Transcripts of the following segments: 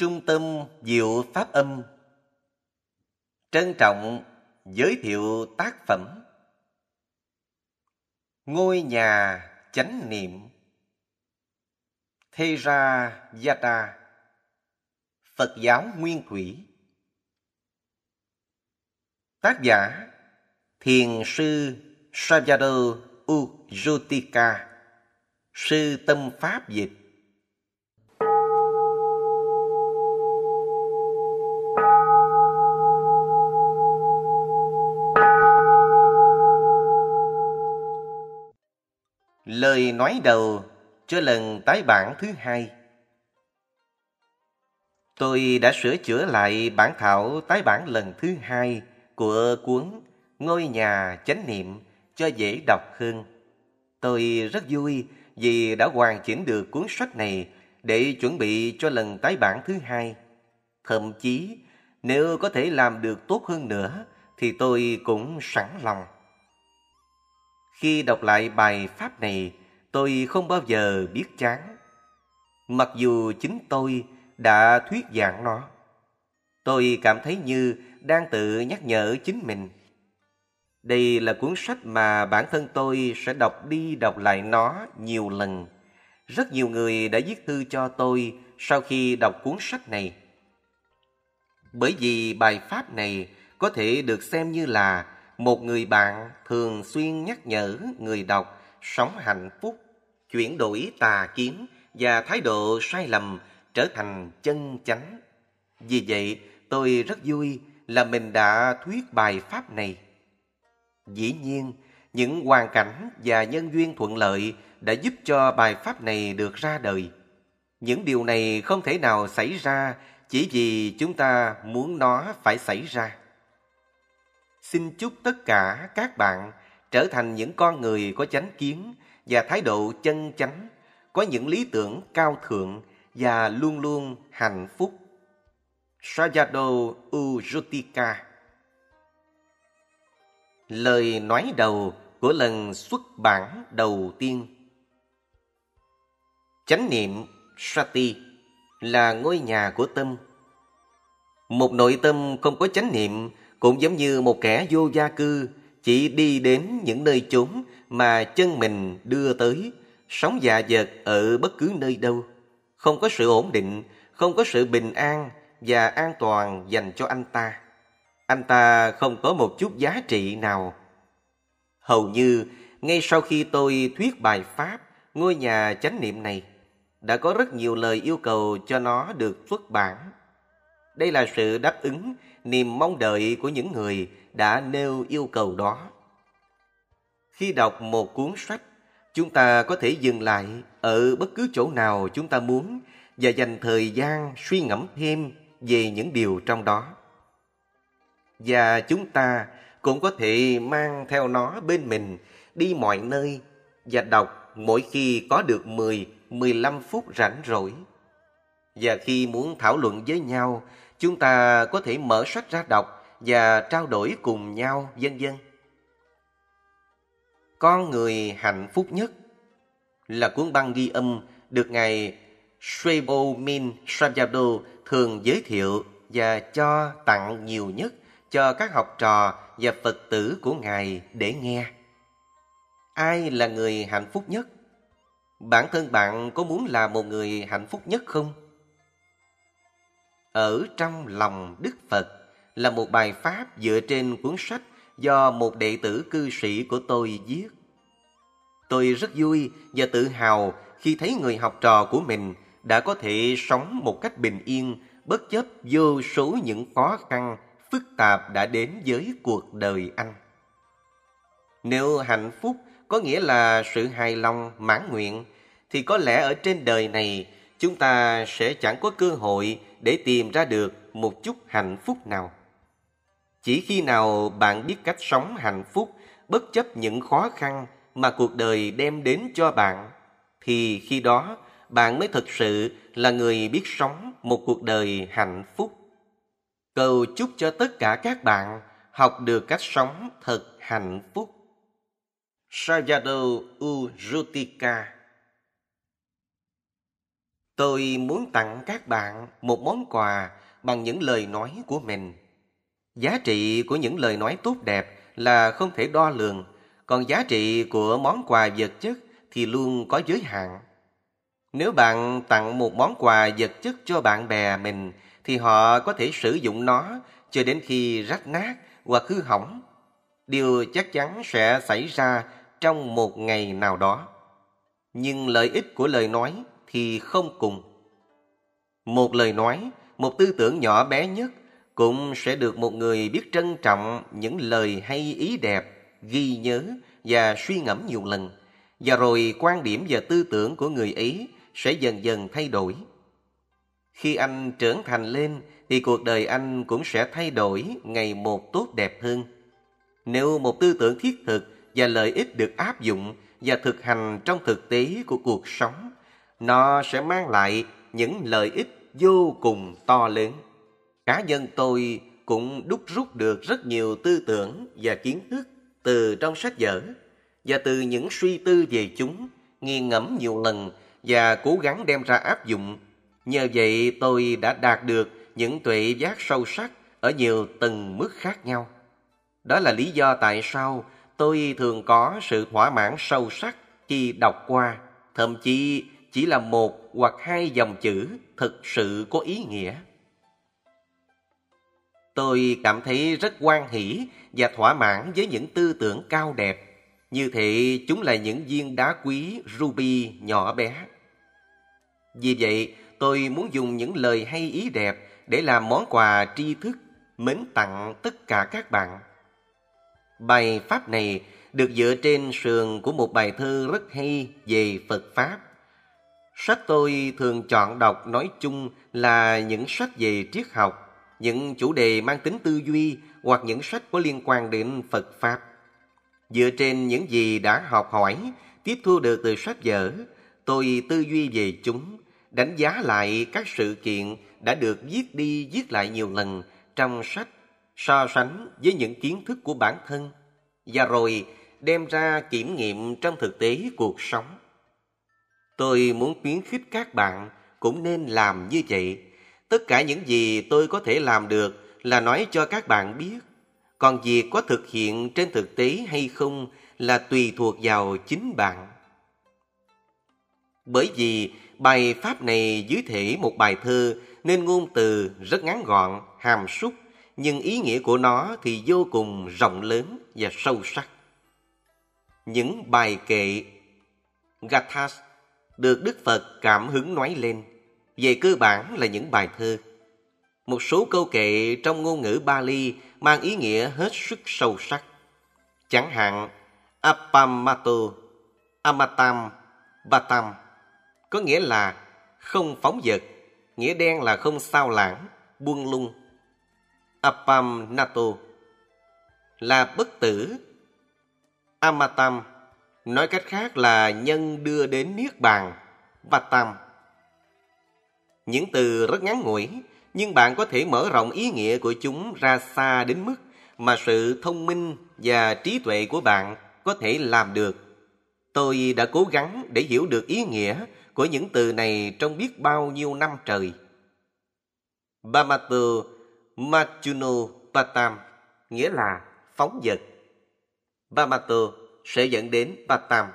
Trung tâm Diệu Pháp Âm. Trân trọng giới thiệu tác phẩm Ngôi nhà chánh niệm Thê ra gia ta Phật giáo Nguyên Thủy. Tác giả, Thiền sư Sajado Ujutika Sư Tâm Pháp Dịch Lời nói đầu cho lần tái bản thứ hai Tôi đã sửa chữa lại bản thảo tái bản lần thứ hai của cuốn Ngôi nhà chánh niệm cho dễ đọc hơn. Tôi rất vui vì đã hoàn chỉnh được cuốn sách này để chuẩn bị cho lần tái bản thứ hai. Thậm chí, nếu có thể làm được tốt hơn nữa thì tôi cũng sẵn lòng. Khi đọc lại bài pháp này, tôi không bao giờ biết chán. Mặc dù chính tôi đã thuyết giảng nó, tôi cảm thấy như đang tự nhắc nhở chính mình. Đây là cuốn sách mà bản thân tôi sẽ đọc đi đọc lại nó nhiều lần. Rất nhiều người đã viết thư cho tôi sau khi đọc cuốn sách này. Bởi vì bài pháp này có thể được xem như là một người bạn thường xuyên nhắc nhở người đọc sống hạnh phúc, chuyển đổi tà kiến và thái độ sai lầm trở thành chân chánh. Vì vậy, tôi rất vui là mình đã thuyết bài pháp này. Dĩ nhiên, những hoàn cảnh và nhân duyên thuận lợi đã giúp cho bài pháp này được ra đời. Những điều này không thể nào xảy ra chỉ vì chúng ta muốn nó phải xảy ra. Xin chúc tất cả các bạn trở thành những con người có chánh kiến và thái độ chân chánh, có những lý tưởng cao thượng và luôn luôn hạnh phúc. Sajado Ujutika Lời nói đầu của lần xuất bản đầu tiên Chánh niệm Sati là ngôi nhà của tâm. Một nội tâm không có chánh niệm cũng giống như một kẻ vô gia cư chỉ đi đến những nơi chốn mà chân mình đưa tới, sống dạ dật ở bất cứ nơi đâu. Không có sự ổn định, không có sự bình an và an toàn dành cho anh ta. Anh ta không có một chút giá trị nào. Hầu như, ngay sau khi tôi thuyết bài Pháp, ngôi nhà chánh niệm này, đã có rất nhiều lời yêu cầu cho nó được xuất bản. Đây là sự đáp ứng niềm mong đợi của những người đã nêu yêu cầu đó. Khi đọc một cuốn sách, chúng ta có thể dừng lại ở bất cứ chỗ nào chúng ta muốn và dành thời gian suy ngẫm thêm về những điều trong đó. Và chúng ta cũng có thể mang theo nó bên mình đi mọi nơi và đọc mỗi khi có được 10-15 phút rảnh rỗi. Và khi muốn thảo luận với nhau, chúng ta có thể mở sách ra đọc và trao đổi cùng nhau, vân vân. Con người hạnh phúc nhất là cuốn băng ghi âm được Ngài Shrebo Min Sajado thường giới thiệu và cho tặng nhiều nhất cho các học trò và Phật tử của Ngài để nghe. Ai là người hạnh phúc nhất? Bản thân bạn có muốn là một người hạnh phúc nhất không? Ở trong lòng Đức Phật là một bài pháp dựa trên cuốn sách do một đệ tử cư sĩ của tôi viết. Tôi rất vui và tự hào khi thấy người học trò của mình đã có thể sống một cách bình yên bất chấp vô số những khó khăn phức tạp đã đến với cuộc đời anh. Nếu hạnh phúc có nghĩa là sự hài lòng, mãn nguyện, thì có lẽ ở trên đời này chúng ta sẽ chẳng có cơ hội để tìm ra được một chút hạnh phúc nào. Chỉ khi nào bạn biết cách sống hạnh phúc bất chấp những khó khăn mà cuộc đời đem đến cho bạn, thì khi đó bạn mới thực sự là người biết sống một cuộc đời hạnh phúc. Cầu chúc cho tất cả các bạn học được cách sống thật hạnh phúc. Sayado Ujutika Tôi muốn tặng các bạn một món quà bằng những lời nói của mình. Giá trị của những lời nói tốt đẹp là không thể đo lường, còn giá trị của món quà vật chất thì luôn có giới hạn. Nếu bạn tặng một món quà vật chất cho bạn bè mình thì họ có thể sử dụng nó cho đến khi rách nát hoặc hư hỏng. Điều chắc chắn sẽ xảy ra trong một ngày nào đó. Nhưng lợi ích của lời nói thì không cùng. Một lời nói, một tư tưởng nhỏ bé nhất cũng sẽ được một người biết trân trọng những lời hay ý đẹp, ghi nhớ và suy ngẫm nhiều lần. Và rồi quan điểm và tư tưởng của người ấy sẽ dần dần thay đổi. Khi anh trưởng thành lên thì cuộc đời anh cũng sẽ thay đổi ngày một tốt đẹp hơn. Nếu một tư tưởng thiết thực và lợi ích được áp dụng và thực hành trong thực tế của cuộc sống, nó sẽ mang lại những lợi ích vô cùng to lớn. Cá nhân tôi cũng đúc rút được rất nhiều tư tưởng và kiến thức từ trong sách vở và từ những suy tư về chúng, nghiền ngẫm nhiều lần và cố gắng đem ra áp dụng. Nhờ vậy tôi đã đạt được những tuệ giác sâu sắc ở nhiều tầng mức khác nhau. Đó là lý do tại sao tôi thường có sự thỏa mãn sâu sắc khi đọc qua, thậm chí chỉ là một hoặc hai dòng chữ thực sự có ý nghĩa. Tôi cảm thấy rất quan hỷ và thỏa mãn với những tư tưởng cao đẹp. Như thế chúng là những viên đá quý ruby nhỏ bé. Vì vậy, tôi muốn dùng những lời hay ý đẹp để làm món quà tri thức mến tặng tất cả các bạn. Bài pháp này được dựa trên sườn của một bài thơ rất hay về Phật Pháp. Sách tôi thường chọn đọc nói chung là những sách về triết học, những chủ đề mang tính tư duy hoặc những sách có liên quan đến Phật Pháp. Dựa trên những gì đã học hỏi, tiếp thu được từ sách vở, tôi tư duy về chúng, đánh giá lại các sự kiện đã được viết đi viết lại nhiều lần trong sách, so sánh với những kiến thức của bản thân, và rồi đem ra kiểm nghiệm trong thực tế cuộc sống. Tôi muốn khuyến khích các bạn cũng nên làm như vậy. Tất cả những gì tôi có thể làm được là nói cho các bạn biết. Còn việc có thực hiện trên thực tế hay không là tùy thuộc vào chính bạn. Bởi vì bài pháp này dưới thể một bài thơ nên ngôn từ rất ngắn gọn, hàm súc, nhưng ý nghĩa của nó thì vô cùng rộng lớn và sâu sắc. Những bài kệ Gathas được Đức Phật cảm hứng nói lên, về cơ bản là những bài thơ. Một số câu kệ trong ngôn ngữ Bali mang ý nghĩa hết sức sâu sắc. Chẳng hạn, Apamato, Amatam, Batam, có nghĩa là không phóng dật, nghĩa đen là không sao lãng, buông lung. Apam Nato là bất tử. Amatam nói cách khác là nhân đưa đến niết bàn. và tam những từ rất ngắn ngủi, nhưng bạn có thể mở rộng ý nghĩa của chúng ra xa đến mức mà sự thông minh và trí tuệ của bạn có thể làm được. Tôi đã cố gắng để hiểu được ý nghĩa của những từ này trong biết bao nhiêu năm trời. Bamatu Machuno Patam nghĩa là phóng vật. Bamatu sẽ dẫn đến Patam,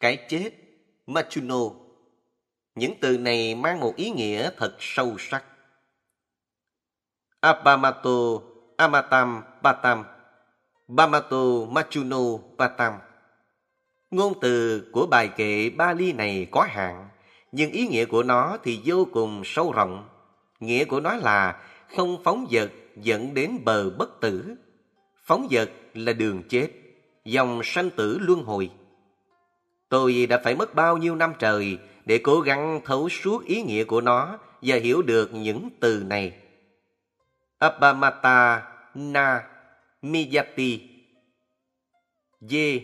cái chết, Machuno. Những từ này mang một ý nghĩa thật sâu sắc. Abamato Amatam batam, Bamato Machuno batam. Ngôn từ của bài kệ Bali này có hạn, nhưng ý nghĩa của nó thì vô cùng sâu rộng. Nghĩa của nó là không phóng vật dẫn đến bờ bất tử. Phóng vật là đường chết, dòng sanh tử luân hồi. Tôi đã phải mất bao nhiêu năm trời để cố gắng thấu suốt ý nghĩa của nó và hiểu được những từ này. abhamata na miyati ye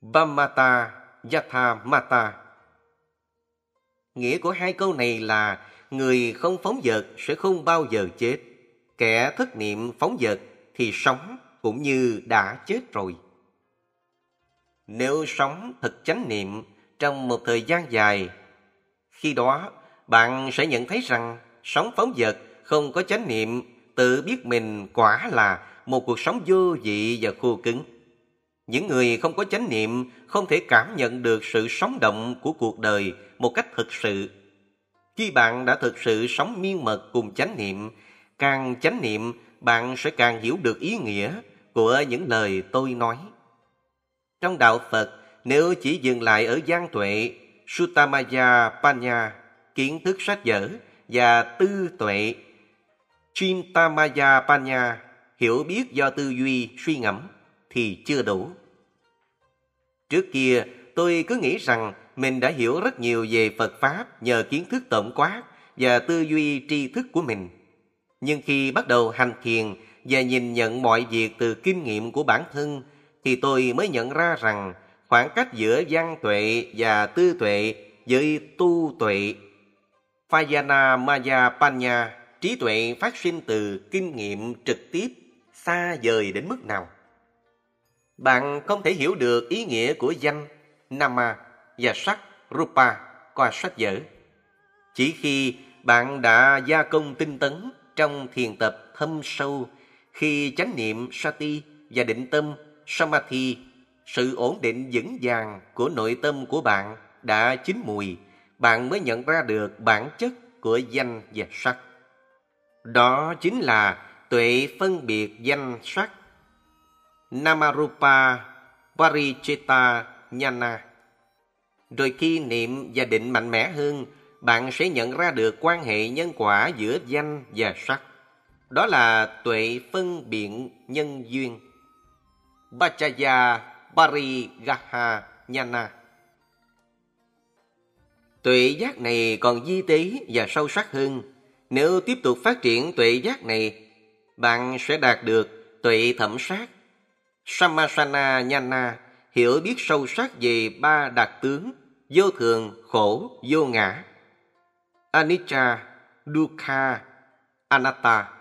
bhamata Yatha Mata. Nghĩa của hai câu này là người không phóng dật sẽ không bao giờ chết. Kẻ thất niệm phóng dật thì sống cũng như đã chết rồi. Nếu sống thật chánh niệm trong một thời gian dài, Khi đó, bạn sẽ nhận thấy rằng sống phóng vật không có chánh niệm, tự biết mình quả là một cuộc sống vô vị và khô cứng. Những người không có chánh niệm không thể cảm nhận được sự sống động của cuộc đời một cách thực sự. Khi bạn đã thực sự sống miên mật cùng chánh niệm, càng chánh niệm bạn sẽ càng hiểu được ý nghĩa của những lời tôi nói. Trong đạo Phật, nếu chỉ dừng lại ở gian tuệ, Sutamaya Panya, kiến thức sách vở và tư tuệ, Chintamaya Panya, hiểu biết do tư duy, suy ngẫm, thì chưa đủ. Trước kia, tôi cứ nghĩ rằng mình đã hiểu rất nhiều về Phật Pháp nhờ kiến thức tổng quát và tư duy tri thức của mình. Nhưng khi bắt đầu hành thiền và nhìn nhận mọi việc từ kinh nghiệm của bản thân, thì tôi mới nhận ra rằng khoảng cách giữa văn tuệ và tư tuệ với tu tuệ. Phayana Maya Panya, trí tuệ phát sinh từ kinh nghiệm trực tiếp, xa vời đến mức nào. Bạn không thể hiểu được ý nghĩa của danh, nama và sắc, rupa qua sách vở. Chỉ khi bạn đã gia công tinh tấn trong thiền tập thâm sâu, khi chánh niệm sati và định tâm samadhi, sự ổn định vững vàng của nội tâm của bạn đã chín mùi, bạn mới nhận ra được bản chất của danh và sắc. Đó chính là tuệ phân biệt danh sắc Namarupa Paricheta Nhana. Rồi khi niệm và định mạnh mẽ hơn, bạn sẽ nhận ra được quan hệ nhân quả giữa danh và sắc. Đó là tuệ phân biện nhân duyên. Bachaya Parigaha Nhana. Tuệ giác này còn di tế và sâu sắc hơn. Nếu tiếp tục phát triển tuệ giác này, bạn sẽ đạt được tuệ thẩm sát Samasana Nhana hiểu biết sâu sắc về ba đặc tướng vô thường, khổ, vô ngã. Anicca, Dukkha, Anatta.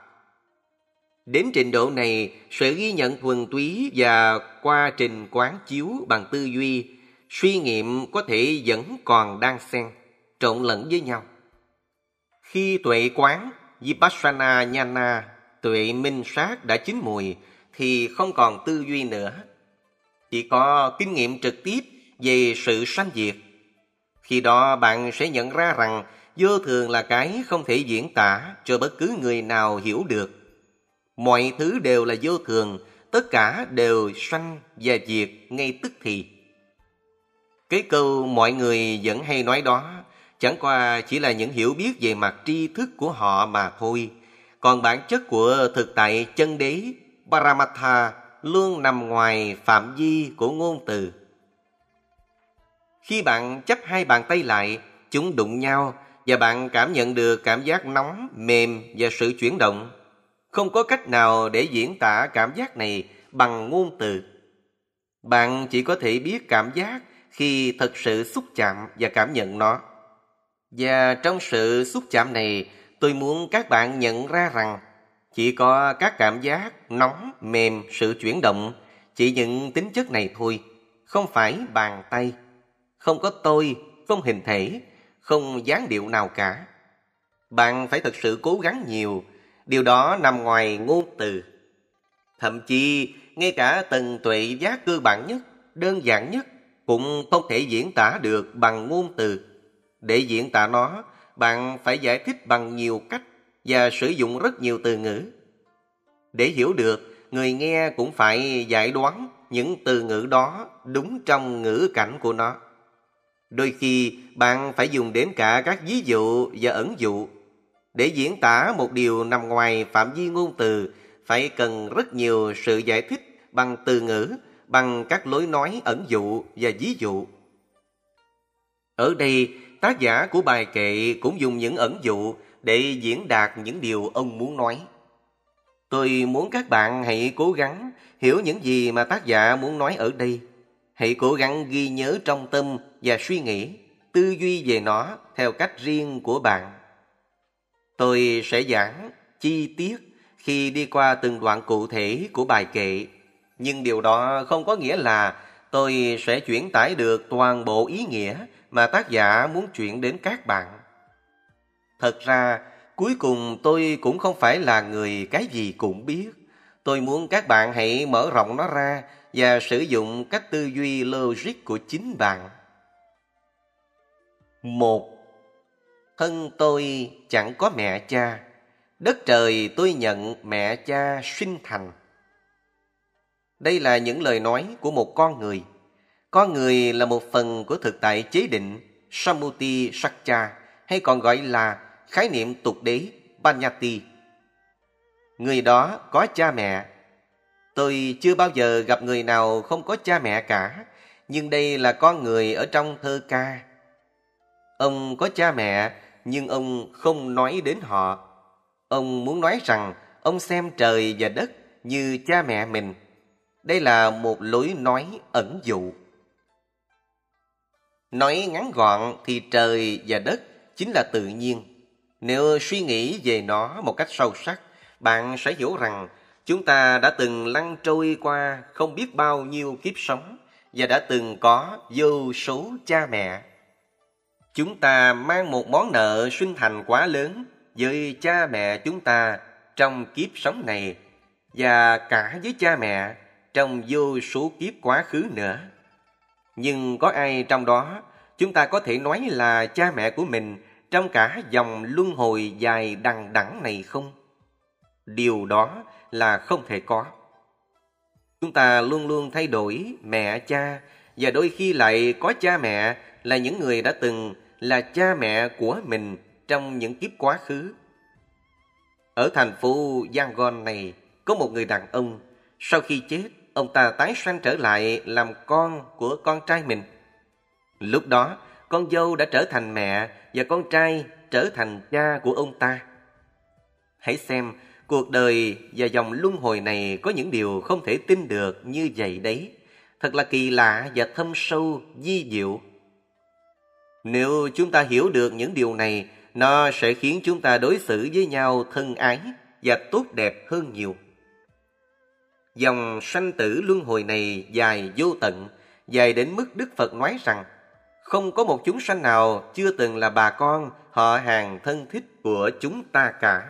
Đến trình độ này, sự ghi nhận thuần túy và qua trình quán chiếu bằng tư duy, suy nghiệm có thể vẫn còn đang xen, trộn lẫn với nhau. Khi tuệ quán, Vipassana Nhana, tuệ minh sát đã chín mùi, thì không còn tư duy nữa. Chỉ có kinh nghiệm trực tiếp về sự sanh diệt. Khi đó bạn sẽ nhận ra rằng vô thường là cái không thể diễn tả cho bất cứ người nào hiểu được. Mọi thứ đều là vô thường, tất cả đều sanh và diệt ngay tức thì. Cái câu mọi người vẫn hay nói đó chẳng qua chỉ là những hiểu biết về mặt tri thức của họ mà thôi. Còn bản chất của thực tại chân đế Paramatha luôn nằm ngoài phạm vi của ngôn từ. Khi bạn chấp hai bàn tay lại, chúng đụng nhau và bạn cảm nhận được cảm giác nóng, mềm và sự chuyển động. Không có cách nào để diễn tả cảm giác này bằng ngôn từ. Bạn chỉ có thể biết cảm giác khi thật sự xúc chạm và cảm nhận nó. Và trong sự xúc chạm này, tôi muốn các bạn nhận ra rằng chỉ có các cảm giác nóng, mềm, sự chuyển động, chỉ những tính chất này thôi, không phải bàn tay, không có tôi, không hình thể, không dáng điệu nào cả. Bạn phải thật sự cố gắng nhiều, điều đó nằm ngoài ngôn từ. Thậm chí, ngay cả tầng tuệ giác cơ bản nhất, đơn giản nhất, cũng không thể diễn tả được bằng ngôn từ. Để diễn tả nó, bạn phải giải thích bằng nhiều cách và sử dụng rất nhiều từ ngữ. Để hiểu được, người nghe cũng phải giải đoán những từ ngữ đó đúng trong ngữ cảnh của nó. Đôi khi bạn phải dùng đến cả các ví dụ và ẩn dụ. Để diễn tả một điều nằm ngoài phạm vi ngôn từ, phải cần rất nhiều sự giải thích bằng từ ngữ, bằng các lối nói ẩn dụ và ví dụ. Ở đây, tác giả của bài kệ cũng dùng những ẩn dụ để diễn đạt những điều ông muốn nói. Tôi muốn các bạn hãy cố gắng hiểu những gì mà tác giả muốn nói ở đây. Hãy cố gắng ghi nhớ trong tâm và suy nghĩ, tư duy về nó theo cách riêng của bạn. Tôi sẽ giảng chi tiết khi đi qua từng đoạn cụ thể của bài kệ. Nhưng điều đó không có nghĩa là tôi sẽ chuyển tải được toàn bộ ý nghĩa mà tác giả muốn chuyển đến các bạn. Thật ra, cuối cùng tôi cũng không phải là người cái gì cũng biết. Tôi muốn các bạn hãy mở rộng nó ra và sử dụng cách tư duy logic của chính bạn. Một, thân tôi chẳng có mẹ cha. Đất trời tôi nhận mẹ cha sinh thành. Đây là những lời nói của một con người. Con người là một phần của thực tại chế định Samuti Sakcha hay còn gọi là khái niệm tục đế Banyati. Người đó có cha mẹ. Tôi chưa bao giờ gặp người nào không có cha mẹ cả, nhưng đây là con người ở trong thơ ca. Ông có cha mẹ, nhưng ông không nói đến họ. Ông muốn nói rằng ông xem trời và đất như cha mẹ mình. Đây là một lối nói ẩn dụ. Nói ngắn gọn thì trời và đất chính là tự nhiên. Nếu suy nghĩ về nó một cách sâu sắc, bạn sẽ hiểu rằng chúng ta đã từng lăn trôi qua không biết bao nhiêu kiếp sống và đã từng có vô số cha mẹ. Chúng ta mang một món nợ sinh thành quá lớn với cha mẹ chúng ta trong kiếp sống này và cả với cha mẹ trong vô số kiếp quá khứ nữa. Nhưng có ai trong đó chúng ta có thể nói là cha mẹ của mình trong cả dòng luân hồi dài đằng đẵng này không? Điều đó là không thể có. Chúng ta luôn luôn thay đổi mẹ cha và đôi khi lại có cha mẹ là những người đã từng là cha mẹ của mình trong những kiếp quá khứ. Ở thành phố Yangon này có một người đàn ông sau khi chết ông ta tái sanh trở lại làm con của con trai mình. Lúc đó con dâu đã trở thành mẹ và con trai trở thành cha của ông ta. Hãy xem, cuộc đời và dòng luân hồi này có những điều không thể tin được như vậy đấy. Thật là kỳ lạ và thâm sâu, di diệu. Nếu chúng ta hiểu được những điều này, nó sẽ khiến chúng ta đối xử với nhau thân ái và tốt đẹp hơn nhiều. Dòng sanh tử luân hồi này dài vô tận, dài đến mức Đức Phật nói rằng không có một chúng sanh nào chưa từng là bà con, họ hàng thân thích của chúng ta cả.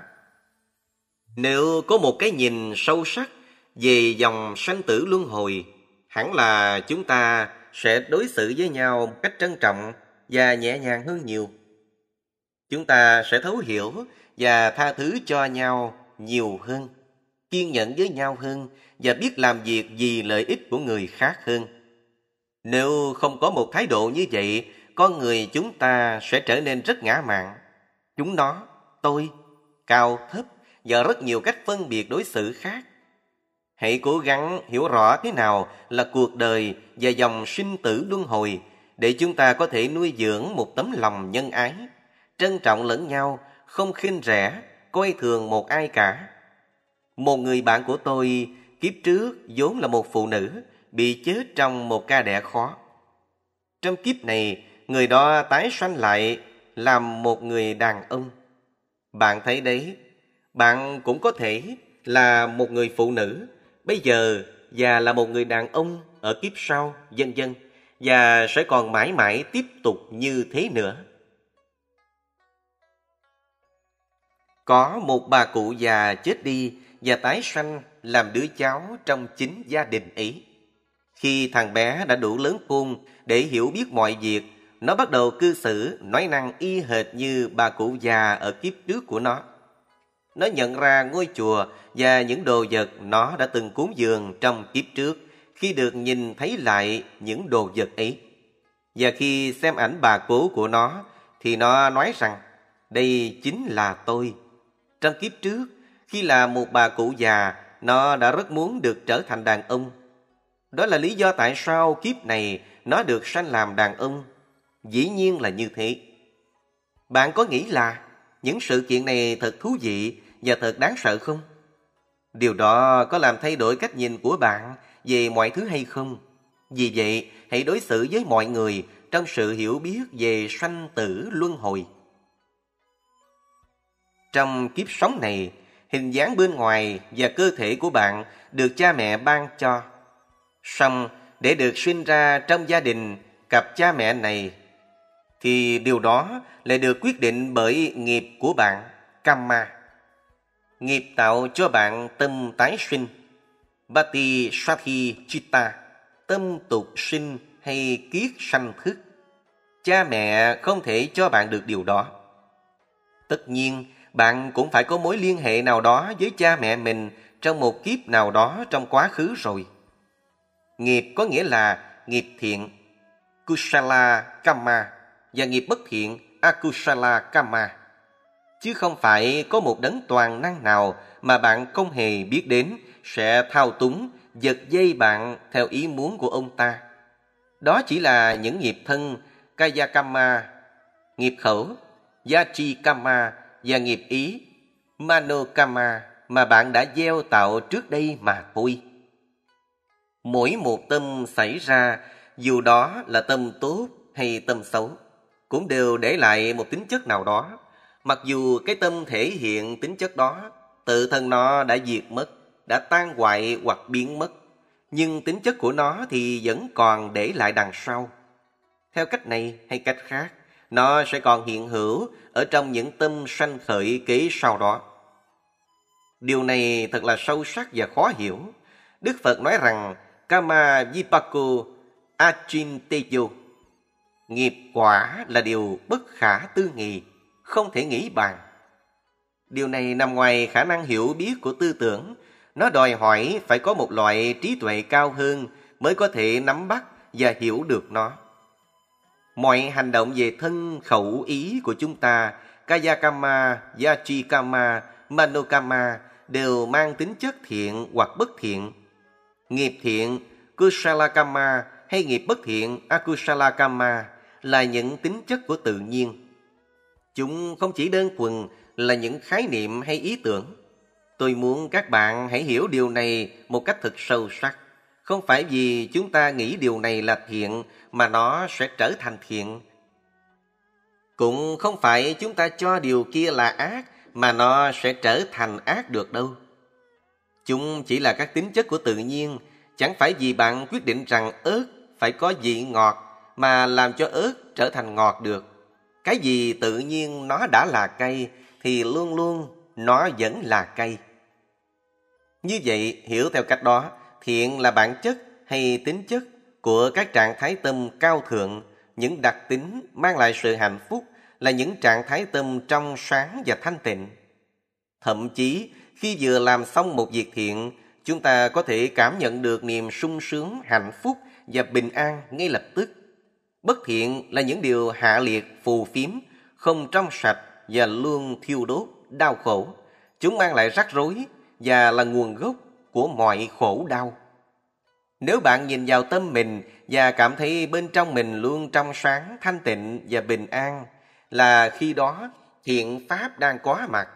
Nếu có một cái nhìn sâu sắc về dòng sanh tử luân hồi, hẳn là chúng ta sẽ đối xử với nhau cách trân trọng và nhẹ nhàng hơn nhiều. Chúng ta sẽ thấu hiểu và tha thứ cho nhau nhiều hơn, kiên nhẫn với nhau hơn và biết làm việc vì lợi ích của người khác hơn. Nếu không có một thái độ như vậy, con người chúng ta sẽ trở nên rất ngã mạn. Chúng nó, tôi, cao, thấp và rất nhiều cách phân biệt đối xử khác. Hãy cố gắng hiểu rõ thế nào là cuộc đời và dòng sinh tử luân hồi để chúng ta có thể nuôi dưỡng một tấm lòng nhân ái, trân trọng lẫn nhau, không khinh rẻ, coi thường một ai cả. Một người bạn của tôi kiếp trước vốn là một phụ nữ, bị chết trong một ca đẻ khó. Trong kiếp này, người đó tái sanh lại làm một người đàn ông. Bạn thấy đấy, bạn cũng có thể là một người phụ nữ, bây giờ và là một người đàn ông ở kiếp sau, vân vân và sẽ còn mãi mãi tiếp tục như thế nữa. Có một bà cụ già chết đi và tái sanh làm đứa cháu trong chính gia đình ấy. Khi thằng bé đã đủ lớn khôn để hiểu biết mọi việc, nó bắt đầu cư xử, nói năng y hệt như bà cụ già ở kiếp trước của nó. Nó nhận ra ngôi chùa và những đồ vật nó đã từng cúng dường trong kiếp trước khi được nhìn thấy lại những đồ vật ấy. Và khi xem ảnh bà cố của nó, thì nó nói rằng, đây chính là tôi. Trong kiếp trước, khi là một bà cụ già, nó đã rất muốn được trở thành đàn ông đó là lý do tại sao kiếp này nó được sanh làm đàn ông. Dĩ nhiên là như thế. Bạn có nghĩ là những sự kiện này thật thú vị và thật đáng sợ không? Điều đó có làm thay đổi cách nhìn của bạn về mọi thứ hay không? Vì vậy, hãy đối xử với mọi người trong sự hiểu biết về sanh tử luân hồi. Trong kiếp sống này, hình dáng bên ngoài và cơ thể của bạn được cha mẹ ban cho Xong, để được sinh ra trong gia đình, cặp cha mẹ này, thì điều đó lại được quyết định bởi nghiệp của bạn, Kamma. Nghiệp tạo cho bạn tâm tái sinh, Bati Sathi Chitta, tâm tục sinh hay kiết sanh thức. Cha mẹ không thể cho bạn được điều đó. Tất nhiên, bạn cũng phải có mối liên hệ nào đó với cha mẹ mình trong một kiếp nào đó trong quá khứ rồi. Nghiệp có nghĩa là nghiệp thiện, Kusala Kamma, và nghiệp bất thiện, Akusala Kamma. Chứ không phải có một đấng toàn năng nào mà bạn không hề biết đến sẽ thao túng, giật dây bạn theo ý muốn của ông ta. Đó chỉ là những nghiệp thân Kayakama, nghiệp khẩu, Yachikama và nghiệp ý, Manokama mà bạn đã gieo tạo trước đây mà thôi. Mỗi một tâm xảy ra, dù đó là tâm tốt hay tâm xấu, cũng đều để lại một tính chất nào đó. Mặc dù cái tâm thể hiện tính chất đó, tự thân nó đã diệt mất, đã tan hoại hoặc biến mất, nhưng tính chất của nó thì vẫn còn để lại đằng sau. Theo cách này hay cách khác, nó sẽ còn hiện hữu ở trong những tâm sanh khởi kế sau đó. Điều này thật là sâu sắc và khó hiểu. Đức Phật nói rằng Kama Vipaku Achinteyo Nghiệp quả là điều bất khả tư nghị, không thể nghĩ bàn. Điều này nằm ngoài khả năng hiểu biết của tư tưởng. Nó đòi hỏi phải có một loại trí tuệ cao hơn mới có thể nắm bắt và hiểu được nó. Mọi hành động về thân khẩu ý của chúng ta, Kayakama, Yachikama, Manokama đều mang tính chất thiện hoặc bất thiện. Nghiệp thiện, Kusalakama hay nghiệp bất thiện, Akusalakama là những tính chất của tự nhiên. Chúng không chỉ đơn thuần là những khái niệm hay ý tưởng. Tôi muốn các bạn hãy hiểu điều này một cách thực sâu sắc. Không phải vì chúng ta nghĩ điều này là thiện mà nó sẽ trở thành thiện. Cũng không phải chúng ta cho điều kia là ác mà nó sẽ trở thành ác được đâu. Chúng chỉ là các tính chất của tự nhiên, chẳng phải vì bạn quyết định rằng ớt phải có vị ngọt mà làm cho ớt trở thành ngọt được. Cái gì tự nhiên nó đã là cây thì luôn luôn nó vẫn là cây. Như vậy, hiểu theo cách đó, thiện là bản chất hay tính chất của các trạng thái tâm cao thượng, những đặc tính mang lại sự hạnh phúc là những trạng thái tâm trong sáng và thanh tịnh. Thậm chí, khi vừa làm xong một việc thiện, chúng ta có thể cảm nhận được niềm sung sướng, hạnh phúc và bình an ngay lập tức. Bất thiện là những điều hạ liệt, phù phiếm, không trong sạch và luôn thiêu đốt, đau khổ. Chúng mang lại rắc rối và là nguồn gốc của mọi khổ đau. Nếu bạn nhìn vào tâm mình và cảm thấy bên trong mình luôn trong sáng, thanh tịnh và bình an, là khi đó thiện pháp đang có mặt.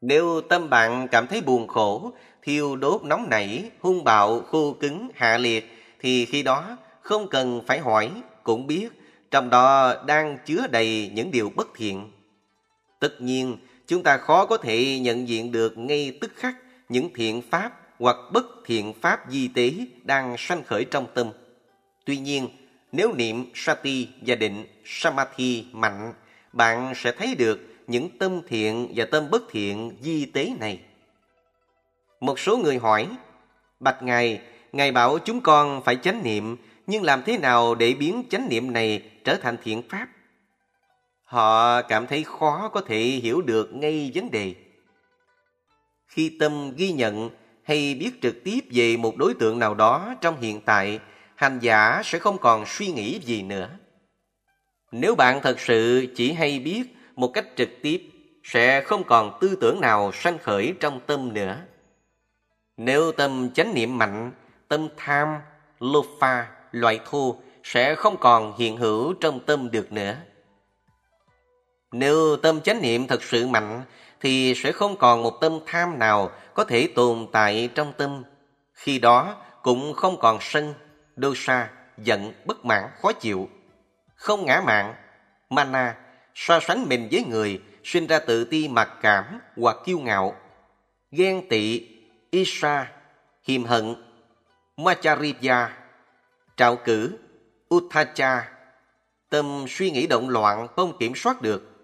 Nếu tâm bạn cảm thấy buồn khổ, thiêu đốt nóng nảy, hung bạo, khô cứng, hạ liệt, thì khi đó không cần phải hỏi, cũng biết trong đó đang chứa đầy những điều bất thiện. Tất nhiên, chúng ta khó có thể nhận diện được ngay tức khắc những thiện pháp hoặc bất thiện pháp di tế đang sanh khởi trong tâm. Tuy nhiên, nếu niệm Sati và định Samadhi mạnh, bạn sẽ thấy được những tâm thiện và tâm bất thiện di tế này. Một số người hỏi, Bạch Ngài, Ngài bảo chúng con phải chánh niệm, nhưng làm thế nào để biến chánh niệm này trở thành thiện pháp? Họ cảm thấy khó có thể hiểu được ngay vấn đề. Khi tâm ghi nhận hay biết trực tiếp về một đối tượng nào đó trong hiện tại, hành giả sẽ không còn suy nghĩ gì nữa. Nếu bạn thật sự chỉ hay biết một cách trực tiếp, sẽ không còn tư tưởng nào sanh khởi trong tâm nữa. Nếu tâm chánh niệm mạnh, tâm tham, lô pha, loại thô sẽ không còn hiện hữu trong tâm được nữa. Nếu tâm chánh niệm thật sự mạnh, thì sẽ không còn một tâm tham nào có thể tồn tại trong tâm. Khi đó cũng không còn sân, đô sa, giận, bất mãn, khó chịu. Không ngã mạng mana, so sánh mình với người, sinh ra tự ti mặc cảm hoặc kiêu ngạo. Ghen tị, isha, hiềm hận, machariya, trạo cử, uttacha, Tâm suy nghĩ động loạn không kiểm soát được.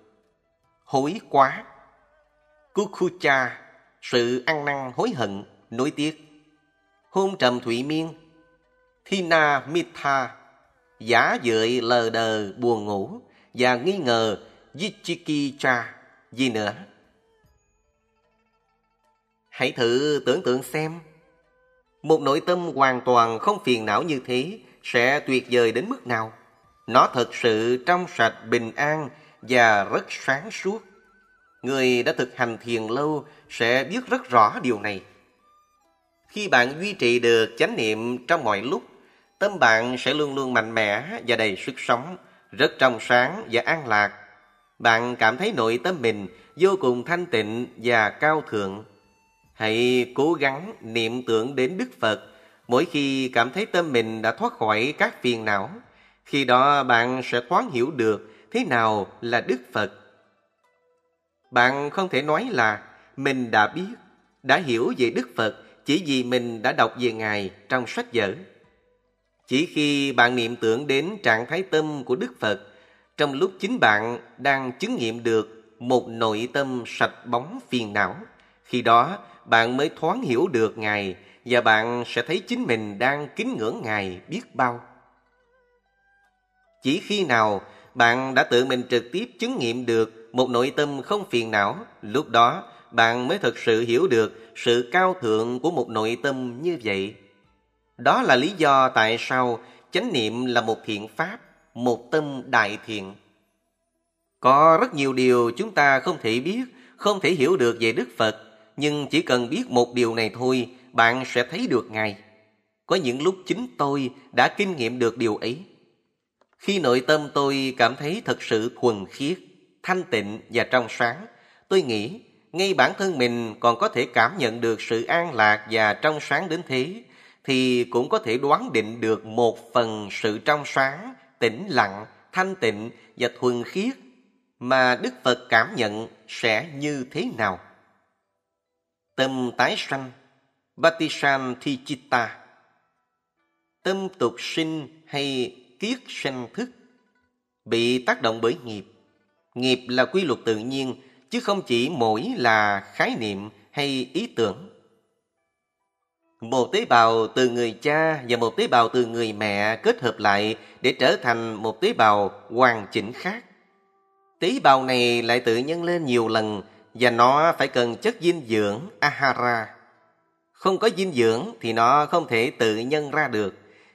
Hối quá. Kukucha, sự ăn năn hối hận, nối tiếc. Hôn trầm thủy miên. Thina Mitha, giả dợi lờ đờ buồn ngủ và nghi ngờ Yichiki-cha, gì nữa. Hãy thử tưởng tượng xem, một nội tâm hoàn toàn không phiền não như thế sẽ tuyệt vời đến mức nào. Nó thật sự trong sạch, bình an và rất sáng suốt. Người đã thực hành thiền lâu sẽ biết rất rõ điều này. Khi bạn duy trì được chánh niệm trong mọi lúc, tâm bạn sẽ luôn luôn mạnh mẽ và đầy sức sống, rất trong sáng và an lạc. Bạn cảm thấy nội tâm mình vô cùng thanh tịnh và cao thượng. Hãy cố gắng niệm tưởng đến Đức Phật mỗi khi cảm thấy tâm mình đã thoát khỏi các phiền não. Khi đó bạn sẽ thoáng hiểu được thế nào là Đức Phật. Bạn không thể nói là mình đã biết, đã hiểu về Đức Phật chỉ vì mình đã đọc về Ngài trong sách vở. Chỉ khi bạn niệm tưởng đến trạng thái tâm của Đức Phật, trong lúc chính bạn đang chứng nghiệm được một nội tâm sạch bóng phiền não, khi đó bạn mới thoáng hiểu được Ngài và bạn sẽ thấy chính mình đang kính ngưỡng Ngài biết bao. Chỉ khi nào bạn đã tự mình trực tiếp chứng nghiệm được một nội tâm không phiền não, lúc đó bạn mới thực sự hiểu được sự cao thượng của một nội tâm như vậy. Đó là lý do tại sao chánh niệm là một thiện pháp, một tâm đại thiện. Có rất nhiều điều chúng ta không thể biết, không thể hiểu được về Đức Phật, nhưng chỉ cần biết một điều này thôi, bạn sẽ thấy được Ngài. Có những lúc chính tôi đã kinh nghiệm được điều ấy. Khi nội tâm tôi cảm thấy thật sự thuần khiết, thanh tịnh và trong sáng, tôi nghĩ ngay bản thân mình còn có thể cảm nhận được sự an lạc và trong sáng đến thế, thì cũng có thể đoán định được một phần sự trong sáng, tĩnh lặng, thanh tịnh và thuần khiết mà Đức Phật cảm nhận sẽ như thế nào. Tâm tái sanh Batisan Thichitta Tâm tục sinh hay kiết sanh thức, bị tác động bởi nghiệp. Nghiệp là quy luật tự nhiên, chứ không chỉ mỗi là khái niệm hay ý tưởng. Một tế bào từ người cha và một tế bào từ người mẹ kết hợp lại để trở thành một tế bào hoàn chỉnh khác. Tế bào này lại tự nhân lên nhiều lần và nó phải cần chất dinh dưỡng ahara. Không có dinh dưỡng thì nó không thể tự nhân ra được.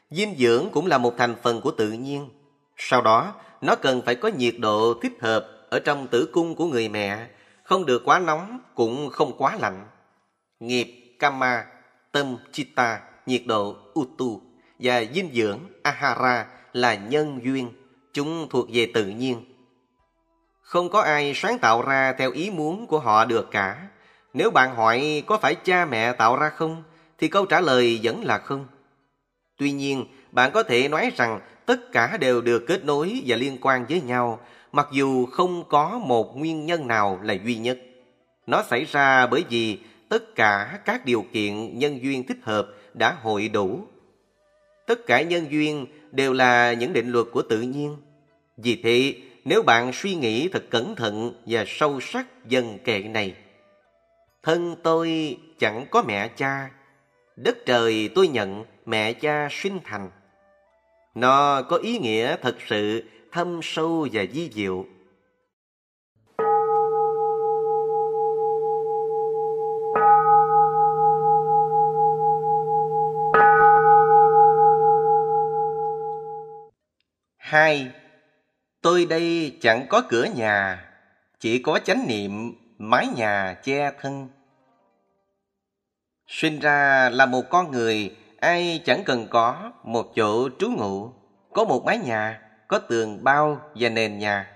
Dinh dưỡng cũng là một thành phần của tự nhiên. Sau đó, nó cần phải có nhiệt độ thích hợp ở trong tử cung của người mẹ, không được quá nóng cũng không quá lạnh. Nghiệp Kama, tâm Chitta, nhiệt độ Utu và dinh dưỡng Ahara là nhân duyên, chúng thuộc về tự nhiên. Không có ai sáng tạo ra theo ý muốn của họ được cả. Nếu bạn hỏi có phải cha mẹ tạo ra không, thì câu trả lời vẫn là không. Tuy nhiên, bạn có thể nói rằng tất cả đều được kết nối và liên quan với nhau, mặc dù không có một nguyên nhân nào là duy nhất. Nó xảy ra bởi vì tất cả các điều kiện nhân duyên thích hợp đã hội đủ. Tất cả nhân duyên đều là những định luật của tự nhiên. Vì thế, nếu bạn suy nghĩ thật cẩn thận và sâu sắc dần kệ này, thân tôi chẳng có mẹ cha, đất trời tôi nhận mẹ cha sinh thành. Nó có ý nghĩa thật sự thâm sâu và di diệu. Hai, tôi đây chẳng có cửa nhà, chỉ có chánh niệm, mái nhà che thân. Sinh ra là một con người, ai chẳng cần có một chỗ trú ngụ, có một mái nhà, có tường bao và nền nhà.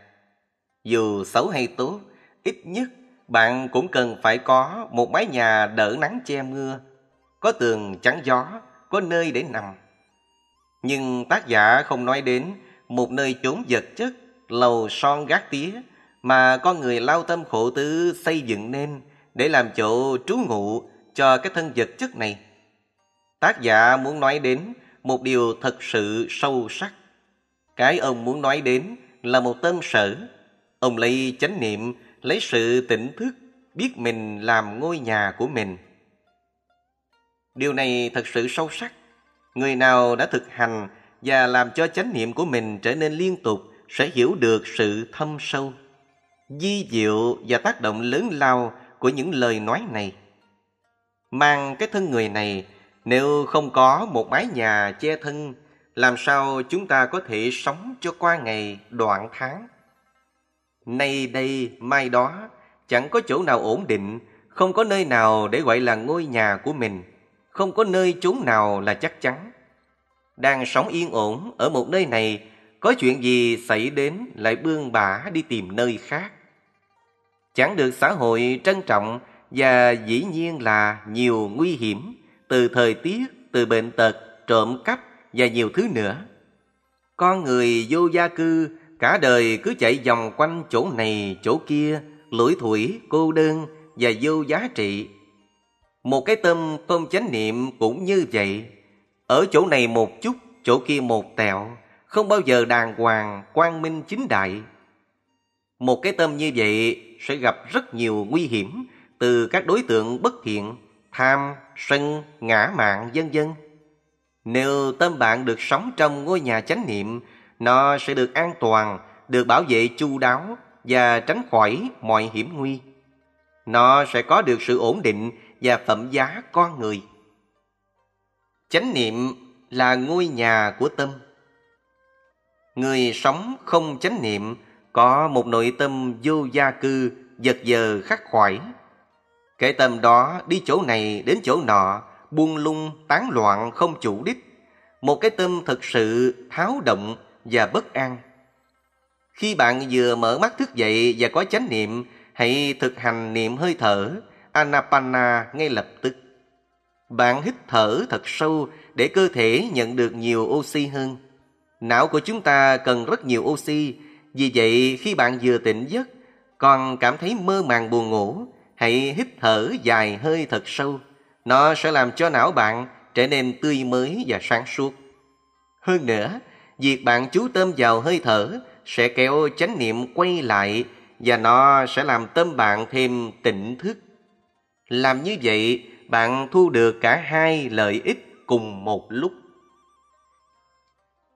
Dù xấu hay tốt, ít nhất bạn cũng cần phải có một mái nhà đỡ nắng che mưa, có tường chắn gió, có nơi để nằm. Nhưng tác giả không nói đến một nơi chốn vật chất, lầu son gác tía mà con người lao tâm khổ tứ xây dựng nên để làm chỗ trú ngụ cho cái thân vật chất này. Tác giả muốn nói đến một điều thật sự sâu sắc. Cái ông muốn nói đến là một tâm sở. Ông lấy chánh niệm, lấy sự tỉnh thức, biết mình làm ngôi nhà của mình. Điều này thật sự sâu sắc. Người nào đã thực hành và làm cho chánh niệm của mình trở nên liên tục sẽ hiểu được sự thâm sâu, di diệu và tác động lớn lao của những lời nói này. Mang cái thân người này, nếu không có một mái nhà che thân, làm sao chúng ta có thể sống cho qua ngày đoạn tháng? Nay đây, mai đó, chẳng có chỗ nào ổn định, không có nơi nào để gọi là ngôi nhà của mình, không có nơi chốn nào là chắc chắn. Đang sống yên ổn ở một nơi này, có chuyện gì xảy đến lại bươn bả đi tìm nơi khác. Chẳng được xã hội trân trọng và dĩ nhiên là nhiều nguy hiểm từ thời tiết, từ bệnh tật, trộm cắp và nhiều thứ nữa. Con người vô gia cư cả đời cứ chạy vòng quanh chỗ này chỗ kia, lủi thủi, cô đơn và vô giá trị. Một cái tâm tôn chánh niệm cũng như vậy. Ở chỗ này một chút, chỗ kia một tẹo, không bao giờ đàng hoàng, quang minh chính đại. Một cái tâm như vậy sẽ gặp rất nhiều nguy hiểm từ các đối tượng bất thiện, tham, sân, ngã mạn, vân vân. Nếu tâm bạn được sống trong ngôi nhà chánh niệm, nó sẽ được an toàn, được bảo vệ chu đáo và tránh khỏi mọi hiểm nguy. Nó sẽ có được sự ổn định và phẩm giá con người. Chánh niệm là ngôi nhà của tâm. Người sống không chánh niệm có một nội tâm vô gia cư, giật giờ khắc khoải. Cái tâm đó đi chỗ này đến chỗ nọ, buông lung, tán loạn không chủ đích. Một cái tâm thực sự tháo động và bất an. Khi bạn vừa mở mắt thức dậy và có chánh niệm, hãy thực hành niệm hơi thở, Anapana ngay lập tức. Bạn hít thở thật sâu để cơ thể nhận được nhiều oxy hơn. Não của chúng ta cần rất nhiều oxy, vì vậy khi bạn vừa tỉnh giấc, còn cảm thấy mơ màng buồn ngủ, hãy hít thở dài hơi thật sâu. Nó sẽ làm cho não bạn trở nên tươi mới và sáng suốt. Hơn nữa, việc bạn chú tâm vào hơi thở sẽ kéo chánh niệm quay lại và nó sẽ làm tâm bạn thêm tỉnh thức. Làm như vậy, bạn thu được cả hai lợi ích cùng một lúc.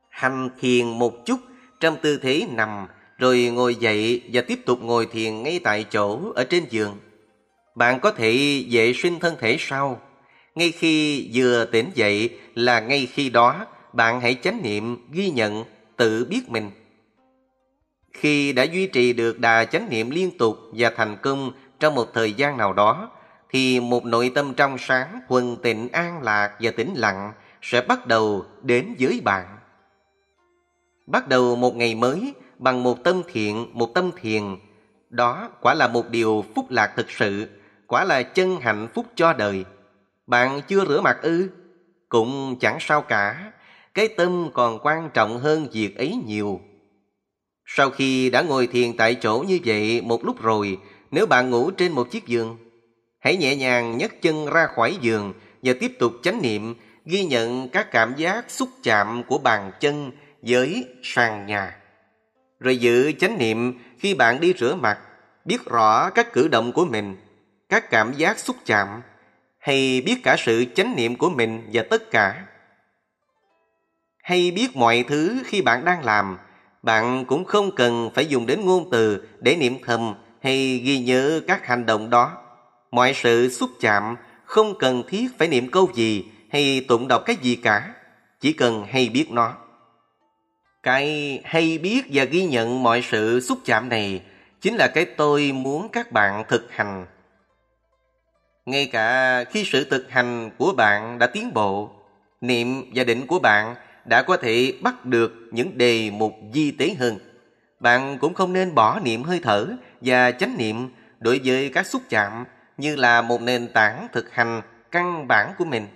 Hành thiền một chút trong tư thế nằm, rồi ngồi dậy và tiếp tục ngồi thiền ngay tại chỗ ở trên giường. Bạn có thể vệ sinh thân thể sau. Ngay khi vừa tỉnh dậy là ngay khi đó bạn hãy chánh niệm, ghi nhận, tự biết mình. Khi đã duy trì được đà chánh niệm liên tục và thành công trong một thời gian nào đó, thì một nội tâm trong sáng, quần tịnh an lạc và tĩnh lặng sẽ bắt đầu đến với bạn. Bắt đầu một ngày mới bằng một tâm thiện, một tâm thiền, đó quả là một điều phúc lạc thực sự, quả là chân hạnh phúc cho đời. Bạn chưa rửa mặt ư? Cũng chẳng sao cả, cái tâm còn quan trọng hơn việc ấy nhiều. Sau khi đã ngồi thiền tại chỗ như vậy một lúc rồi, nếu bạn ngủ trên một chiếc giường, hãy nhẹ nhàng nhấc chân ra khỏi giường và tiếp tục chánh niệm, ghi nhận các cảm giác xúc chạm của bàn chân với sàn nhà. Rồi giữ chánh niệm khi bạn đi rửa mặt, biết rõ các cử động của mình, các cảm giác xúc chạm, hay biết cả sự chánh niệm của mình và tất cả hay biết mọi thứ khi bạn đang làm, bạn cũng không cần phải dùng đến ngôn từ để niệm thầm hay ghi nhớ các hành động đó. Mọi sự xúc chạm không cần thiết phải niệm câu gì hay tụng đọc cái gì cả, chỉ cần hay biết nó. Cái hay biết và ghi nhận mọi sự xúc chạm này chính là cái tôi muốn các bạn thực hành. Ngay cả khi sự thực hành của bạn đã tiến bộ, niệm và định của bạn đã có thể bắt được những đề mục di tế hơn. Bạn cũng không nên bỏ niệm hơi thở và chánh niệm đối với các xúc chạm như là một nền tảng thực hành căn bản của mình.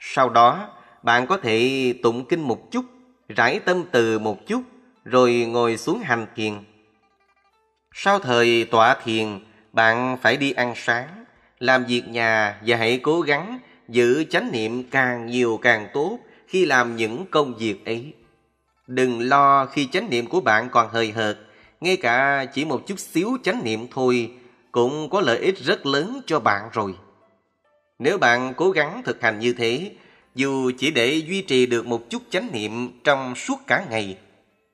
Sau đó, bạn có thể tụng kinh một chút, rải tâm từ một chút, rồi ngồi xuống hành thiền. Sau thời tọa thiền, bạn phải đi ăn sáng, làm việc nhà và hãy cố gắng giữ chánh niệm càng nhiều càng tốt khi làm những công việc ấy. Đừng lo khi chánh niệm của bạn còn hơi hợt, ngay cả chỉ một chút xíu chánh niệm thôi cũng có lợi ích rất lớn cho bạn rồi. Nếu bạn cố gắng thực hành như thế, dù chỉ để duy trì được một chút chánh niệm trong suốt cả ngày,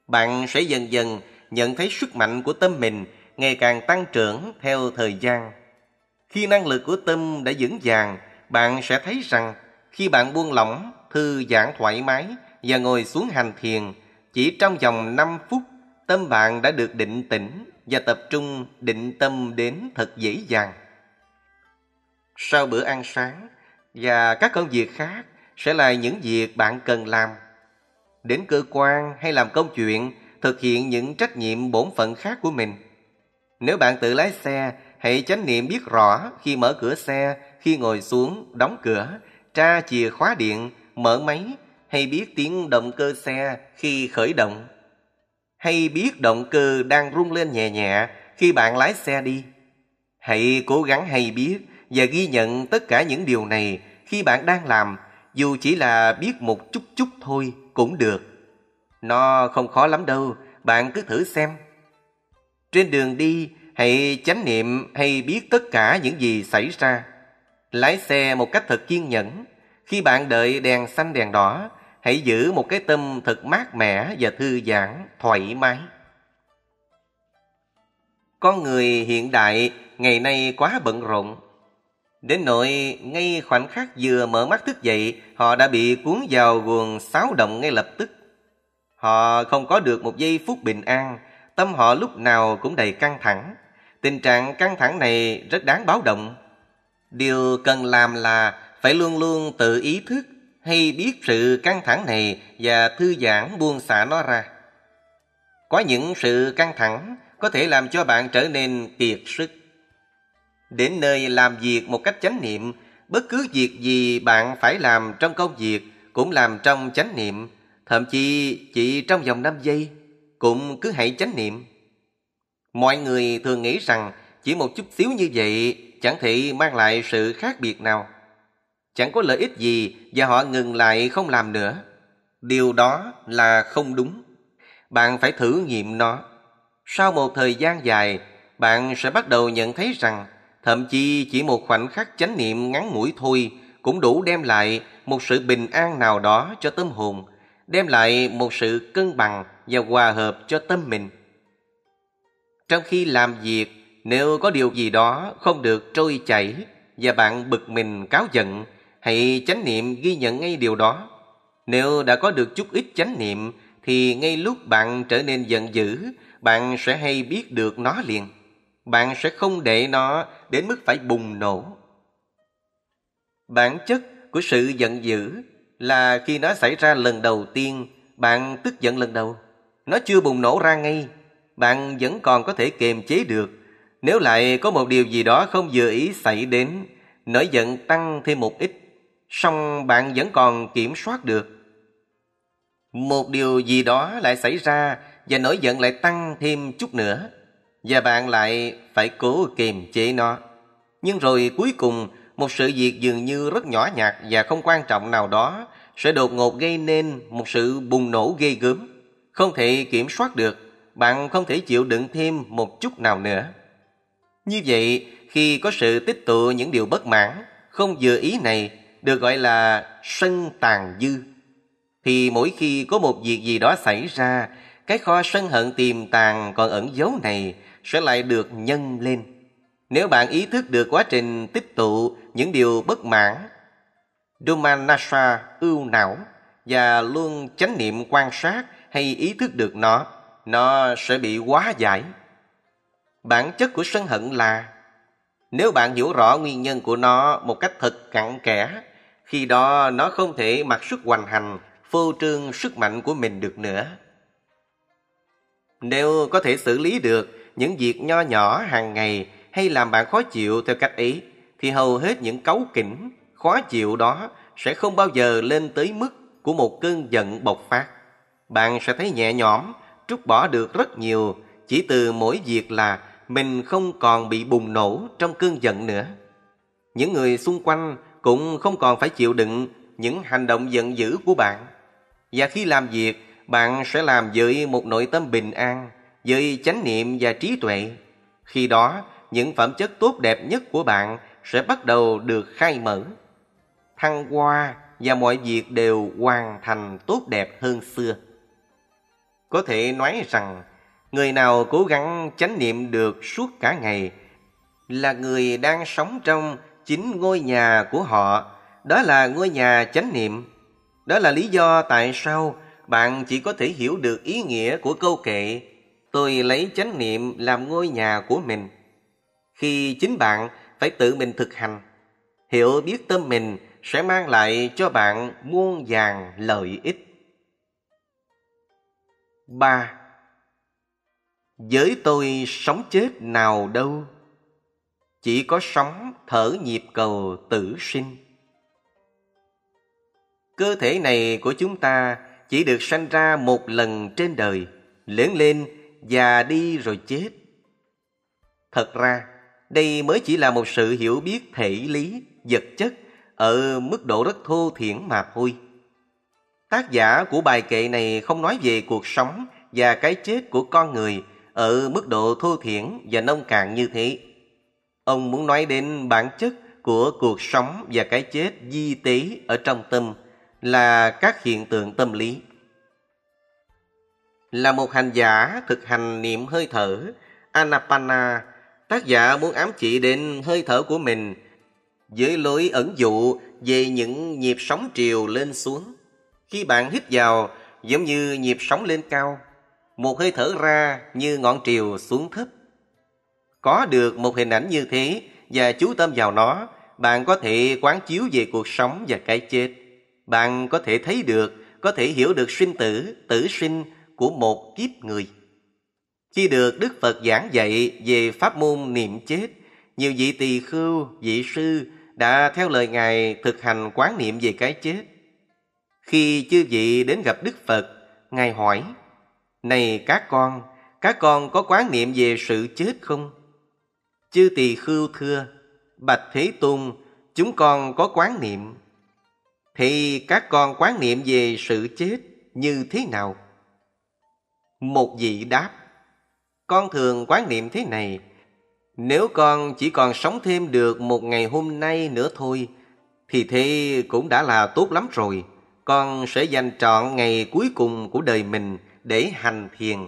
bạn sẽ dần dần nhận thấy sức mạnh của tâm mình ngày càng tăng trưởng theo thời gian. Khi năng lực của tâm đã vững vàng, bạn sẽ thấy rằng khi bạn buông lỏng, thư giãn thoải mái và ngồi xuống hành thiền, chỉ trong vòng 5 phút, tâm bạn đã được định tĩnh và tập trung định tâm đến thật dễ dàng. Sau bữa ăn sáng và các công việc khác sẽ là những việc bạn cần làm. Đến cơ quan hay làm công chuyện, thực hiện những trách nhiệm bổn phận khác của mình. Nếu bạn tự lái xe, hãy chánh niệm biết rõ khi mở cửa xe, khi ngồi xuống, đóng cửa, tra chìa khóa điện, mở máy, hay biết tiếng động cơ xe khi khởi động. Hay biết động cơ đang rung lên nhẹ nhẹ khi bạn lái xe đi. Hãy cố gắng hay biết và ghi nhận tất cả những điều này khi bạn đang làm, dù chỉ là biết một chút chút thôi cũng được. Nó không khó lắm đâu, bạn cứ thử xem. Trên đường đi, hãy chánh niệm hay biết tất cả những gì xảy ra. Lái xe một cách thật kiên nhẫn. Khi bạn đợi đèn xanh đèn đỏ, hãy giữ một cái tâm thật mát mẻ và thư giãn, thoải mái. Con người hiện đại ngày nay quá bận rộn. Đến nỗi ngay khoảnh khắc vừa mở mắt thức dậy, họ đã bị cuốn vào guồng xáo động ngay lập tức. Họ không có được một giây phút bình an, tâm họ lúc nào cũng đầy căng thẳng. Tình trạng căng thẳng này rất đáng báo động. Điều cần làm là phải luôn luôn tự ý thức hay biết sự căng thẳng này và thư giãn buông xả nó ra. Có những sự căng thẳng có thể làm cho bạn trở nên kiệt sức. Đến nơi làm việc một cách chánh niệm, bất cứ việc gì bạn phải làm trong công việc cũng làm trong chánh niệm, thậm chí chỉ trong vòng 5 giây cũng cứ hãy chánh niệm. Mọi người thường nghĩ rằng chỉ một chút xíu như vậy chẳng thể mang lại sự khác biệt nào. Chẳng có lợi ích gì và họ ngừng lại không làm nữa. Điều đó là không đúng. Bạn phải thử nghiệm nó. Sau một thời gian dài, bạn sẽ bắt đầu nhận thấy rằng thậm chí chỉ một khoảnh khắc chánh niệm ngắn ngủi thôi cũng đủ đem lại một sự bình an nào đó cho tâm hồn, đem lại một sự cân bằng và hòa hợp cho tâm mình. Trong khi làm việc, nếu có điều gì đó không được trôi chảy và bạn bực mình cáo giận, hãy chánh niệm ghi nhận ngay điều đó. Nếu đã có được chút ít chánh niệm thì ngay lúc bạn trở nên giận dữ, bạn sẽ hay biết được nó liền. Bạn sẽ không để nó đến mức phải bùng nổ. Bản chất của sự giận dữ là khi nó xảy ra lần đầu tiên, bạn tức giận lần đầu. Nó chưa bùng nổ ra ngay, bạn vẫn còn có thể kiềm chế được. Nếu lại có một điều gì đó không vừa ý xảy đến, nổi giận tăng thêm một ít, song bạn vẫn còn kiểm soát được. Một điều gì đó lại xảy ra và nổi giận lại tăng thêm chút nữa, và bạn lại phải cố kiềm chế nó. Nhưng rồi cuối cùng, một sự việc dường như rất nhỏ nhặt và không quan trọng nào đó sẽ đột ngột gây nên một sự bùng nổ ghê gớm, không thể kiểm soát được, bạn không thể chịu đựng thêm một chút nào nữa. Như vậy, khi có sự tích tụ những điều bất mãn, không vừa ý này được gọi là sân tàn dư. Thì mỗi khi có một việc gì đó xảy ra, cái kho sân hận tiềm tàng còn ẩn giấu này sẽ lại được nhân lên. Nếu bạn ý thức được quá trình tích tụ những điều bất mãn, Dumanasa ưu não và luôn chánh niệm quan sát hay ý thức được nó, nó sẽ bị quá giải. Bản chất của sân hận là nếu bạn hiểu rõ nguyên nhân của nó một cách thật cặn kẽ, khi đó nó không thể mặc sức hoành hành, phô trương sức mạnh của mình được nữa. Nếu có thể xử lý được những việc nho nhỏ hàng ngày hay làm bạn khó chịu theo cách ấy, thì hầu hết những cấu kỉnh, khó chịu đó sẽ không bao giờ lên tới mức của một cơn giận bộc phát. Bạn sẽ thấy nhẹ nhõm, trút bỏ được rất nhiều chỉ từ mỗi việc là mình không còn bị bùng nổ trong cơn giận nữa. Những người xung quanh cũng không còn phải chịu đựng những hành động giận dữ của bạn. Và khi làm việc, bạn sẽ làm với một nội tâm bình an, với chánh niệm và trí tuệ. Khi đó, những phẩm chất tốt đẹp nhất của bạn sẽ bắt đầu được khai mở. Thăng hoa và mọi việc đều hoàn thành tốt đẹp hơn xưa. Có thể nói rằng, người nào cố gắng chánh niệm được suốt cả ngày là người đang sống trong chính ngôi nhà của họ. Đó là ngôi nhà chánh niệm. Đó là lý do tại sao bạn chỉ có thể hiểu được ý nghĩa của câu kệ Tôi lấy chánh niệm làm ngôi nhà của mình. Khi chính bạn phải tự mình thực hành, hiểu biết tâm mình sẽ mang lại cho bạn muôn vàng lợi ích. 3. Với tôi sống chết nào đâu Chỉ có sống thở nhịp cầu tử sinh Cơ thể này của chúng ta chỉ được sanh ra một lần trên đời Lớn lên già đi rồi chết Thật ra đây mới chỉ là một sự hiểu biết thể lý, vật chất ở mức độ rất thô thiển mà thôi. Tác giả của bài kệ này không nói về cuộc sống và cái chết của con người ở mức độ thô thiển và nông cạn như thế. Ông muốn nói đến bản chất của cuộc sống và cái chết di tế ở trong tâm là các hiện tượng tâm lý. Là một hành giả thực hành niệm hơi thở, Anapana, tác giả muốn ám chỉ đến hơi thở của mình với lối ẩn dụ về những nhịp sóng triều lên xuống. Khi bạn hít vào, giống như nhịp sóng lên cao, một hơi thở ra như ngọn triều xuống thấp. Có được một hình ảnh như thế và chú tâm vào nó, bạn có thể quán chiếu về cuộc sống và cái chết. Bạn có thể thấy được, có thể hiểu được sinh tử, tử sinh của một kiếp người. Khi được Đức Phật giảng dạy về pháp môn niệm chết, nhiều vị tỳ khưu, vị sư đã theo lời Ngài thực hành quán niệm về cái chết. Khi chư vị đến gặp Đức Phật, Ngài hỏi, Này các con, các con có quán niệm về sự chết không? Chư tỳ khưu thưa, Bạch Thế Tôn, chúng con có quán niệm. Thì các con quán niệm về sự chết như thế nào? Một vị đáp, con thường quán niệm thế này, nếu con chỉ còn sống thêm được một ngày hôm nay nữa thôi, thì thế cũng đã là tốt lắm rồi. Con sẽ dành trọn ngày cuối cùng của đời mình để hành thiền.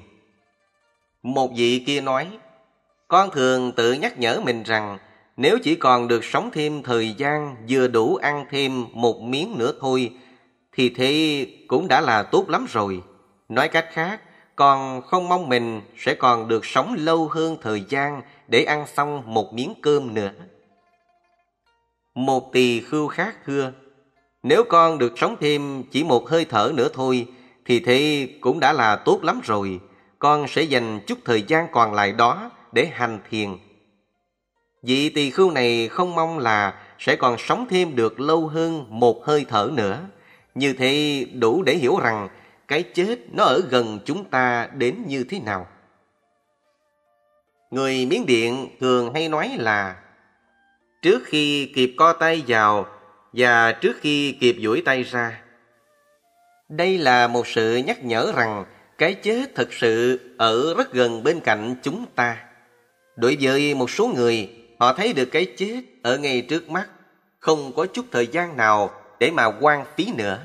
Một vị kia nói, con thường tự nhắc nhở mình rằng nếu chỉ còn được sống thêm thời gian vừa đủ ăn thêm một miếng nữa thôi, thì thế cũng đã là tốt lắm rồi. Nói cách khác, con không mong mình sẽ còn được sống lâu hơn thời gian để ăn xong một miếng cơm nữa. Một tỳ khưu khác thưa, nếu con được sống thêm chỉ một hơi thở nữa thôi, thì thế cũng đã là tốt lắm rồi. Con sẽ dành chút thời gian còn lại đó để hành thiền. Vị tỳ khưu này không mong là sẽ còn sống thêm được lâu hơn một hơi thở nữa. Như thế đủ để hiểu rằng cái chết nó ở gần chúng ta đến như thế nào. Người Miến Điện thường hay nói là trước khi kịp co tay vào và trước khi kịp duỗi tay ra. Đây là một sự nhắc nhở rằng cái chết thực sự ở rất gần bên cạnh chúng ta. Đối với một số người, họ thấy được cái chết ở ngay trước mắt, không có chút thời gian nào để mà quan phí nữa.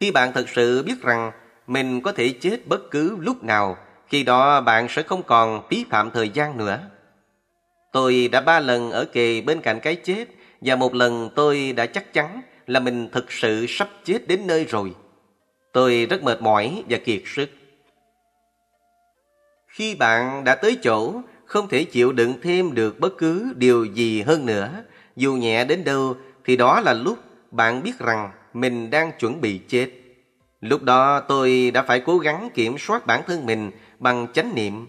Khi bạn thực sự biết rằng mình có thể chết bất cứ lúc nào, khi đó bạn sẽ không còn phí phạm thời gian nữa. Tôi đã ba lần ở kề bên cạnh cái chết và một lần tôi đã chắc chắn là mình thực sự sắp chết đến nơi rồi. Tôi rất mệt mỏi và kiệt sức. Khi bạn đã tới chỗ không thể chịu đựng thêm được bất cứ điều gì hơn nữa, dù nhẹ đến đâu thì đó là lúc bạn biết rằng mình đang chuẩn bị chết. Lúc đó tôi đã phải cố gắng kiểm soát bản thân mình bằng chánh niệm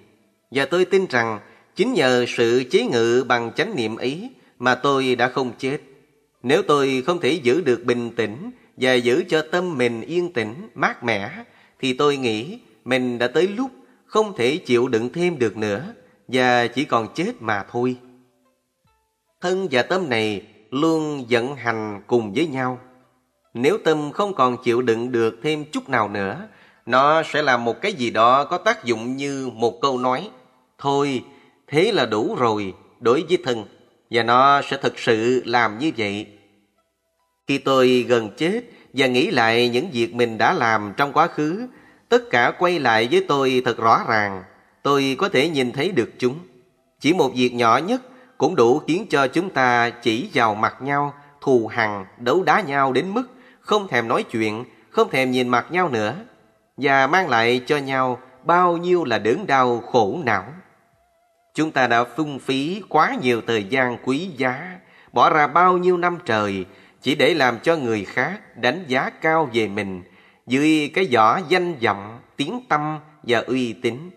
và tôi tin rằng chính nhờ sự chế ngự bằng chánh niệm ấy mà tôi đã không chết. Nếu tôi không thể giữ được bình tĩnh và giữ cho tâm mình yên tĩnh, mát mẻ thì tôi nghĩ mình đã tới lúc không thể chịu đựng thêm được nữa và chỉ còn chết mà thôi. Thân và tâm này luôn vận hành cùng với nhau. Nếu tâm không còn chịu đựng được thêm chút nào nữa, Nó sẽ là một cái gì đó có tác dụng như một câu nói. Thôi, thế là đủ rồi đối với thân. Và nó sẽ thực sự làm như vậy. Khi tôi gần chết và nghĩ lại những việc mình đã làm trong quá khứ, tất cả quay lại với tôi thật rõ ràng. Tôi có thể nhìn thấy được chúng. Chỉ một việc nhỏ nhất cũng đủ khiến cho chúng ta chỉ vào mặt nhau, thù hằn, đấu đá nhau đến mức không thèm nói chuyện, không thèm nhìn mặt nhau nữa, và mang lại cho nhau bao nhiêu là đớn đau khổ não. Chúng ta đã phung phí quá nhiều thời gian quý giá, bỏ ra bao nhiêu năm trời chỉ để làm cho người khác đánh giá cao về mình dưới cái vỏ danh vọng, tiếng tâm và uy tín.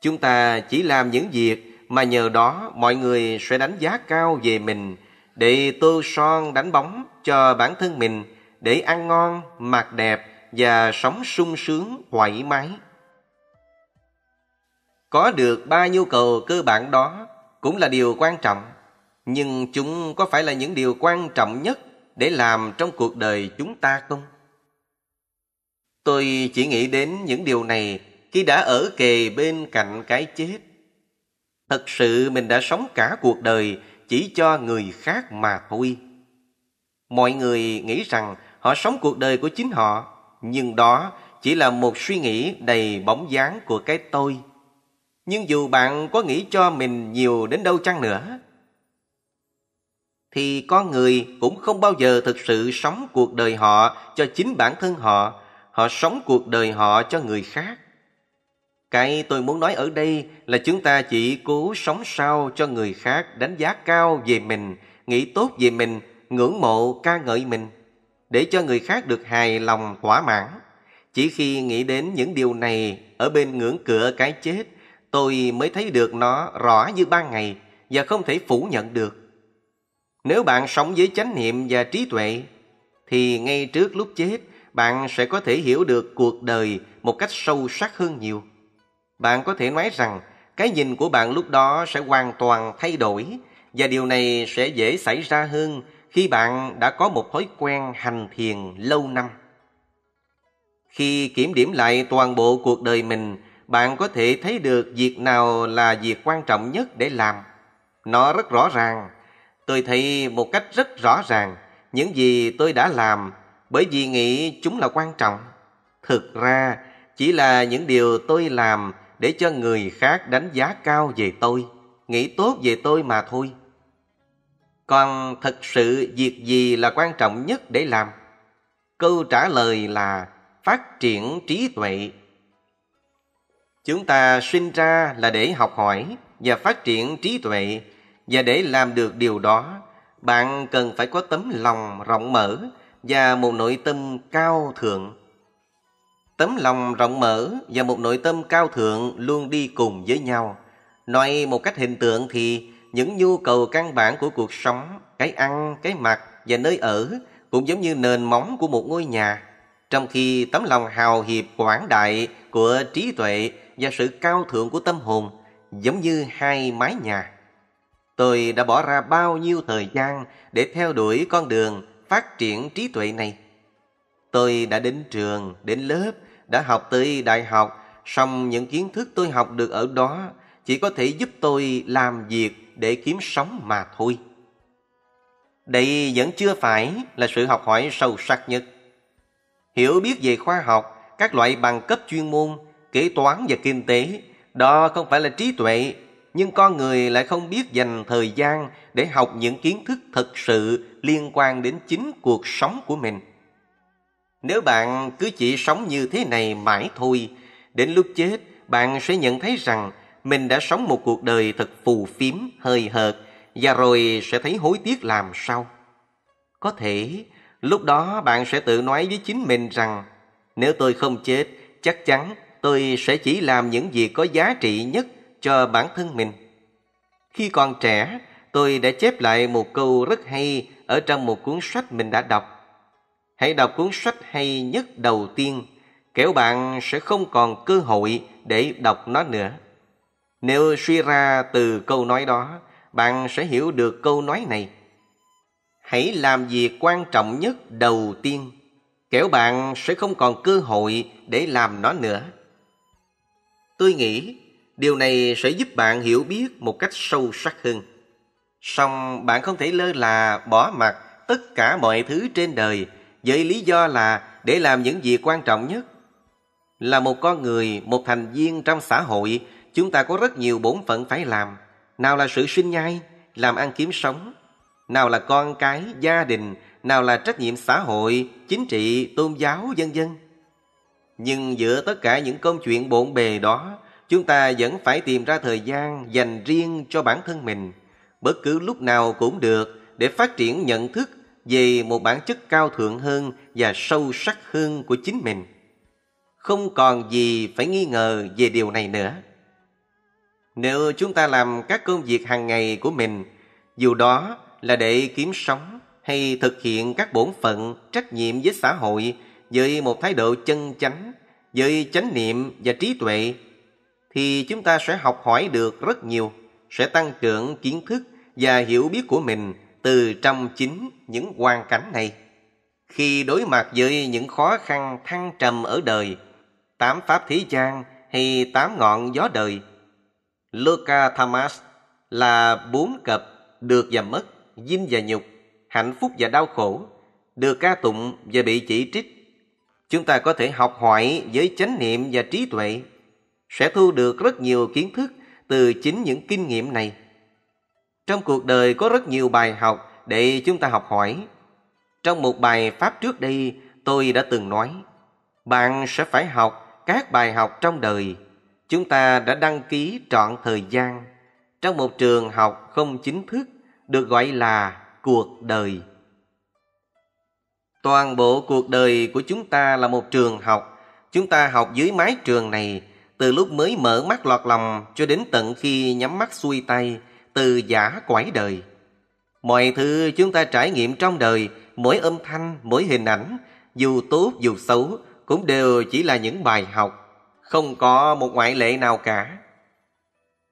Chúng ta chỉ làm những việc mà nhờ đó mọi người sẽ đánh giá cao về mình để tô son đánh bóng cho bản thân mình để ăn ngon, mặc đẹp và sống sung sướng, thoải mái. Có được ba nhu cầu cơ bản đó cũng là điều quan trọng, nhưng chúng có phải là những điều quan trọng nhất để làm trong cuộc đời chúng ta không? Tôi chỉ nghĩ đến những điều này khi đã ở kề bên cạnh cái chết. Thật sự mình đã sống cả cuộc đời chỉ cho người khác mà thôi. Mọi người nghĩ rằng họ sống cuộc đời của chính họ, nhưng đó chỉ là một suy nghĩ đầy bóng dáng của cái tôi. Nhưng dù bạn có nghĩ cho mình nhiều đến đâu chăng nữa, thì con người cũng không bao giờ thực sự sống cuộc đời họ cho chính bản thân họ, họ sống cuộc đời họ cho người khác. Cái tôi muốn nói ở đây là chúng ta chỉ cố sống sao cho người khác đánh giá cao về mình, nghĩ tốt về mình, ngưỡng mộ ca ngợi mình, để cho người khác được hài lòng thỏa mãn. Chỉ khi nghĩ đến những điều này ở bên ngưỡng cửa cái chết, tôi mới thấy được nó rõ như ban ngày và không thể phủ nhận được. Nếu bạn sống với chánh niệm và trí tuệ, thì ngay trước lúc chết, bạn sẽ có thể hiểu được cuộc đời một cách sâu sắc hơn nhiều. Bạn có thể nói rằng cái nhìn của bạn lúc đó sẽ hoàn toàn thay đổi và điều này sẽ dễ xảy ra hơn khi bạn đã có một thói quen hành thiền lâu năm. Khi kiểm điểm lại toàn bộ cuộc đời mình, bạn có thể thấy được việc nào là việc quan trọng nhất để làm. Nó rất rõ ràng. Tôi thấy một cách rất rõ ràng những gì tôi đã làm bởi vì nghĩ chúng là quan trọng. Thực ra, chỉ là những điều tôi làm để cho người khác đánh giá cao về tôi, nghĩ tốt về tôi mà thôi. Còn thật sự việc gì là quan trọng nhất để làm? Câu trả lời là phát triển trí tuệ. Chúng ta sinh ra là để học hỏi và phát triển trí tuệ và để làm được điều đó, bạn cần phải có tấm lòng rộng mở và một nội tâm cao thượng. Tấm lòng rộng mở và một nội tâm cao thượng luôn đi cùng với nhau. Nói một cách hình tượng thì những nhu cầu căn bản của cuộc sống, cái ăn, cái mặc và nơi ở cũng giống như nền móng của một ngôi nhà. Trong khi tấm lòng hào hiệp quảng đại của trí tuệ và sự cao thượng của tâm hồn giống như hai mái nhà. Tôi đã bỏ ra bao nhiêu thời gian để theo đuổi con đường phát triển trí tuệ này. Tôi đã đến trường, đến lớp, đã học tới đại học, song những kiến thức tôi học được ở đó chỉ có thể giúp tôi làm việc để kiếm sống mà thôi. Đây vẫn chưa phải là sự học hỏi sâu sắc nhất. Hiểu biết về khoa học, các loại bằng cấp chuyên môn, kế toán và kinh tế, đó không phải là trí tuệ, nhưng con người lại không biết dành thời gian để học những kiến thức thực sự liên quan đến chính cuộc sống của mình. Nếu bạn cứ chỉ sống như thế này mãi thôi, đến lúc chết bạn sẽ nhận thấy rằng mình đã sống một cuộc đời thật phù phiếm, hơi hợt và rồi sẽ thấy hối tiếc làm sao. Có thể lúc đó bạn sẽ tự nói với chính mình rằng nếu tôi không chết, chắc chắn tôi sẽ chỉ làm những việc có giá trị nhất cho bản thân mình. Khi còn trẻ, tôi đã chép lại một câu rất hay ở trong một cuốn sách mình đã đọc. Hãy đọc cuốn sách hay nhất đầu tiên, kẻo bạn sẽ không còn cơ hội để đọc nó nữa. Nếu suy ra từ câu nói đó, bạn sẽ hiểu được câu nói này. Hãy làm việc quan trọng nhất đầu tiên. kẻo bạn sẽ không còn cơ hội để làm nó nữa. Tôi nghĩ điều này sẽ giúp bạn hiểu biết một cách sâu sắc hơn. Song bạn không thể lơ là bỏ mặc tất cả mọi thứ trên đời với lý do là để làm những việc quan trọng nhất. Là một con người, một thành viên trong xã hội, chúng ta có rất nhiều bổn phận phải làm. Nào là sự sinh nhai, làm ăn kiếm sống, nào là con cái, gia đình, nào là trách nhiệm xã hội, chính trị, tôn giáo, vân vân. Nhưng giữa tất cả những công chuyện bộn bề đó, chúng ta vẫn phải tìm ra thời gian dành riêng cho bản thân mình, bất cứ lúc nào cũng được để phát triển nhận thức về một bản chất cao thượng hơn và sâu sắc hơn của chính mình. Không còn gì phải nghi ngờ về điều này nữa. Nếu chúng ta làm các công việc hàng ngày của mình, dù đó là để kiếm sống hay thực hiện các bổn phận, trách nhiệm với xã hội với một thái độ chân chánh, với chánh niệm và trí tuệ, thì chúng ta sẽ học hỏi được rất nhiều, sẽ tăng trưởng kiến thức và hiểu biết của mình từ trong chính những hoàn cảnh này. Khi đối mặt với những khó khăn thăng trầm ở đời, tám pháp thế gian hay tám ngọn gió đời, Loka Thamas là bốn cặp được và mất, dinh và nhục, hạnh phúc và đau khổ, được ca tụng và bị chỉ trích. Chúng ta có thể học hỏi với chánh niệm và trí tuệ, sẽ thu được rất nhiều kiến thức từ chính những kinh nghiệm này. Trong cuộc đời có rất nhiều bài học để chúng ta học hỏi. Trong một bài pháp trước đây, tôi đã từng nói, bạn sẽ phải học các bài học trong đời. Chúng ta đã đăng ký trọn thời gian trong một trường học không chính thức được gọi là cuộc đời. Toàn bộ cuộc đời của chúng ta là một trường học. Chúng ta học dưới mái trường này từ lúc mới mở mắt lọt lòng cho đến tận khi nhắm mắt xuôi tay từ giả quải đời. Mọi thứ chúng ta trải nghiệm trong đời, mỗi âm thanh, mỗi hình ảnh, dù tốt dù xấu, cũng đều chỉ là những bài học, không có một ngoại lệ nào cả.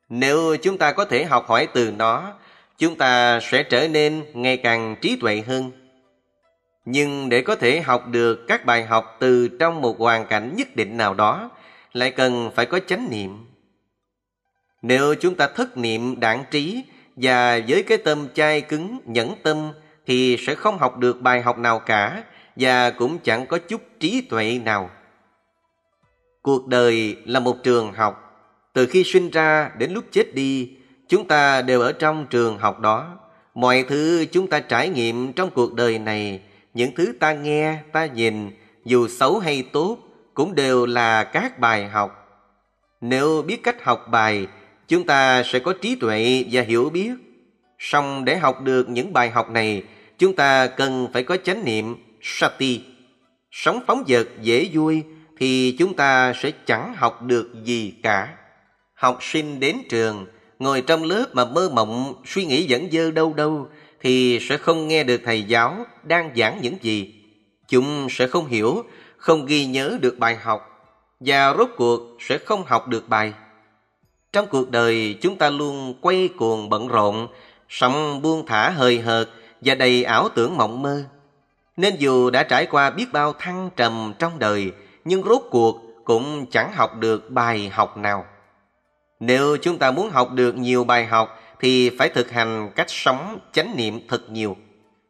Nếu chúng ta có thể học hỏi từ nó, chúng ta sẽ trở nên ngày càng trí tuệ hơn. Nhưng để có thể học được các bài học từ trong một hoàn cảnh nhất định nào đó, lại cần phải có chánh niệm. Nếu chúng ta thất niệm đảng trí và với cái tâm chai cứng, nhẫn tâm thì sẽ không học được bài học nào cả và cũng chẳng có chút trí tuệ nào. Cuộc đời là một trường học. Từ khi sinh ra đến lúc chết đi, chúng ta đều ở trong trường học đó. Mọi thứ chúng ta trải nghiệm trong cuộc đời này, những thứ ta nghe, ta nhìn, dù xấu hay tốt, cũng đều là các bài học. Nếu biết cách học bài chúng ta sẽ có trí tuệ và hiểu biết. Song để học được những bài học này, chúng ta cần phải có chánh niệm sati. Sống phóng dật dễ vui thì chúng ta sẽ chẳng học được gì cả. Học sinh đến trường, ngồi trong lớp mà mơ mộng, suy nghĩ dẫn dơ đâu đâu, thì sẽ không nghe được thầy giáo đang giảng những gì. Chúng sẽ không hiểu, không ghi nhớ được bài học, và rốt cuộc sẽ không học được bài. Trong cuộc đời chúng ta luôn quay cuồng bận rộn, sống buông thả hời hợt và đầy ảo tưởng mộng mơ. Nên dù đã trải qua biết bao thăng trầm trong đời, nhưng rốt cuộc cũng chẳng học được bài học nào. Nếu chúng ta muốn học được nhiều bài học thì phải thực hành cách sống chánh niệm thật nhiều.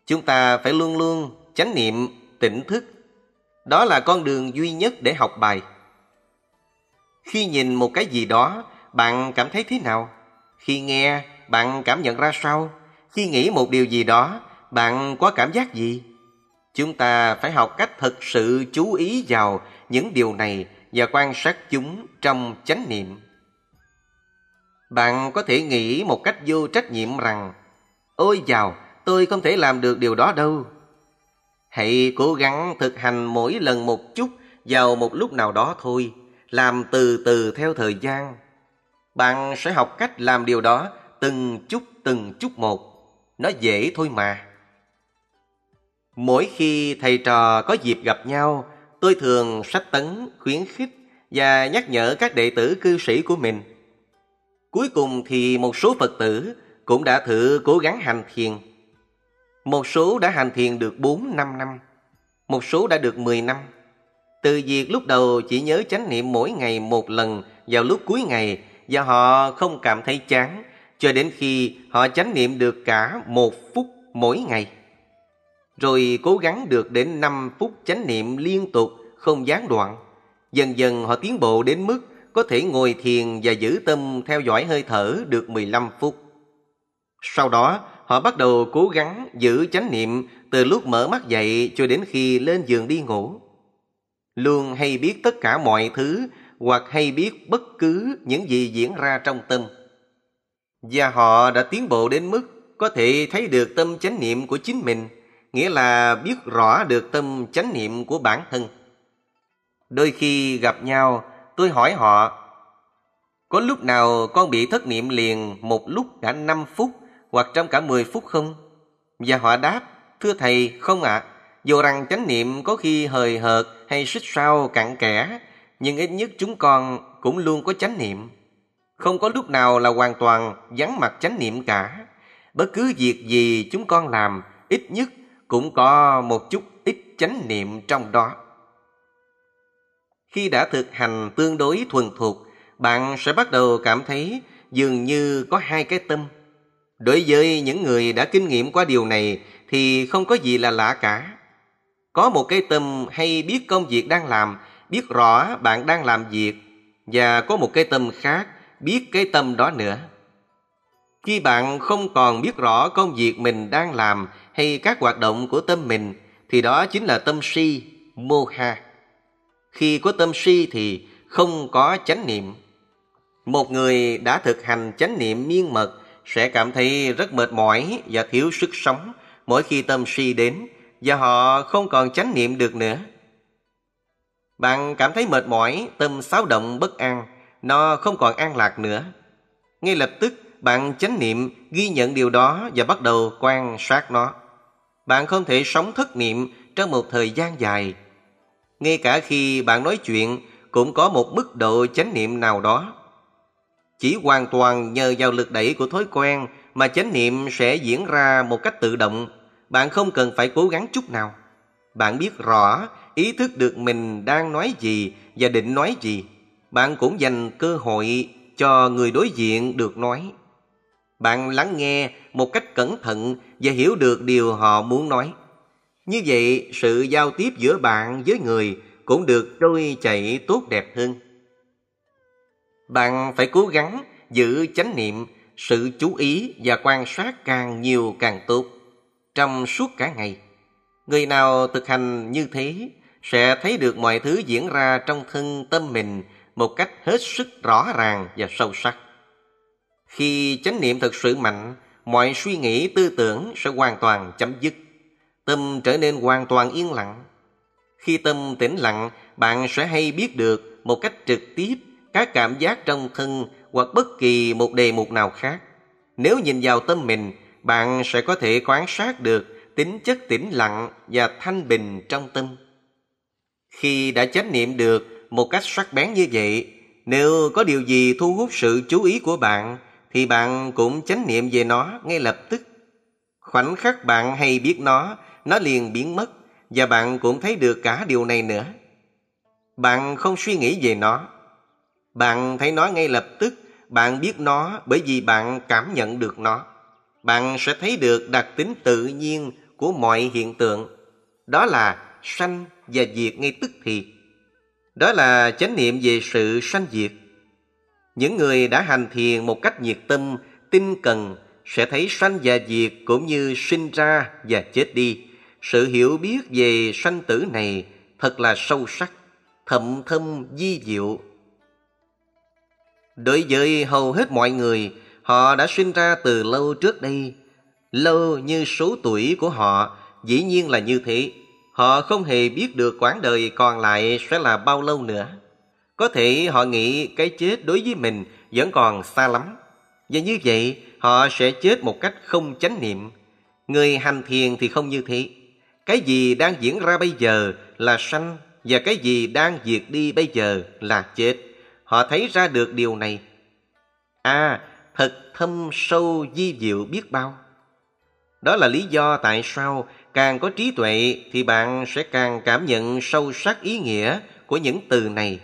Chúng ta phải luôn luôn chánh niệm tỉnh thức. Đó là con đường duy nhất để học bài. Khi nhìn một cái gì đó bạn cảm thấy thế nào? Khi nghe, bạn cảm nhận ra sao? Khi nghĩ một điều gì đó, bạn có cảm giác gì? Chúng ta phải học cách thực sự chú ý vào những điều này và quan sát chúng trong chánh niệm. Bạn có thể nghĩ một cách vô trách nhiệm rằng Ôi chào, tôi không thể làm được điều đó đâu. Hãy cố gắng thực hành mỗi lần một chút vào một lúc nào đó thôi, làm từ từ theo thời gian bạn sẽ học cách làm điều đó từng chút từng chút một. Nó dễ thôi mà. Mỗi khi thầy trò có dịp gặp nhau, tôi thường sách tấn, khuyến khích và nhắc nhở các đệ tử cư sĩ của mình. Cuối cùng thì một số Phật tử cũng đã thử cố gắng hành thiền. Một số đã hành thiền được 4-5 năm. Một số đã được 10 năm. Từ việc lúc đầu chỉ nhớ chánh niệm mỗi ngày một lần vào lúc cuối ngày và họ không cảm thấy chán cho đến khi họ chánh niệm được cả một phút mỗi ngày. Rồi cố gắng được đến 5 phút chánh niệm liên tục, không gián đoạn. Dần dần họ tiến bộ đến mức có thể ngồi thiền và giữ tâm theo dõi hơi thở được 15 phút. Sau đó, họ bắt đầu cố gắng giữ chánh niệm từ lúc mở mắt dậy cho đến khi lên giường đi ngủ. Luôn hay biết tất cả mọi thứ hoặc hay biết bất cứ những gì diễn ra trong tâm. Và họ đã tiến bộ đến mức có thể thấy được tâm chánh niệm của chính mình, nghĩa là biết rõ được tâm chánh niệm của bản thân. Đôi khi gặp nhau, tôi hỏi họ, có lúc nào con bị thất niệm liền một lúc cả 5 phút hoặc trong cả 10 phút không? Và họ đáp, thưa thầy, không ạ. À. Dù rằng chánh niệm có khi hời hợt hay xích sao cặn kẽ, nhưng ít nhất chúng con cũng luôn có chánh niệm. Không có lúc nào là hoàn toàn vắng mặt chánh niệm cả. Bất cứ việc gì chúng con làm, ít nhất cũng có một chút ít chánh niệm trong đó. Khi đã thực hành tương đối thuần thục, bạn sẽ bắt đầu cảm thấy dường như có hai cái tâm. Đối với những người đã kinh nghiệm qua điều này thì không có gì là lạ cả. Có một cái tâm hay biết công việc đang làm, biết rõ bạn đang làm việc và có một cái tâm khác biết cái tâm đó nữa. Khi bạn không còn biết rõ công việc mình đang làm hay các hoạt động của tâm mình thì đó chính là tâm si, moha. Khi có tâm si thì không có chánh niệm. Một người đã thực hành chánh niệm miên mật sẽ cảm thấy rất mệt mỏi và thiếu sức sống mỗi khi tâm si đến và họ không còn chánh niệm được nữa. Bạn cảm thấy mệt mỏi, tâm xáo động bất an, nó không còn an lạc nữa. Ngay lập tức bạn chánh niệm ghi nhận điều đó và bắt đầu quan sát nó. Bạn không thể sống thất niệm trong một thời gian dài. Ngay cả khi bạn nói chuyện cũng có một mức độ chánh niệm nào đó. Chỉ hoàn toàn nhờ vào lực đẩy của thói quen mà chánh niệm sẽ diễn ra một cách tự động. Bạn không cần phải cố gắng chút nào. Bạn biết rõ, ý thức được mình đang nói gì và định nói gì. Bạn cũng dành cơ hội cho người đối diện được nói. Bạn lắng nghe một cách cẩn thận và hiểu được điều họ muốn nói. Như vậy, sự giao tiếp giữa bạn với người cũng được trôi chảy tốt đẹp hơn. Bạn phải cố gắng giữ chánh niệm, sự chú ý và quan sát càng nhiều càng tốt trong suốt cả ngày. Người nào thực hành như thế sẽ thấy được mọi thứ diễn ra trong thân tâm mình một cách hết sức rõ ràng và sâu sắc. Khi chánh niệm thực sự mạnh, mọi suy nghĩ tư tưởng sẽ hoàn toàn chấm dứt. Tâm trở nên hoàn toàn yên lặng. Khi tâm tĩnh lặng, bạn sẽ hay biết được một cách trực tiếp các cảm giác trong thân hoặc bất kỳ một đề mục nào khác. Nếu nhìn vào tâm mình, bạn sẽ có thể quan sát được tính chất tĩnh lặng và thanh bình trong tâm. Khi đã chánh niệm được một cách sắc bén như vậy, nếu có điều gì thu hút sự chú ý của bạn, thì bạn cũng chánh niệm về nó ngay lập tức. Khoảnh khắc bạn hay biết nó, nó liền biến mất và bạn cũng thấy được cả điều này nữa. Bạn không suy nghĩ về nó, bạn thấy nó ngay lập tức, bạn biết nó bởi vì bạn cảm nhận được nó. Bạn sẽ thấy được đặc tính tự nhiên của mọi hiện tượng. Đó là sanh và diệt ngay tức thì. Đó là chánh niệm về sự sanh diệt. Những người đã hành thiền một cách nhiệt tâm, tinh cần sẽ thấy sanh và diệt cũng như sinh ra và chết đi. Sự hiểu biết về sanh tử này thật là sâu sắc, thậm thâm di diệu Đối với hầu hết mọi người, họ đã sinh ra từ lâu trước đây. Lâu như số tuổi của họ, dĩ nhiên là như thế. Họ không hề biết được quãng đời còn lại sẽ là bao lâu nữa. Có thể họ nghĩ cái chết đối với mình vẫn còn xa lắm. Và như vậy, họ sẽ chết một cách không chánh niệm. Người hành thiền thì không như thế. Cái gì đang diễn ra bây giờ là sanh và cái gì đang diệt đi bây giờ là chết. Họ thấy ra được điều này. À, thật thâm sâu di diệu biết bao. Đó là lý do tại sao càng có trí tuệ thì bạn sẽ càng cảm nhận sâu sắc ý nghĩa của những từ này.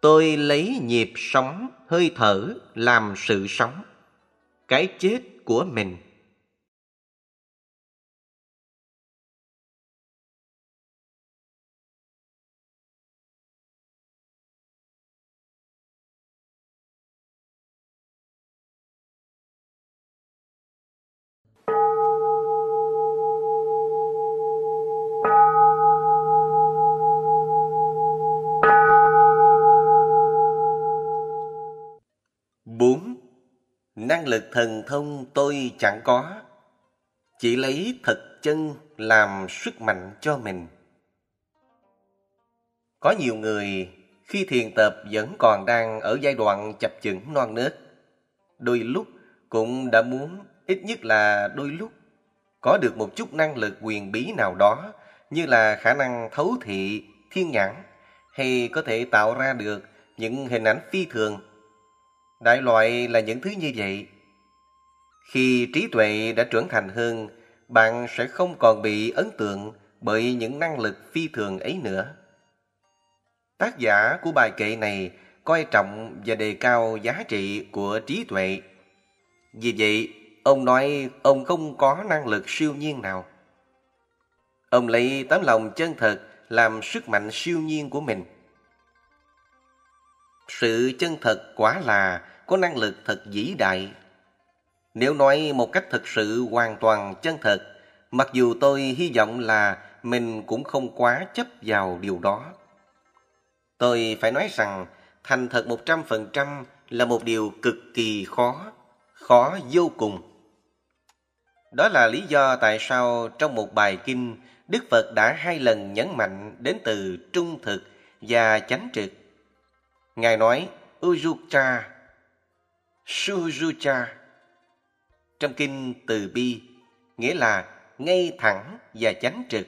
Tôi lấy nhịp sống, hơi thở làm sự sống. Cái chết của mình. Bốn Năng lực thần thông tôi chẳng có, chỉ lấy thật chân làm sức mạnh cho mình. Có nhiều người khi thiền tập vẫn còn đang ở giai đoạn chập chững non nớt. Đôi lúc cũng đã muốn ít nhất là đôi lúc có được một chút năng lực quyền bí nào đó như là khả năng thấu thị, thiên nhãn hay có thể tạo ra được những hình ảnh phi thường Đại loại là những thứ như vậy. Khi trí tuệ đã trưởng thành hơn, bạn sẽ không còn bị ấn tượng bởi những năng lực phi thường ấy nữa. Tác giả của bài kệ này coi trọng và đề cao giá trị của trí tuệ. Vì vậy, ông nói ông không có năng lực siêu nhiên nào. Ông lấy tấm lòng chân thật làm sức mạnh siêu nhiên của mình. Sự chân thật quả là có năng lực thật vĩ đại. Nếu nói một cách thực sự hoàn toàn chân thật, mặc dù tôi hy vọng là mình cũng không quá chấp vào điều đó. Tôi phải nói rằng thành thật một trăm phần trăm là một điều cực kỳ khó, khó vô cùng. Đó là lý do tại sao trong một bài kinh, Đức Phật đã hai lần nhấn mạnh đến từ trung thực và chánh trực. Ngài nói, Ujukcha Sujucha Trong kinh Từ Bi nghĩa là ngay thẳng và chánh trực.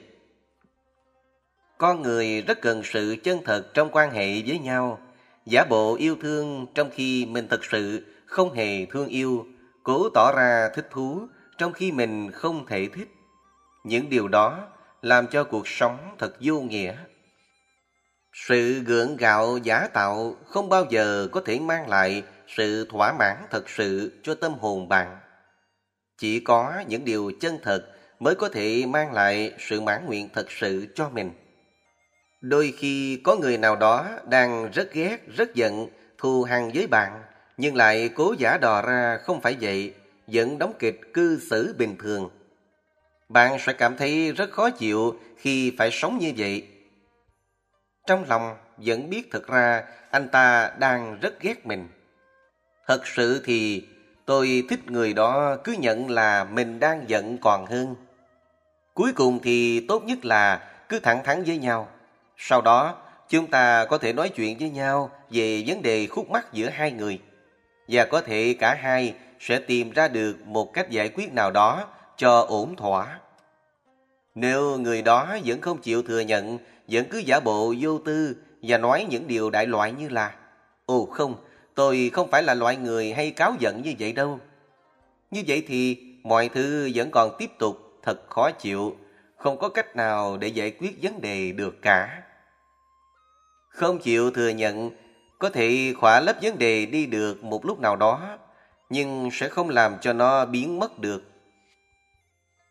Con người rất cần sự chân thật trong quan hệ với nhau, giả bộ yêu thương trong khi mình thật sự không hề thương yêu, cố tỏ ra thích thú trong khi mình không thể thích. Những điều đó làm cho cuộc sống thật vô nghĩa. Sự gượng gạo giả tạo không bao giờ có thể mang lại sự thỏa mãn thật sự cho tâm hồn bạn. Chỉ có những điều chân thật mới có thể mang lại sự mãn nguyện thật sự cho mình. Đôi khi có người nào đó đang rất ghét, rất giận, thù hằn với bạn, nhưng lại cố giả đò ra không phải vậy, vẫn đóng kịch cư xử bình thường. Bạn sẽ cảm thấy rất khó chịu khi phải sống như vậy. Trong lòng vẫn biết thật ra anh ta đang rất ghét mình. Thật sự thì tôi thích người đó cứ nhận là mình đang giận còn hơn. Cuối cùng thì tốt nhất là cứ thẳng thắn với nhau. Sau đó chúng ta có thể nói chuyện với nhau về vấn đề khúc mắc giữa hai người. Và có thể cả hai sẽ tìm ra được một cách giải quyết nào đó cho ổn thỏa. Nếu người đó vẫn không chịu thừa nhận, vẫn cứ giả bộ vô tư và nói những điều đại loại như là Ồ không, Tôi không phải là loại người hay cáo giận như vậy đâu. Như vậy thì mọi thứ vẫn còn tiếp tục thật khó chịu, không có cách nào để giải quyết vấn đề được cả. Không chịu thừa nhận có thể khỏa lấp vấn đề đi được một lúc nào đó, nhưng sẽ không làm cho nó biến mất được.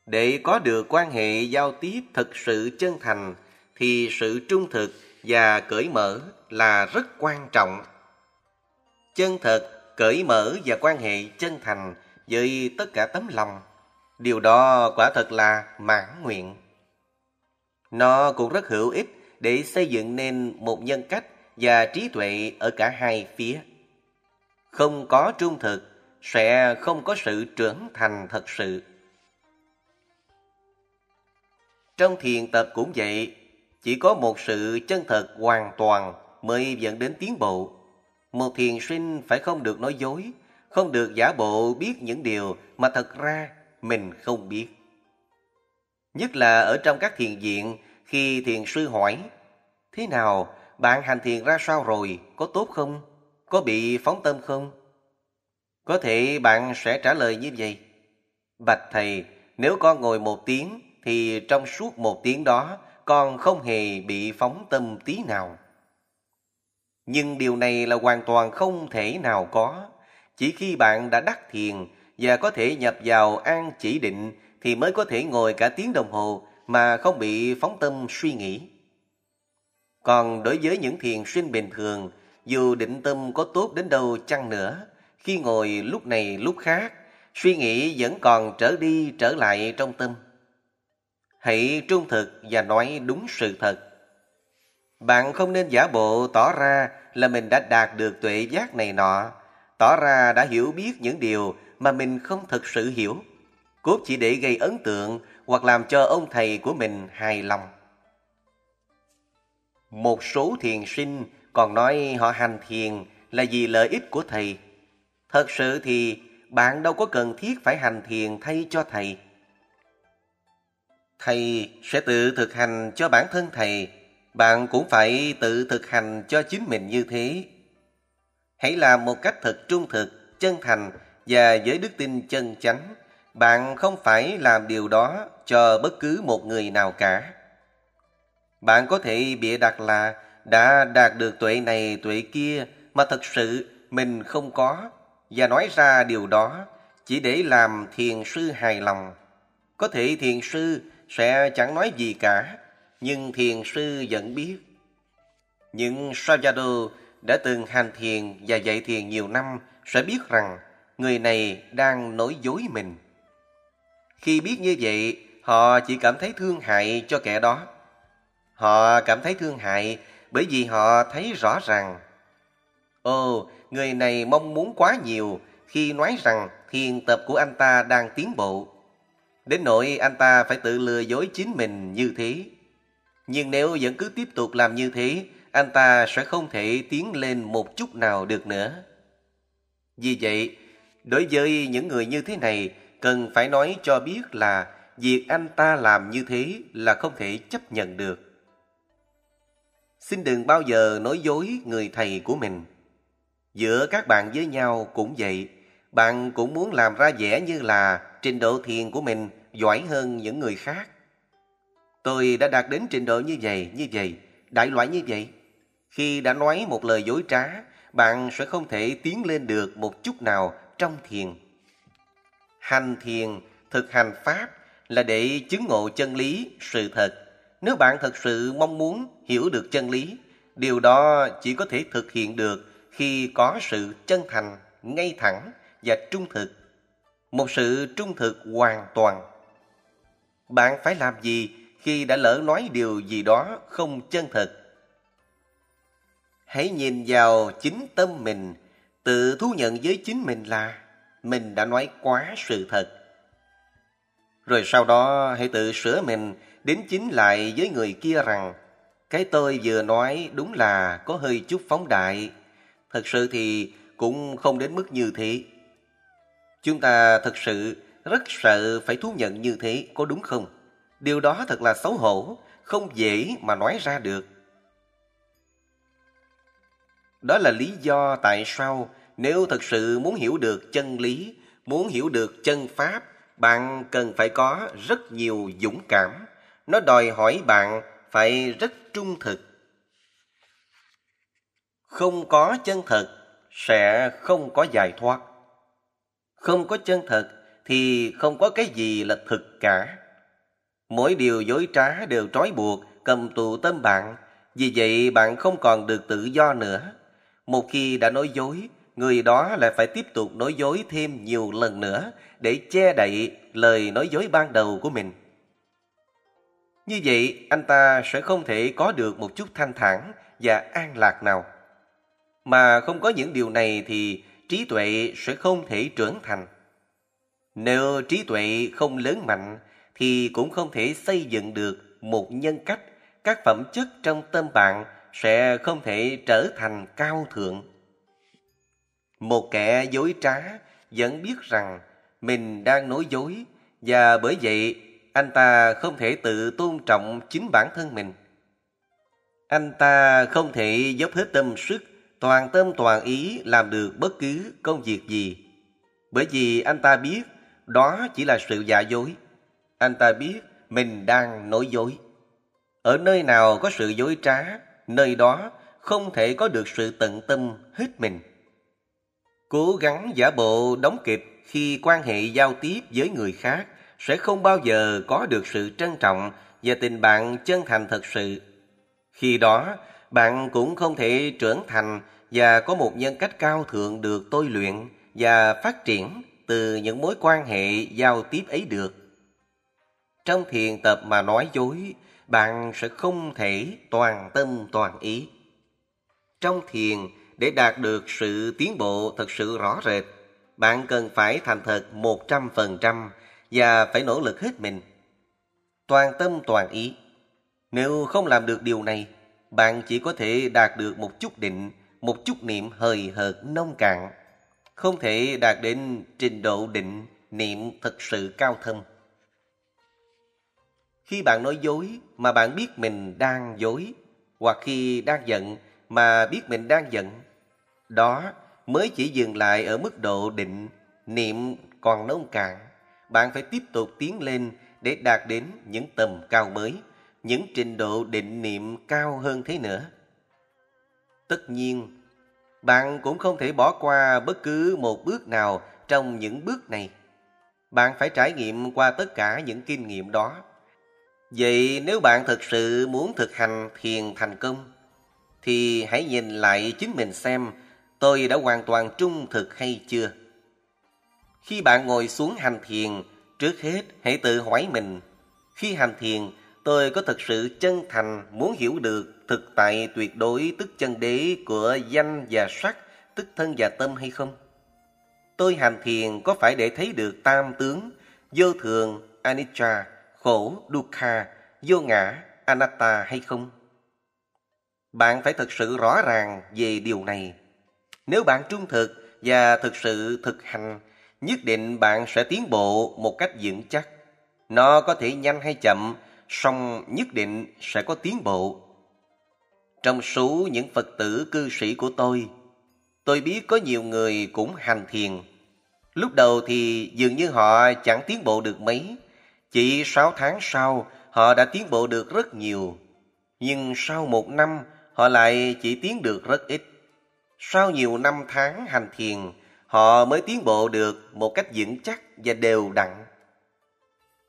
Để có được quan hệ giao tiếp thật sự chân thành thì sự trung thực và cởi mở là rất quan trọng chân thật, cởi mở và quan hệ chân thành với tất cả tấm lòng. Điều đó quả thật là mãn nguyện. Nó cũng rất hữu ích để xây dựng nên một nhân cách và trí tuệ ở cả hai phía. Không có trung thực sẽ không có sự trưởng thành thật sự. Trong thiền tập cũng vậy, chỉ có một sự chân thật hoàn toàn mới dẫn đến tiến bộ. Một thiền sinh phải không được nói dối, không được giả bộ biết những điều mà thật ra mình không biết. Nhất là ở trong các thiền viện, khi thiền sư hỏi, Thế nào, bạn hành thiền ra sao rồi, có tốt không? Có bị phóng tâm không? Có thể bạn sẽ trả lời như vậy. Bạch thầy, nếu con ngồi một tiếng thì trong suốt một tiếng đó con không hề bị phóng tâm tí nào. Nhưng điều này là hoàn toàn không thể nào có. Chỉ khi bạn đã đắc thiền và có thể nhập vào an chỉ định thì mới có thể ngồi cả tiếng đồng hồ mà không bị phóng tâm suy nghĩ. Còn đối với những thiền sinh bình thường, dù định tâm có tốt đến đâu chăng nữa, khi ngồi lúc này lúc khác, suy nghĩ vẫn còn trở đi trở lại trong tâm. Hãy trung thực và nói đúng sự thật. Bạn không nên giả bộ tỏ ra là mình đã đạt được tuệ giác này nọ, tỏ ra đã hiểu biết những điều mà mình không thực sự hiểu, cốt chỉ để gây ấn tượng hoặc làm cho ông thầy của mình hài lòng. Một số thiền sinh còn nói họ hành thiền là vì lợi ích của thầy. Thật sự thì bạn đâu có cần thiết phải hành thiền thay cho thầy. Thầy sẽ tự thực hành cho bản thân thầy, bạn cũng phải tự thực hành cho chính mình như thế. Hãy làm một cách thật trung thực, chân thành và với đức tin chân chánh. Bạn không phải làm điều đó cho bất cứ một người nào cả. Bạn có thể bịa đặt là đã đạt được tuệ này tuệ kia mà thật sự mình không có và nói ra điều đó chỉ để làm thiền sư hài lòng. Có thể thiền sư sẽ chẳng nói gì cả, nhưng thiền sư vẫn biết. Những Sayadaw đã từng hành thiền và dạy thiền nhiều năm sẽ biết rằng người này đang nói dối mình. Khi biết như vậy, họ chỉ cảm thấy thương hại cho kẻ đó. Họ cảm thấy thương hại bởi vì họ thấy rõ ràng. Ồ, người này mong muốn quá nhiều khi nói rằng thiền tập của anh ta đang tiến bộ. Đến nỗi anh ta phải tự lừa dối chính mình như thế. Nhưng nếu vẫn cứ tiếp tục làm như thế, anh ta sẽ không thể tiến lên một chút nào được nữa. Vì vậy, đối với những người như thế này, cần phải nói cho biết là việc anh ta làm như thế là không thể chấp nhận được. Xin đừng bao giờ nói dối người thầy của mình. Giữa các bạn với nhau cũng vậy, bạn cũng muốn làm ra vẻ như là trình độ thiền của mình giỏi hơn những người khác. Tôi đã đạt đến trình độ như vậy, như vậy, đại loại như vậy. Khi đã nói một lời dối trá, bạn sẽ không thể tiến lên được một chút nào trong thiền. Hành thiền, thực hành pháp là để chứng ngộ chân lý, sự thật. Nếu bạn thật sự mong muốn hiểu được chân lý, điều đó chỉ có thể thực hiện được khi có sự chân thành, ngay thẳng và trung thực. Một sự trung thực hoàn toàn. Bạn phải làm gì khi đã lỡ nói điều gì đó không chân thật? Hãy nhìn vào chính tâm mình, tự thú nhận với chính mình là mình đã nói quá sự thật. Rồi sau đó hãy tự sửa mình đến chính lại với người kia rằng cái tôi vừa nói đúng là có hơi chút phóng đại. Thật sự thì cũng không đến mức như thế. Chúng ta thật sự rất sợ phải thú nhận như thế, có đúng không? Điều đó thật là xấu hổ, không dễ mà nói ra được. Đó là lý do tại sao nếu thật sự muốn hiểu được chân lý, muốn hiểu được chân pháp, bạn cần phải có rất nhiều dũng cảm. Nó đòi hỏi bạn phải rất trung thực. Không có chân thật sẽ không có giải thoát. Không có chân thật thì không có cái gì là thực cả. Mỗi điều dối trá đều trói buộc, cầm tù tâm bạn. Vì vậy bạn không còn được tự do nữa. Một khi đã nói dối, người đó lại phải tiếp tục nói dối thêm nhiều lần nữa để che đậy lời nói dối ban đầu của mình. Như vậy, anh ta sẽ không thể có được một chút thanh thản và an lạc nào. Mà không có những điều này thì trí tuệ sẽ không thể trưởng thành. Nếu trí tuệ không lớn mạnh thì cũng không thể xây dựng được một nhân cách, các phẩm chất trong tâm bạn sẽ không thể trở thành cao thượng. Một kẻ dối trá vẫn biết rằng mình đang nói dối và bởi vậy anh ta không thể tự tôn trọng chính bản thân mình. Anh ta không thể dốc hết tâm sức, toàn tâm toàn ý làm được bất cứ công việc gì. Bởi vì anh ta biết đó chỉ là sự giả dối. Anh ta biết mình đang nói dối. Ở nơi nào có sự dối trá, nơi đó không thể có được sự tận tâm hết mình. Cố gắng giả bộ đóng kịch khi quan hệ giao tiếp với người khác sẽ không bao giờ có được sự trân trọng và tình bạn chân thành thật sự. Khi đó, bạn cũng không thể trưởng thành và có một nhân cách cao thượng được tôi luyện và phát triển từ những mối quan hệ giao tiếp ấy được. Trong thiền tập mà nói dối, bạn sẽ không thể toàn tâm toàn ý. Trong thiền, để đạt được sự tiến bộ thật sự rõ rệt, bạn cần phải thành thật một trăm phần trăm và phải nỗ lực hết mình. Toàn tâm toàn ý. Nếu không làm được điều này, bạn chỉ có thể đạt được một chút định, một chút niệm hời hợt nông cạn, không thể đạt đến trình độ định niệm thật sự cao thâm. Khi bạn nói dối mà bạn biết mình đang dối, hoặc khi đang giận mà biết mình đang giận, đó mới chỉ dừng lại ở mức độ định, niệm còn nông cạn. Bạn phải tiếp tục tiến lên để đạt đến những tầm cao mới, những trình độ định niệm cao hơn thế nữa. Tất nhiên, bạn cũng không thể bỏ qua bất cứ một bước nào trong những bước này. Bạn phải trải nghiệm qua tất cả những kinh nghiệm đó. Vậy nếu bạn thực sự muốn thực hành thiền thành công, thì hãy nhìn lại chính mình xem tôi đã hoàn toàn trung thực hay chưa. Khi bạn ngồi xuống hành thiền, trước hết hãy tự hỏi mình, khi hành thiền, tôi có thực sự chân thành muốn hiểu được thực tại tuyệt đối tức chân đế của danh và sắc, tức thân và tâm hay không? Tôi hành thiền có phải để thấy được tam tướng, vô thường, anicca, khổ, dukkha, vô ngã, anatta hay không? Bạn phải thực sự rõ ràng về điều này. Nếu bạn trung thực và thực sự thực hành, nhất định bạn sẽ tiến bộ một cách vững chắc. Nó có thể nhanh hay chậm, song nhất định sẽ có tiến bộ. Trong số những Phật tử cư sĩ của tôi, tôi biết có nhiều người cũng hành thiền. Lúc đầu thì dường như họ chẳng tiến bộ được mấy. Chỉ sáu tháng sau, họ đã tiến bộ được rất nhiều. Nhưng sau một năm, họ lại chỉ tiến được rất ít. Sau nhiều năm tháng hành thiền, họ mới tiến bộ được một cách vững chắc và đều đặn.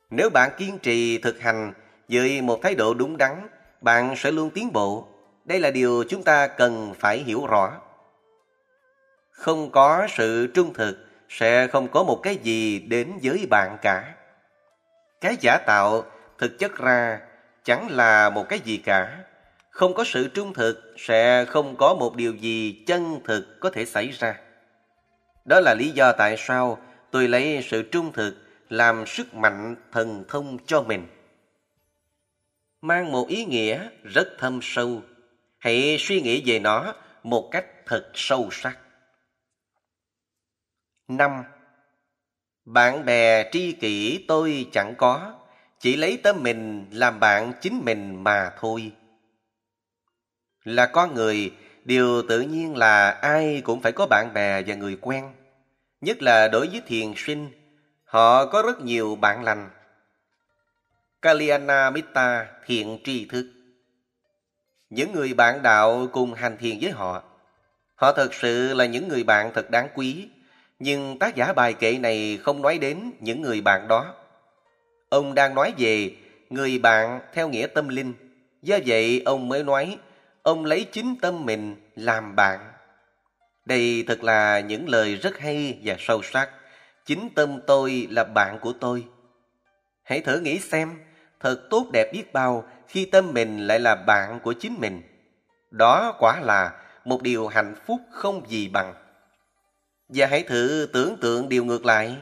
Nếu bạn kiên trì thực hành với một thái độ đúng đắn, bạn sẽ luôn tiến bộ. Đây là điều chúng ta cần phải hiểu rõ. Không có sự trung thực sẽ không có một cái gì đến với bạn cả. Cái giả tạo thực chất ra chẳng là một cái gì cả. Không có sự trung thực sẽ không có một điều gì chân thực có thể xảy ra. Đó là lý do tại sao tôi lấy sự trung thực làm sức mạnh thần thông cho mình. Mang một ý nghĩa rất thâm sâu. Hãy suy nghĩ về nó một cách thật sâu sắc. năm bạn bè tri kỷ tôi chẳng có, chỉ lấy tấm mình làm bạn chính mình mà thôi. Là con người, điều tự nhiên là ai cũng phải có bạn bè và người quen. Nhất là đối với thiền sinh, họ có rất nhiều bạn lành. Kalyana Mitta thiện tri thức. Những người bạn đạo cùng hành thiền với họ. Họ thật sự là những người bạn thật đáng quý, nhưng tác giả bài kệ này không nói đến những người bạn đó. Ông đang nói về người bạn theo nghĩa tâm linh. Do vậy ông mới nói ông lấy chính tâm mình làm bạn. Đây thật là những lời rất hay và sâu sắc. Chính tâm tôi là bạn của tôi. Hãy thử nghĩ xem, thật tốt đẹp biết bao khi tâm mình lại là bạn của chính mình. Đó quả là một điều hạnh phúc không gì bằng. Và hãy thử tưởng tượng điều ngược lại.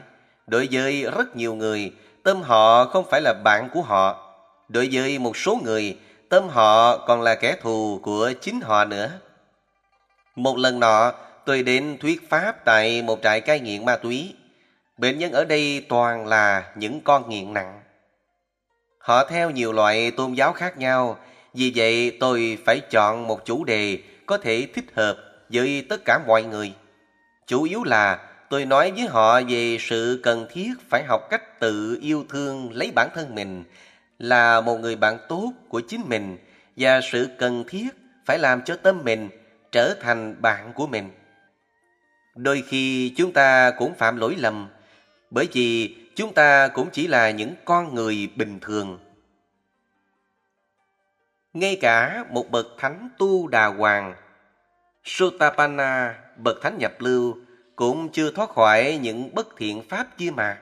Đối với rất nhiều người, tâm họ không phải là bạn của họ. Đối với một số người, tâm họ còn là kẻ thù của chính họ nữa. Một lần nọ, tôi đến thuyết pháp tại một trại cai nghiện ma túy. Bệnh nhân ở đây toàn là những con nghiện nặng. Họ theo nhiều loại tôn giáo khác nhau, vì vậy tôi phải chọn một chủ đề có thể thích hợp với tất cả mọi người. Chủ yếu là tôi nói với họ về sự cần thiết phải học cách tự yêu thương lấy bản thân mình là một người bạn tốt của chính mình và sự cần thiết phải làm cho tâm mình trở thành bạn của mình. Đôi khi chúng ta cũng phạm lỗi lầm bởi vì chúng ta cũng chỉ là những con người bình thường. Ngay cả một bậc thánh tu đà hoàng, Sotapanna, bậc thánh nhập lưu, cũng chưa thoát khỏi những bất thiện pháp kia mà.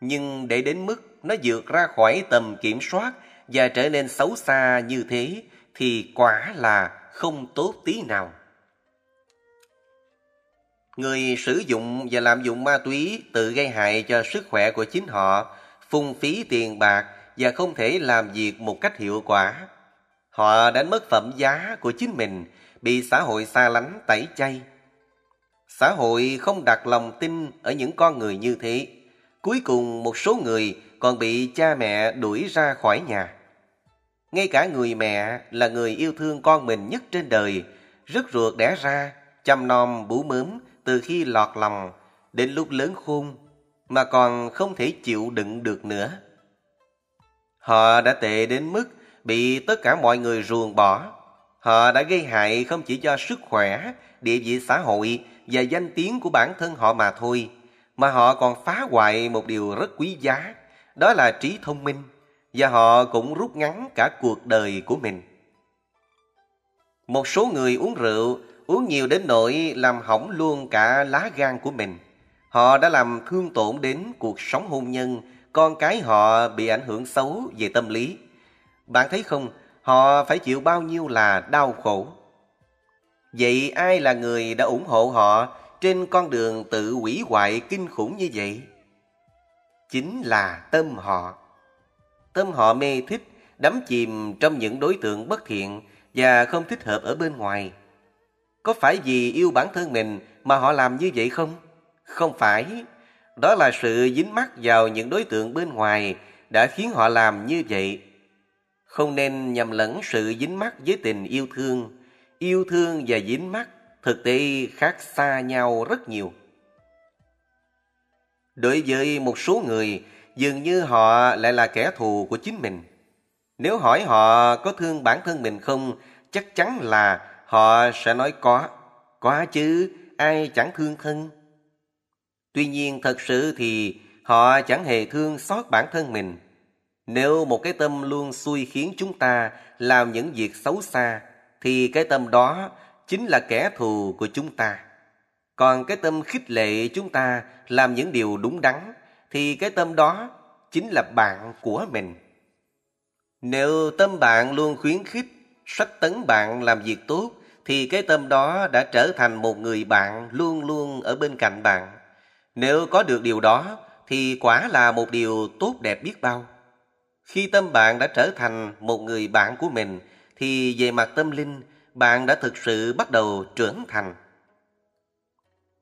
Nhưng để đến mức nó vượt ra khỏi tầm kiểm soát và trở nên xấu xa như thế thì quả là không tốt tí nào. Người sử dụng và lạm dụng ma túy tự gây hại cho sức khỏe của chính họ, phung phí tiền bạc và không thể làm việc một cách hiệu quả. Họ đánh mất phẩm giá của chính mình, bị xã hội xa lánh tẩy chay. Xã hội không đặt lòng tin ở những con người như thế. Cuối cùng một số người còn bị cha mẹ đuổi ra khỏi nhà. Ngay cả người mẹ là người yêu thương con mình nhất trên đời, rất ruột đẻ ra, chăm nom bú mớm từ khi lọt lòng đến lúc lớn khôn mà còn không thể chịu đựng được nữa. Họ đã tệ đến mức bị tất cả mọi người ruồng bỏ. Họ đã gây hại không chỉ cho sức khỏe, địa vị xã hội và danh tiếng của bản thân họ mà thôi, mà họ còn phá hoại một điều rất quý giá, đó là trí thông minh, và họ cũng rút ngắn cả cuộc đời của mình. Một số người uống rượu, uống nhiều đến nỗi làm hỏng luôn cả lá gan của mình. Họ đã làm thương tổn đến cuộc sống hôn nhân, con cái họ bị ảnh hưởng xấu về tâm lý. Bạn thấy không, họ phải chịu bao nhiêu là đau khổ. Vậy ai là người đã ủng hộ họ trên con đường tự hủy hoại kinh khủng như vậy? Chính là tâm họ. Tâm họ mê thích, đắm chìm trong những đối tượng bất thiện và không thích hợp ở bên ngoài. Có phải vì yêu bản thân mình mà họ làm như vậy không? Không phải. Đó là sự dính mắc vào những đối tượng bên ngoài đã khiến họ làm như vậy. Không nên nhầm lẫn sự dính mắc với tình yêu thương. Yêu thương và dính mắc thực tế khác xa nhau rất nhiều. Đối với một số người, dường như họ lại là kẻ thù của chính mình. Nếu hỏi họ có thương bản thân mình không, chắc chắn là họ sẽ nói có. Có chứ, ai chẳng thương thân. Tuy nhiên thật sự thì họ chẳng hề thương xót bản thân mình. Nếu một cái tâm luôn xui khiến chúng ta làm những việc xấu xa, thì cái tâm đó chính là kẻ thù của chúng ta. Còn cái tâm khích lệ chúng ta làm những điều đúng đắn, thì cái tâm đó chính là bạn của mình. Nếu tâm bạn luôn khuyến khích, sách tấn bạn làm việc tốt, thì cái tâm đó đã trở thành một người bạn luôn luôn ở bên cạnh bạn. Nếu có được điều đó, thì quả là một điều tốt đẹp biết bao. Khi tâm bạn đã trở thành một người bạn của mình, thì về mặt tâm linh, bạn đã thực sự bắt đầu trưởng thành.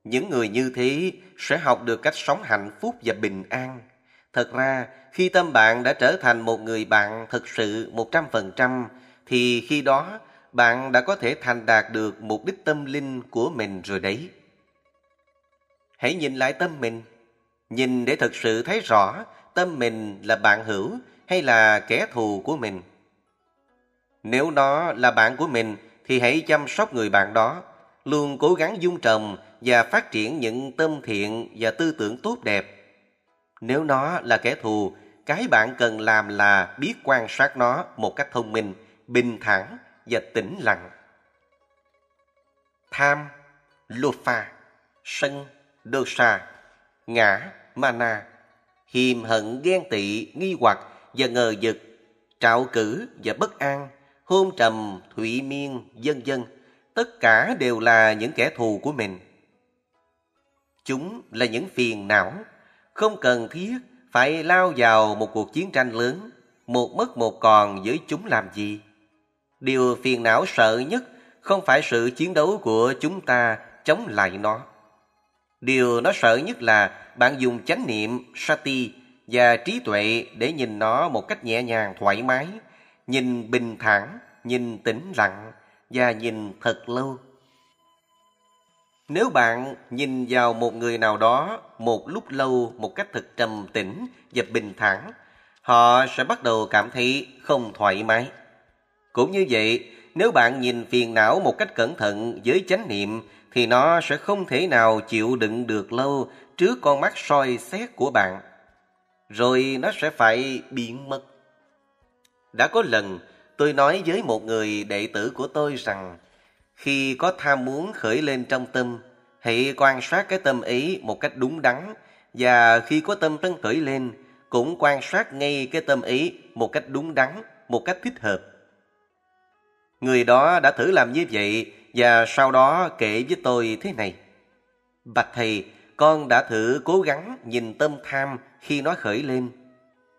Những người như thế sẽ học được cách sống hạnh phúc và bình an. Thật ra, khi tâm bạn đã trở thành một người bạn thực sự 100%, thì khi đó bạn đã có thể thành đạt được mục đích tâm linh của mình rồi đấy. Hãy nhìn lại tâm mình, nhìn để thực sự thấy rõ tâm mình là bạn hữu hay là kẻ thù của mình. Nếu nó là bạn của mình thì hãy chăm sóc người bạn đó, luôn cố gắng dung trồng và phát triển những tâm thiện và tư tưởng tốt đẹp. Nếu nó là kẻ thù, cái bạn cần làm là biết quan sát nó một cách thông minh, bình thản và tĩnh lặng. Tham, Lofa, sân, Dosa, ngã, Mana, hiềm hận ghen tị, nghi hoặc và ngờ vực, trạo cử và bất an, hôn trầm, thụy miên, vân vân tất cả đều là những kẻ thù của mình. Chúng là những phiền não, không cần thiết phải lao vào một cuộc chiến tranh lớn, một mất một còn với chúng làm gì. Điều phiền não sợ nhất không phải sự chiến đấu của chúng ta chống lại nó. Điều nó sợ nhất là bạn dùng chánh niệm, sati và trí tuệ để nhìn nó một cách nhẹ nhàng thoải mái, nhìn bình thản, nhìn tĩnh lặng và nhìn thật lâu. Nếu bạn nhìn vào một người nào đó một lúc lâu một cách thật trầm tĩnh và bình thản, họ sẽ bắt đầu cảm thấy không thoải mái. Cũng như vậy, nếu bạn nhìn phiền não một cách cẩn thận với chánh niệm thì nó sẽ không thể nào chịu đựng được lâu trước con mắt soi xét của bạn. Rồi nó sẽ phải biến mất. Đã có lần tôi nói với một người đệ tử của tôi rằng khi có tham muốn khởi lên trong tâm, hãy quan sát cái tâm ấy một cách đúng đắn và khi có tâm tấn khởi lên, cũng quan sát ngay cái tâm ấy một cách đúng đắn, một cách thích hợp. Người đó đã thử làm như vậy và sau đó kể với tôi thế này. Bạch Thầy, con đã thử cố gắng nhìn tâm tham khi nó khởi lên.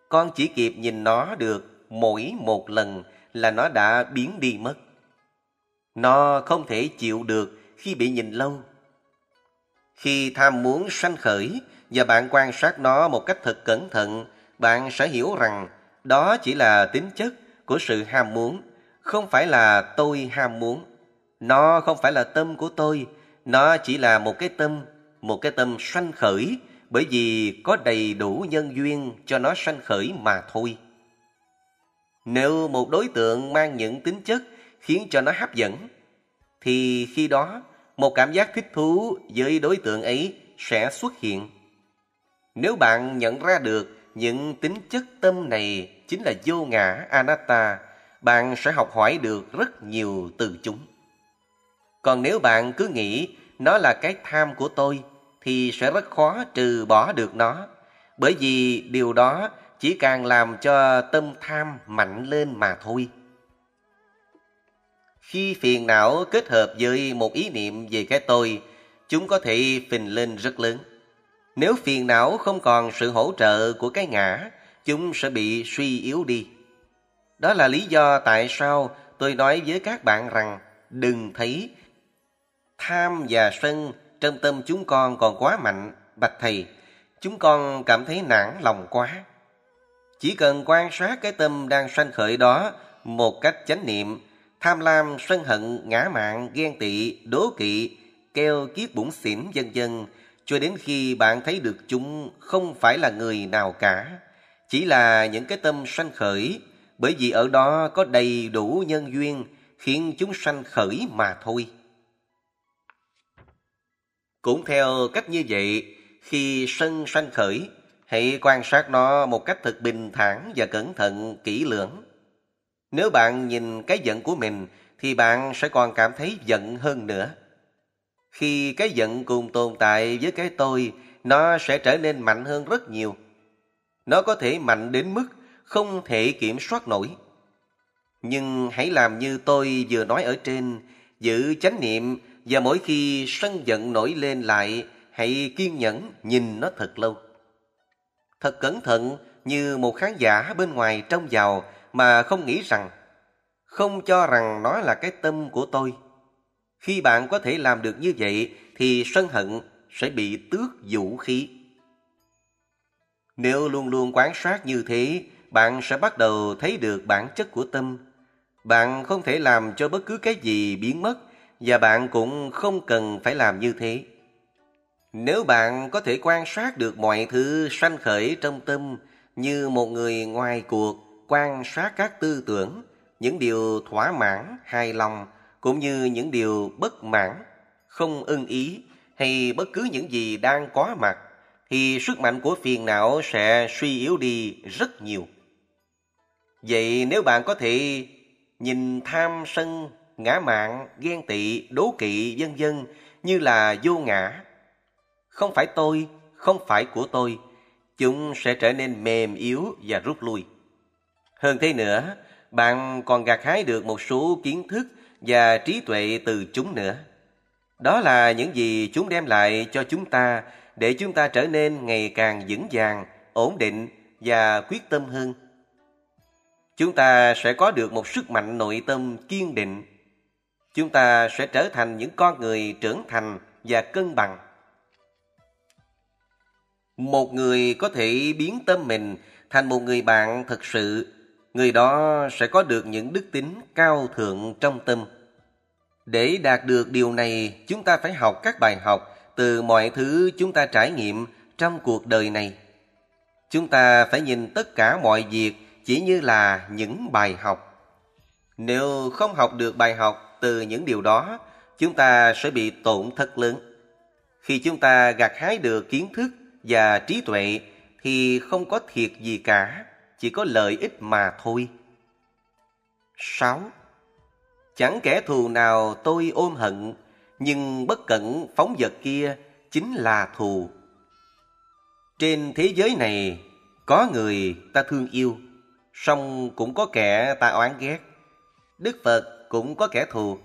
Con chỉ kịp nhìn nó được mỗi một lần là nó đã biến đi mất. Nó không thể chịu được khi bị nhìn lâu. Khi tham muốn sanh khởi và bạn quan sát nó một cách thật cẩn thận, bạn sẽ hiểu rằng đó chỉ là tính chất của sự ham muốn, không phải là tôi ham muốn. Nó không phải là tâm của tôi, nó chỉ là một cái tâm, một cái tâm sanh khởi bởi vì có đầy đủ nhân duyên cho nó sanh khởi mà thôi. Nếu một đối tượng mang những tính chất khiến cho nó hấp dẫn, thì khi đó một cảm giác thích thú với đối tượng ấy sẽ xuất hiện. Nếu bạn nhận ra được những tính chất tâm này chính là vô ngã anatta, bạn sẽ học hỏi được rất nhiều từ chúng. Còn nếu bạn cứ nghĩ nó là cái tham của tôi, thì sẽ rất khó trừ bỏ được nó, bởi vì điều đó chỉ càng làm cho tâm tham mạnh lên mà thôi. Khi phiền não kết hợp với một ý niệm về cái tôi, chúng có thể phình lên rất lớn. Nếu phiền não không còn sự hỗ trợ của cái ngã, chúng sẽ bị suy yếu đi. Đó là lý do tại sao tôi nói với các bạn rằng đừng thấy tham và sân trong tâm chúng con còn quá mạnh, bạch thầy, chúng con cảm thấy nản lòng quá. Chỉ cần quan sát cái tâm đang sanh khởi đó một cách chánh niệm, tham lam, sân hận, ngã mạn, ghen tị, đố kỵ, keo kiết bụng xỉn vân vân cho đến khi bạn thấy được chúng không phải là người nào cả, chỉ là những cái tâm sanh khởi, bởi vì ở đó có đầy đủ nhân duyên khiến chúng sanh khởi mà thôi. Cũng theo cách như vậy, khi sân sanh khởi, hãy quan sát nó một cách thật bình thản và cẩn thận, kỹ lưỡng. Nếu bạn nhìn cái giận của mình, thì bạn sẽ còn cảm thấy giận hơn nữa. Khi cái giận cùng tồn tại với cái tôi, nó sẽ trở nên mạnh hơn rất nhiều. Nó có thể mạnh đến mức không thể kiểm soát nổi. Nhưng hãy làm như tôi vừa nói ở trên, giữ chánh niệm và mỗi khi sân giận nổi lên lại, hãy kiên nhẫn nhìn nó thật lâu. Thật cẩn thận như một khán giả bên ngoài trông vào mà không nghĩ rằng, không cho rằng nó là cái tâm của tôi. Khi bạn có thể làm được như vậy thì sân hận sẽ bị tước vũ khí. Nếu luôn luôn quan sát như thế, bạn sẽ bắt đầu thấy được bản chất của tâm. Bạn không thể làm cho bất cứ cái gì biến mất và bạn cũng không cần phải làm như thế. Nếu bạn có thể quan sát được mọi thứ sanh khởi trong tâm như một người ngoài cuộc quan sát các tư tưởng, những điều thỏa mãn, hài lòng, cũng như những điều bất mãn, không ưng ý hay bất cứ những gì đang có mặt, thì sức mạnh của phiền não sẽ suy yếu đi rất nhiều. Vậy nếu bạn có thể nhìn tham sân, ngã mạn, ghen tị, đố kỵ, vân vân như là vô ngã, không phải tôi, không phải của tôi, chúng sẽ trở nên mềm yếu và rút lui. Hơn thế nữa, bạn còn gặt hái được một số kiến thức và trí tuệ từ chúng nữa. Đó là những gì chúng đem lại cho chúng ta để chúng ta trở nên ngày càng vững vàng, ổn định và quyết tâm hơn. Chúng ta sẽ có được một sức mạnh nội tâm kiên định. Chúng ta sẽ trở thành những con người trưởng thành và cân bằng. Một người có thể biến tâm mình thành một người bạn thật sự người đó sẽ có được những đức tính cao thượng trong tâm. Để đạt được điều này, chúng ta phải học các bài học từ mọi thứ chúng ta trải nghiệm trong cuộc đời này. Chúng ta phải nhìn tất cả mọi việc chỉ như là những bài học. Nếu không học được bài học từ những điều đó, chúng ta sẽ bị tổn thất lớn. Khi chúng ta gặt hái được kiến thức và trí tuệ thì không có thiệt gì cả, chỉ có lợi ích mà thôi. 6. Chẳng kẻ thù nào tôi ôm hận, nhưng bất cẩn phóng vật kia chính là thù. Trên thế giới này, có người ta thương yêu, song cũng có kẻ ta oán ghét. Đức Phật cũng có kẻ thù.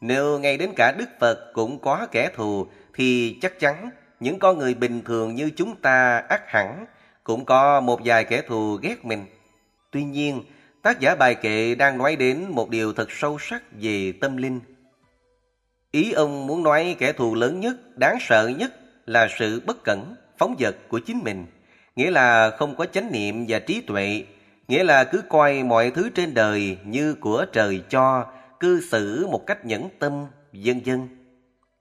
Nếu ngay đến cả Đức Phật cũng có kẻ thù, thì chắc chắn những con người bình thường như chúng ta ắt hẳn cũng có một vài kẻ thù ghét mình. Tuy nhiên, tác giả bài kệ đang nói đến một điều thật sâu sắc về tâm linh. Ý ông muốn nói kẻ thù lớn nhất, đáng sợ nhất là sự bất cẩn, phóng dật của chính mình. Nghĩa là không có chánh niệm và trí tuệ. Nghĩa là cứ coi mọi thứ trên đời như của trời cho, cư xử một cách nhẫn tâm, vân vân.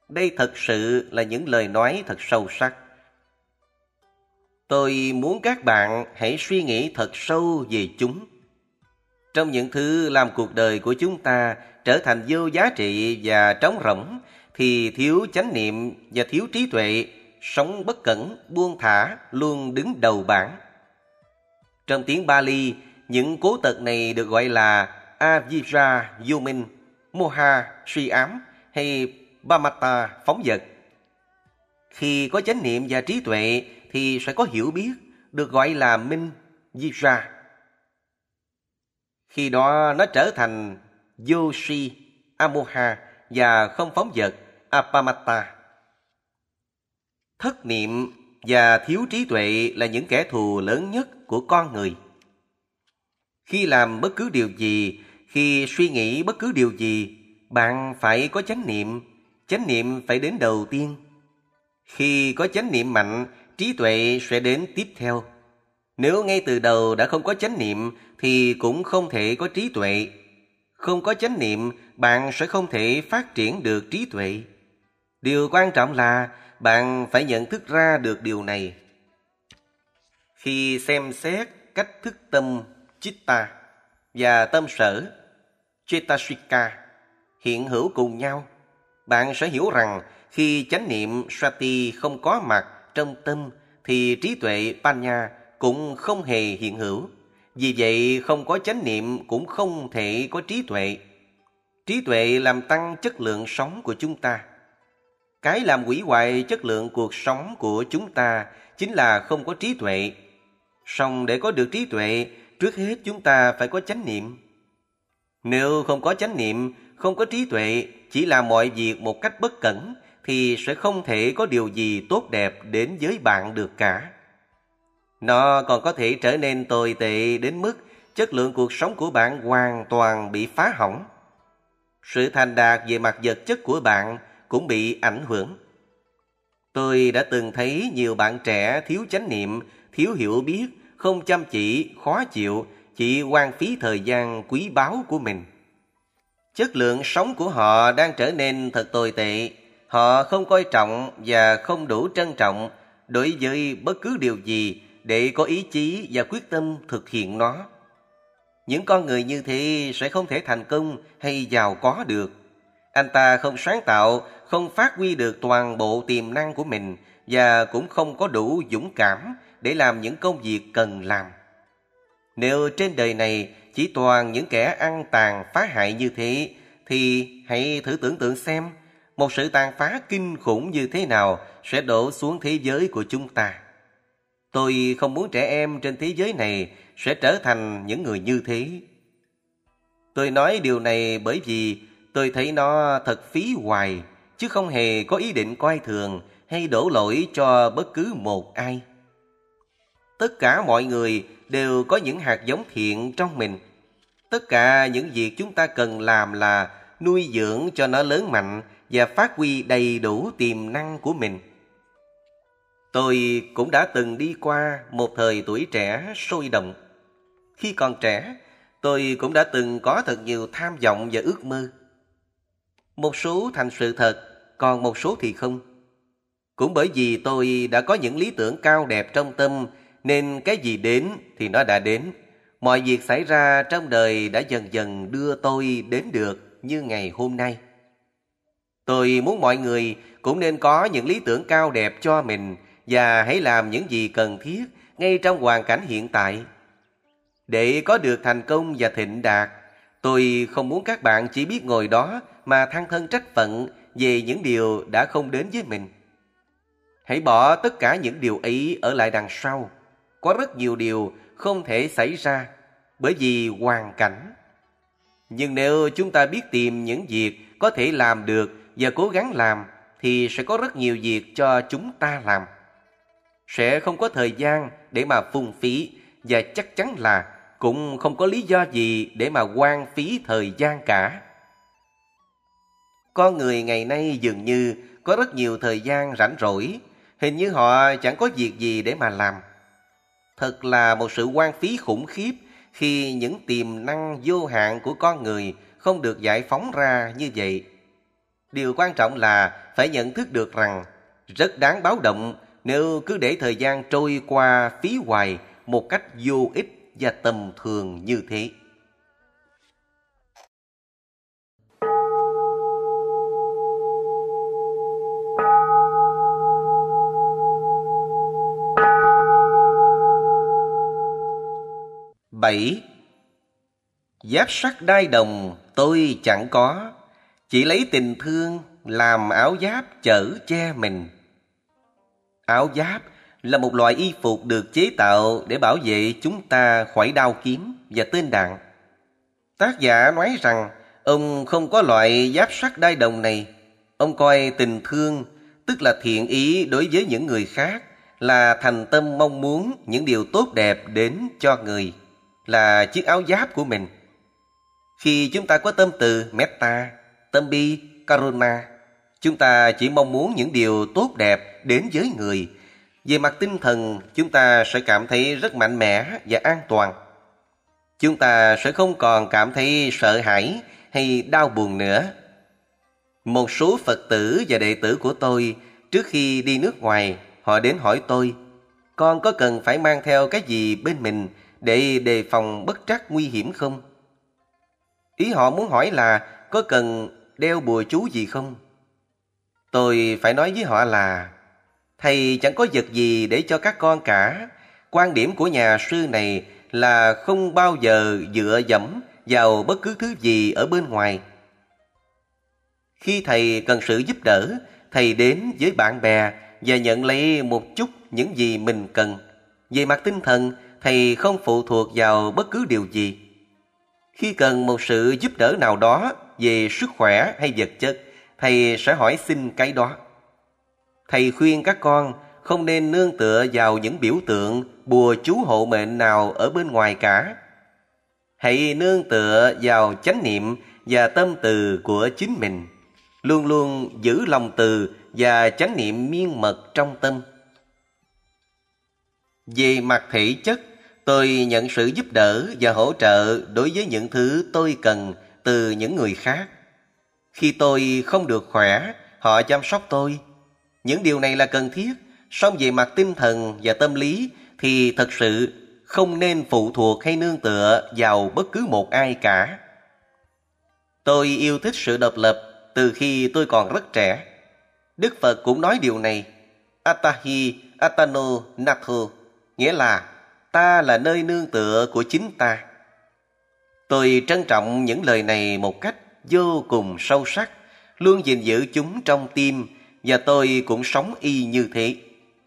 Đây thật sự là những lời nói thật sâu sắc. Tôi muốn các bạn hãy suy nghĩ thật sâu về chúng. Trong những thứ làm cuộc đời của chúng ta trở thành vô giá trị và trống rỗng, thì thiếu chánh niệm và thiếu trí tuệ, sống bất cẩn, buông thả, luôn đứng đầu bảng. Trong tiếng Bali, những cố tật này được gọi là Avijja yumin Moha suy ám hay Bamata phóng vật Khi có chánh niệm và trí tuệ thì sẽ có hiểu biết, được gọi là minh, Vijra. Khi đó nó trở thành Yoshi, Amoha và không phóng vật Apamata. Thất niệm và thiếu trí tuệ là những kẻ thù lớn nhất của con người. Khi làm bất cứ điều gì, khi suy nghĩ bất cứ điều gì, bạn phải có chánh niệm, chánh niệm phải đến đầu tiên. Khi có chánh niệm mạnh, trí tuệ sẽ đến tiếp theo. Nếu ngay từ đầu đã không có chánh niệm thì cũng không thể có trí tuệ. Không có chánh niệm, bạn sẽ không thể phát triển được trí tuệ. Điều quan trọng là bạn phải nhận thức ra được điều này. Khi xem xét cách thức tâm chitta và tâm sở Chetashika hiện hữu cùng nhau, bạn sẽ hiểu rằng khi chánh niệm Sati không có mặt trong tâm thì trí tuệ Panya cũng không hề hiện hữu. Vì vậy không có chánh niệm cũng không thể có trí tuệ. Trí tuệ làm tăng chất lượng sống của chúng ta. Cái làm hủy hoại chất lượng cuộc sống của chúng ta chính là không có trí tuệ. Song để có được trí tuệ, trước hết chúng ta phải có chánh niệm. Nếu không có chánh niệm, không có trí tuệ, chỉ làm mọi việc một cách bất cẩn, thì sẽ không thể có điều gì tốt đẹp đến với bạn được cả. Nó còn có thể trở nên tồi tệ đến mức chất lượng cuộc sống của bạn hoàn toàn bị phá hỏng. Sự thành đạt về mặt vật chất của bạn cũng bị ảnh hưởng. Tôi đã từng thấy nhiều bạn trẻ thiếu chánh niệm, thiếu hiểu biết, không chăm chỉ, khó chịu, chỉ hoang phí thời gian quý báu của mình. Chất lượng sống của họ đang trở nên thật tồi tệ. Họ không coi trọng và không đủ trân trọng đối với bất cứ điều gì để có ý chí và quyết tâm thực hiện nó. Những con người như thế sẽ không thể thành công hay giàu có được. Anh ta không sáng tạo, không phát huy được toàn bộ tiềm năng của mình và cũng không có đủ dũng cảm để làm những công việc cần làm. Nếu trên đời này chỉ toàn những kẻ ăn tàn phá hại như thế, thì hãy thử tưởng tượng xem một sự tàn phá kinh khủng như thế nào sẽ đổ xuống thế giới của chúng ta. Tôi không muốn trẻ em trên thế giới này sẽ trở thành những người như thế. Tôi nói điều này bởi vì tôi thấy nó thật phí hoài, chứ không hề có ý định coi thường hay đổ lỗi cho bất cứ một ai. Tất cả mọi người đều có những hạt giống thiện trong mình. Tất cả những việc chúng ta cần làm là nuôi dưỡng cho nó lớn mạnh và phát huy đầy đủ tiềm năng của mình. Tôi cũng đã từng đi qua một thời tuổi trẻ sôi động. Khi còn trẻ, tôi cũng đã từng có thật nhiều tham vọng và ước mơ. Một số thành sự thật, còn một số thì không. Cũng bởi vì tôi đã có những lý tưởng cao đẹp trong tâm nên cái gì đến thì nó đã đến. Mọi việc xảy ra trong đời đã dần dần đưa tôi đến được như ngày hôm nay. Tôi muốn mọi người cũng nên có những lý tưởng cao đẹp cho mình và hãy làm những gì cần thiết ngay trong hoàn cảnh hiện tại. Để có được thành công và thịnh đạt, tôi không muốn các bạn chỉ biết ngồi đó mà than thân trách phận về những điều đã không đến với mình. Hãy bỏ tất cả những điều ấy ở lại đằng sau. Có rất nhiều điều không thể xảy ra bởi vì hoàn cảnh. Nhưng nếu chúng ta biết tìm những việc có thể làm được và cố gắng làm, thì sẽ có rất nhiều việc cho chúng ta làm. Sẽ không có thời gian để mà phung phí và chắc chắn là cũng không có lý do gì để mà quan phí thời gian cả. Con người ngày nay dường như có rất nhiều thời gian rảnh rỗi, hình như họ chẳng có việc gì để mà làm. Thật là một sự quan phí khủng khiếp khi những tiềm năng vô hạn của con người không được giải phóng ra như vậy. Điều quan trọng là phải nhận thức được rằng rất đáng báo động nếu cứ để thời gian trôi qua phí hoài một cách vô ích và tầm thường như thế. 7 Giáp sắc đai đồng tôi chẳng có Chỉ lấy tình thương làm áo giáp chở che mình Áo giáp là một loại y phục được chế tạo để bảo vệ chúng ta khỏi đao kiếm và tên đạn. Tác giả nói rằng ông không có loại giáp sắt đai đồng này. Ông coi tình thương, tức là thiện ý đối với những người khác, là thành tâm mong muốn những điều tốt đẹp đến cho người, là chiếc áo giáp của mình. Khi chúng ta có tâm từ metta, tâm bi, karuna, chúng ta chỉ mong muốn những điều tốt đẹp đến với người, về mặt tinh thần, chúng ta sẽ cảm thấy rất mạnh mẽ và an toàn. Chúng ta sẽ không còn cảm thấy sợ hãi hay đau buồn nữa. Một số Phật tử và đệ tử của tôi trước khi đi nước ngoài, họ đến hỏi tôi, con có cần phải mang theo cái gì bên mình để đề phòng bất trắc nguy hiểm không? Ý họ muốn hỏi là có cần đeo bùa chú gì không? Tôi phải nói với họ là Thầy chẳng có vật gì để cho các con cả. Quan điểm của nhà sư này là không bao giờ dựa dẫm vào bất cứ thứ gì ở bên ngoài. Khi thầy cần sự giúp đỡ, thầy đến với bạn bè và nhận lấy một chút những gì mình cần. Về mặt tinh thần, thầy không phụ thuộc vào bất cứ điều gì. Khi cần một sự giúp đỡ nào đó về sức khỏe hay vật chất, thầy sẽ hỏi xin cái đó. Thầy khuyên các con không nên nương tựa vào những biểu tượng bùa chú hộ mệnh nào ở bên ngoài cả. Hãy nương tựa vào chánh niệm và tâm từ của chính mình. Luôn luôn giữ lòng từ và chánh niệm miên mật trong tâm. Về mặt thể chất, tôi nhận sự giúp đỡ và hỗ trợ đối với những thứ tôi cần từ những người khác. Khi tôi không được khỏe, họ chăm sóc tôi những điều này là cần thiết, song về mặt tinh thần và tâm lý thì thật sự không nên phụ thuộc hay nương tựa vào bất cứ một ai cả. Tôi yêu thích sự độc lập từ khi tôi còn rất trẻ. Đức Phật cũng nói điều này. Atahi Atano Natho, nghĩa là ta là nơi nương tựa của chính ta. Tôi trân trọng những lời này một cách vô cùng sâu sắc, luôn gìn giữ chúng trong tim và tôi cũng sống y như thế.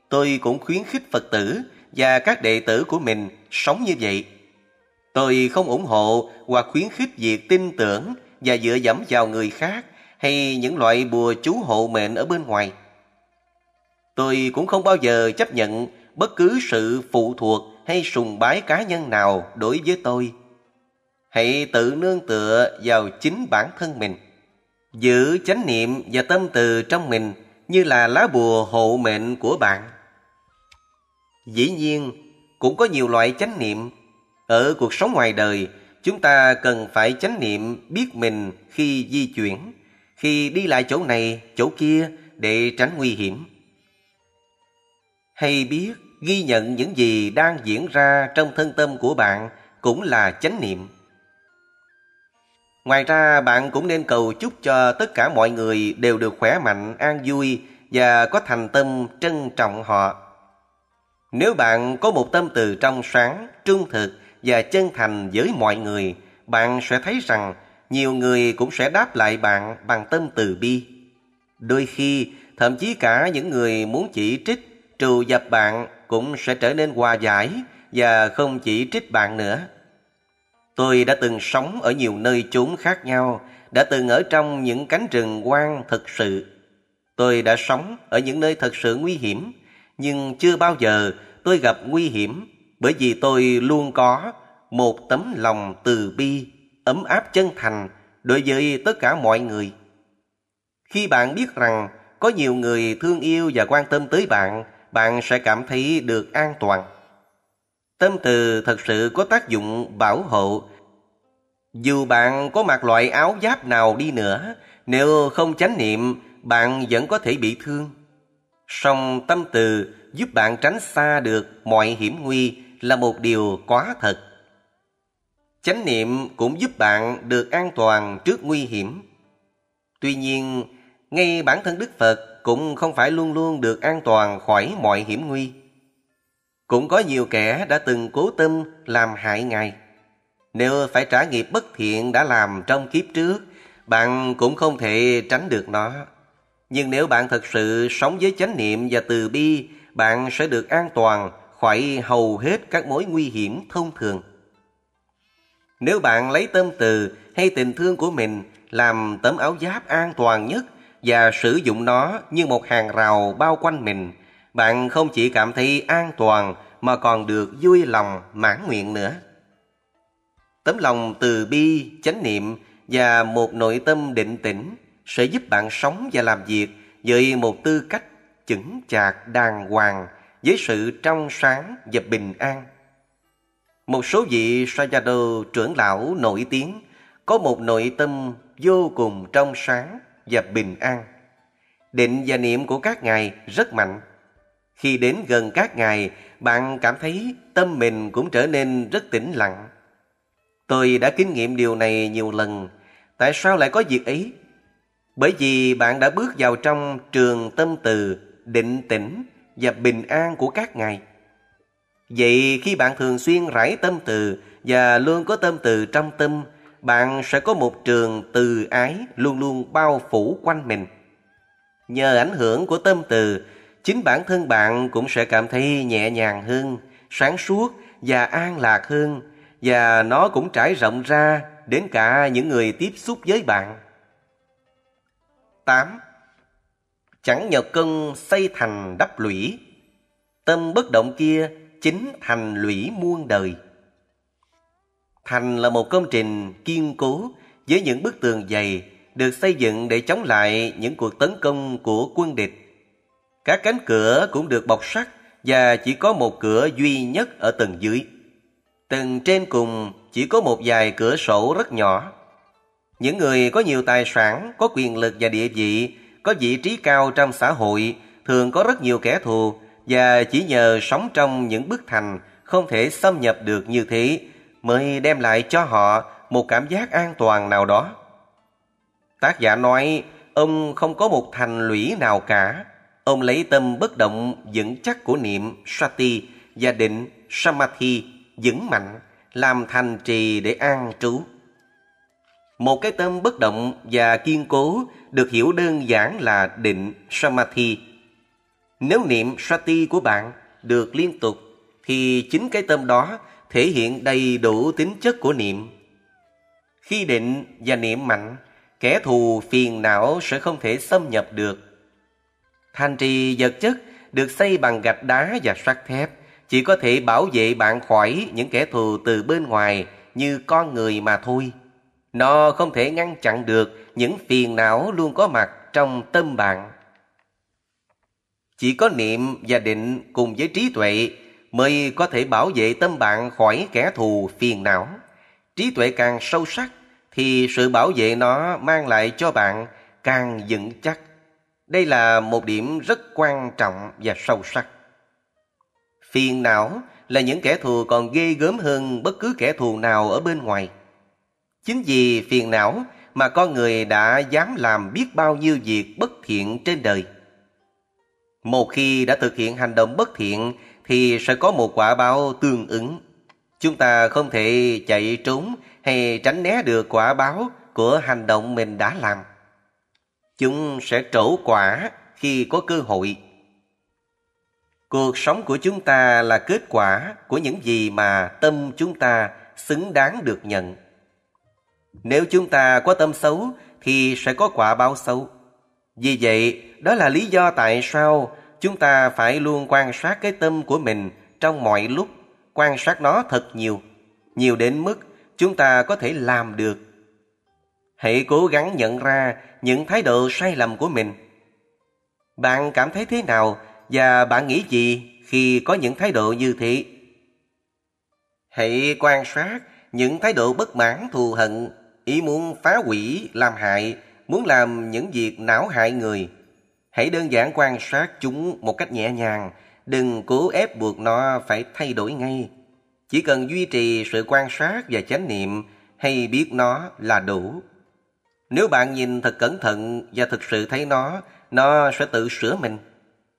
Tôi cũng khuyến khích Phật tử và các đệ tử của mình sống như vậy. Tôi không ủng hộ hoặc khuyến khích việc tin tưởng và dựa dẫm vào người khác hay những loại bùa chú hộ mệnh ở bên ngoài. Tôi cũng không bao giờ chấp nhận bất cứ sự phụ thuộc hay sùng bái cá nhân nào đối với tôi. Hãy tự nương tựa vào chính bản thân mình. Giữ chánh niệm và tâm từ trong mình như là lá bùa hộ mệnh của bạn. Dĩ nhiên, cũng có nhiều loại chánh niệm. Ở cuộc sống ngoài đời, chúng ta cần phải chánh niệm biết mình khi di chuyển, khi đi lại chỗ này, chỗ kia để tránh nguy hiểm. Hay biết ghi nhận những gì đang diễn ra trong thân tâm của bạn cũng là chánh niệm. Ngoài ra, bạn cũng nên cầu chúc cho tất cả mọi người đều được khỏe mạnh, an vui và có thành tâm trân trọng họ. Nếu bạn có một tâm từ trong sáng, trung thực và chân thành với mọi người, bạn sẽ thấy rằng nhiều người cũng sẽ đáp lại bạn bằng tâm từ bi. Đôi khi, thậm chí cả những người muốn chỉ trích, trù dập bạn cũng sẽ trở nên hòa giải và không chỉ trích bạn nữa. Tôi đã từng sống ở nhiều nơi chốn khác nhau, đã từng ở trong những cánh rừng quang thực sự. Tôi đã sống ở những nơi thật sự nguy hiểm, nhưng chưa bao giờ tôi gặp nguy hiểm bởi vì tôi luôn có một tấm lòng từ bi, ấm áp chân thành đối với tất cả mọi người. Khi bạn biết rằng có nhiều người thương yêu và quan tâm tới bạn, bạn sẽ cảm thấy được an toàn. Tâm từ thật sự có tác dụng bảo hộ. Dù bạn có mặc loại áo giáp nào đi nữa, nếu không chánh niệm, bạn vẫn có thể bị thương. Song tâm từ giúp bạn tránh xa được mọi hiểm nguy là một điều quá thật. Chánh niệm cũng giúp bạn được an toàn trước nguy hiểm. Tuy nhiên, ngay bản thân Đức Phật cũng không phải luôn luôn được an toàn khỏi mọi hiểm nguy. Cũng có nhiều kẻ đã từng cố tâm làm hại Ngài. Nếu phải trả nghiệp bất thiện đã làm trong kiếp trước, bạn cũng không thể tránh được nó. Nhưng nếu bạn thật sự sống với chánh niệm và từ bi, bạn sẽ được an toàn khỏi hầu hết các mối nguy hiểm thông thường. Nếu bạn lấy tâm từ hay tình thương của mình làm tấm áo giáp an toàn nhất và sử dụng nó như một hàng rào bao quanh mình, bạn không chỉ cảm thấy an toàn mà còn được vui lòng mãn nguyện nữa. Tấm lòng từ bi, chánh niệm và một nội tâm định tĩnh sẽ giúp bạn sống và làm việc với một tư cách chững chạc đàng hoàng với sự trong sáng và bình an. Một số vị Sayadaw trưởng lão nổi tiếng có một nội tâm vô cùng trong sáng và bình an. Định và niệm của các ngài rất mạnh. Khi đến gần các ngài, bạn cảm thấy tâm mình cũng trở nên rất tĩnh lặng. Tôi đã kinh nghiệm điều này nhiều lần. Tại sao lại có việc ấy? Bởi vì bạn đã bước vào trong trường tâm từ, định tĩnh và bình an của các ngài. Vậy khi bạn thường xuyên rải tâm từ và luôn có tâm từ trong tâm, bạn sẽ có một trường từ ái luôn luôn bao phủ quanh mình. Nhờ ảnh hưởng của tâm từ, chính bản thân bạn cũng sẽ cảm thấy nhẹ nhàng hơn, sáng suốt và an lạc hơn, và nó cũng trải rộng ra đến cả những người tiếp xúc với bạn. 8. Chẳng nhờ cân xây thành đắp lũy, tâm bất động kia chính thành lũy muôn đời. Thành là một công trình kiên cố với những bức tường dày được xây dựng để chống lại những cuộc tấn công của quân địch. Các cánh cửa cũng được bọc sắt và chỉ có một cửa duy nhất ở tầng dưới. Tầng trên cùng chỉ có một vài cửa sổ rất nhỏ. Những người có nhiều tài sản, có quyền lực và địa vị, có vị trí cao trong xã hội thường có rất nhiều kẻ thù và chỉ nhờ sống trong những bức thành không thể xâm nhập được như thế mới đem lại cho họ một cảm giác an toàn nào đó. Tác giả nói, ông không có một thành lũy nào cả. Ông lấy tâm bất động, vững chắc của niệm Sati và định Samadhi vững mạnh, làm thành trì để an trú. Một cái tâm bất động và kiên cố được hiểu đơn giản là định Samadhi nếu niệm sati của bạn được liên tục, thì chính cái tâm đó thể hiện đầy đủ tính chất của niệm. Khi định và niệm mạnh, kẻ thù phiền não sẽ không thể xâm nhập được. Thành trì vật chất được xây bằng gạch đá và sắt thép chỉ có thể bảo vệ bạn khỏi những kẻ thù từ bên ngoài như con người mà thôi. Nó không thể ngăn chặn được những phiền não luôn có mặt trong tâm bạn. Chỉ có niệm và định cùng với trí tuệ mới có thể bảo vệ tâm bạn khỏi kẻ thù phiền não. Trí tuệ càng sâu sắc, thì sự bảo vệ nó mang lại cho bạn càng vững chắc. Đây là một điểm rất quan trọng và sâu sắc. Phiền não là những kẻ thù còn ghê gớm hơn bất cứ kẻ thù nào ở bên ngoài. Chính vì phiền não mà con người đã dám làm biết bao nhiêu việc bất thiện trên đời. Một khi đã thực hiện hành động bất thiện thì sẽ có một quả báo tương ứng. Chúng ta không thể chạy trốn hay tránh né được quả báo của hành động mình đã làm. Chúng sẽ trổ quả khi có cơ hội. Cuộc sống của chúng ta là kết quả của những gì mà tâm chúng ta xứng đáng được nhận. Nếu chúng ta có tâm xấu thì sẽ có quả báo xấu. Vì vậy, đó là lý do tại sao chúng ta phải luôn quan sát cái tâm của mình trong mọi lúc, quan sát nó thật nhiều, nhiều đến mức chúng ta có thể làm được. Hãy cố gắng nhận ra những thái độ sai lầm của mình. Bạn cảm thấy thế nào và bạn nghĩ gì khi có những thái độ như thế? Hãy quan sát những thái độ bất mãn thù hận, ý muốn phá hủy, làm hại, muốn làm những việc não hại người. Hãy đơn giản quan sát chúng một cách nhẹ nhàng, đừng cố ép buộc nó phải thay đổi ngay. Chỉ cần duy trì sự quan sát và chánh niệm hay biết nó là đủ. Nếu bạn nhìn thật cẩn thận và thực sự thấy nó, nó sẽ tự sửa mình.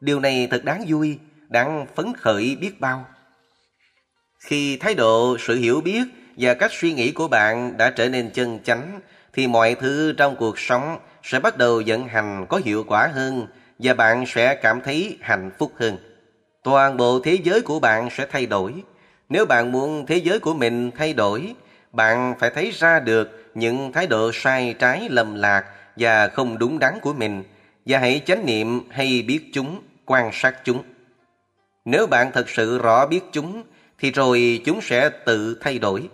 Điều này thật đáng vui, đáng phấn khởi biết bao. Khi thái độ, sự hiểu biết và cách suy nghĩ của bạn đã trở nên chân chánh, thì mọi thứ trong cuộc sống sẽ bắt đầu vận hành có hiệu quả hơn và bạn sẽ cảm thấy hạnh phúc hơn. Toàn bộ thế giới của bạn sẽ thay đổi. Nếu bạn muốn thế giới của mình thay đổi, bạn phải thấy ra được những thái độ sai trái lầm lạc và không đúng đắn của mình và hãy chánh niệm hay biết chúng, quan sát chúng. Nếu bạn thật sự rõ biết chúng thì rồi chúng sẽ tự thay đổi.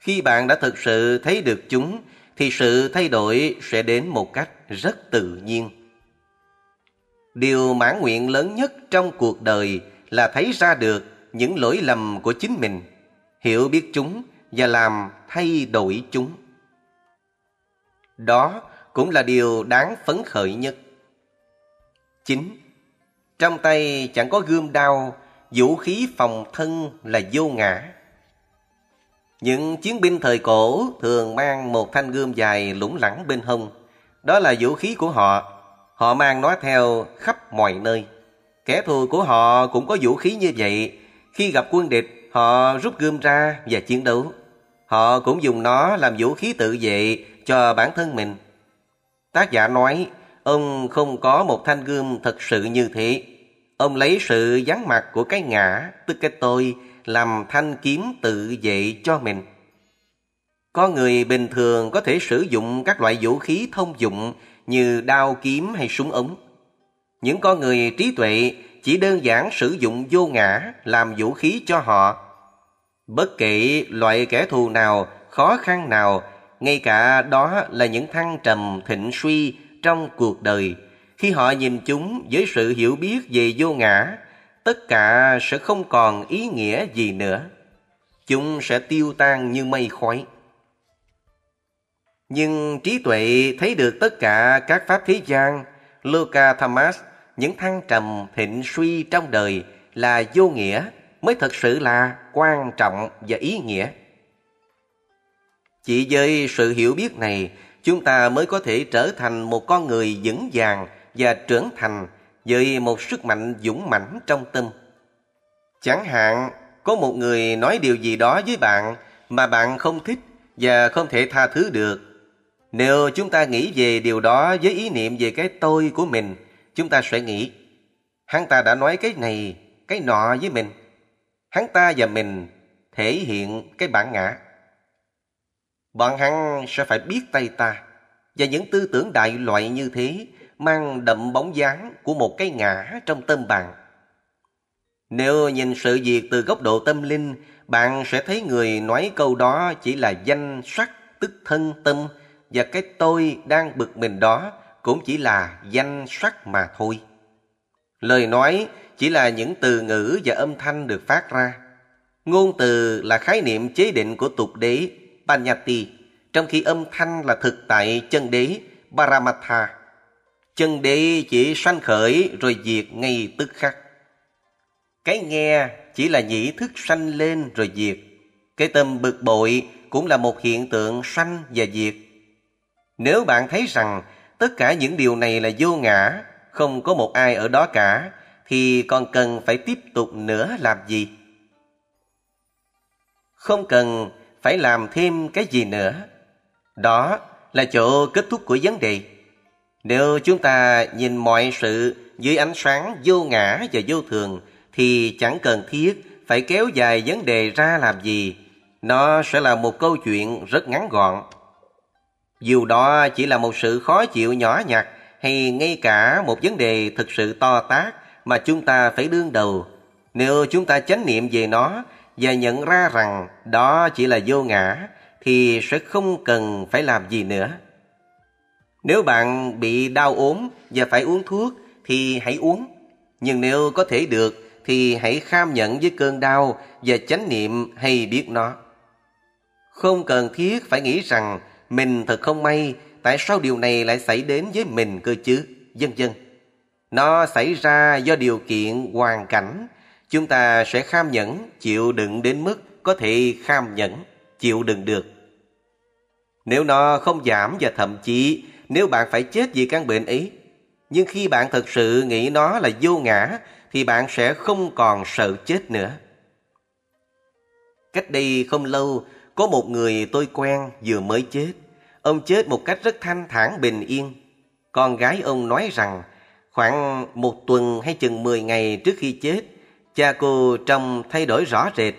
Khi bạn đã thực sự thấy được chúng thì sự thay đổi sẽ đến một cách rất tự nhiên. Điều mãn nguyện lớn nhất trong cuộc đời là thấy ra được những lỗi lầm của chính mình, hiểu biết chúng và làm thay đổi chúng. Đó cũng là điều đáng phấn khởi nhất. 9. Trong tay chẳng có gươm đao, vũ khí phòng thân là vô ngã. Những chiến binh thời cổ thường mang một thanh gươm dài lủng lẳng bên hông. Đó là vũ khí của họ. Họ mang nó theo khắp mọi nơi. Kẻ thù của họ cũng có vũ khí như vậy. Khi gặp quân địch, họ rút gươm ra và chiến đấu. Họ cũng dùng nó làm vũ khí tự vệ cho bản thân mình. Tác giả nói, ông không có một thanh gươm thật sự như thế. Ông lấy sự vắng mặt của cái ngã, tức cái tôi, làm thanh kiếm tự vệ cho mình. Có người bình thường có thể sử dụng các loại vũ khí thông dụng như đao kiếm hay súng ống. Những con người trí tuệ chỉ đơn giản sử dụng vô ngã làm vũ khí cho họ. Bất kể loại kẻ thù nào, khó khăn nào, ngay cả đó là những thăng trầm thịnh suy trong cuộc đời. Khi họ nhìn chúng với sự hiểu biết về vô ngã, tất cả sẽ không còn ý nghĩa gì nữa. Chúng sẽ tiêu tan như mây khói. Nhưng trí tuệ thấy được tất cả các pháp thế gian, Luca Thomas, những thăng trầm thịnh suy trong đời là vô nghĩa mới thật sự là quan trọng và ý nghĩa. Chỉ với sự hiểu biết này, chúng ta mới có thể trở thành một con người vững vàng và trưởng thành với một sức mạnh dũng mãnh trong tâm. Chẳng hạn, có một người nói điều gì đó với bạn mà bạn không thích và không thể tha thứ được. Nếu chúng ta nghĩ về điều đó với ý niệm về cái tôi của mình, chúng ta sẽ nghĩ, hắn ta đã nói cái này, cái nọ với mình. Hắn ta và mình thể hiện cái bản ngã. Bọn hắn sẽ phải biết tay ta và những tư tưởng đại loại như thế mang đậm bóng dáng của một cái ngã trong tâm bạn. Nếu nhìn sự việc từ góc độ tâm linh, bạn sẽ thấy người nói câu đó chỉ là danh sắc tức thân tâm và cái tôi đang bực mình đó cũng chỉ là danh sắc mà thôi. Lời nói chỉ là những từ ngữ và âm thanh được phát ra. Ngôn từ là khái niệm chế định của tục đế Panyati, trong khi âm thanh là thực tại chân đế paramattha. Chân đế chỉ sanh khởi rồi diệt ngay tức khắc. Cái nghe chỉ là nhĩ thức sanh lên rồi diệt. Cái tâm bực bội cũng là một hiện tượng sanh và diệt. Nếu bạn thấy rằng tất cả những điều này là vô ngã, không có một ai ở đó cả, thì còn cần phải tiếp tục nữa làm gì? Không cần phải làm thêm cái gì nữa. Đó là chỗ kết thúc của vấn đề. Nếu chúng ta nhìn mọi sự dưới ánh sáng vô ngã và vô thường, thì chẳng cần thiết phải kéo dài vấn đề ra làm gì. Nó sẽ là một câu chuyện rất ngắn gọn. Dù đó chỉ là một sự khó chịu nhỏ nhặt hay ngay cả một vấn đề thực sự to tát mà chúng ta phải đương đầu. Nếu chúng ta chánh niệm về nó và nhận ra rằng đó chỉ là vô ngã thì sẽ không cần phải làm gì nữa. Nếu bạn bị đau ốm và phải uống thuốc thì hãy uống. Nhưng nếu có thể được thì hãy kham nhận với cơn đau và chánh niệm hay biết nó. Không cần thiết phải nghĩ rằng mình thật không may, tại sao điều này lại xảy đến với mình cơ chứ, vân vân. Nó xảy ra do điều kiện, hoàn cảnh. Chúng ta sẽ kham nhẫn, chịu đựng đến mức có thể kham nhẫn, chịu đựng được. Nếu nó không giảm và thậm chí nếu bạn phải chết vì căn bệnh ấy, nhưng khi bạn thực sự nghĩ nó là vô ngã thì bạn sẽ không còn sợ chết nữa. Cách đây không lâu, có một người tôi quen vừa mới chết. Ông chết một cách rất thanh thản bình yên. Con gái ông nói rằng khoảng một tuần hay chừng 10 ngày trước khi chết, cha cô trông thay đổi rõ rệt.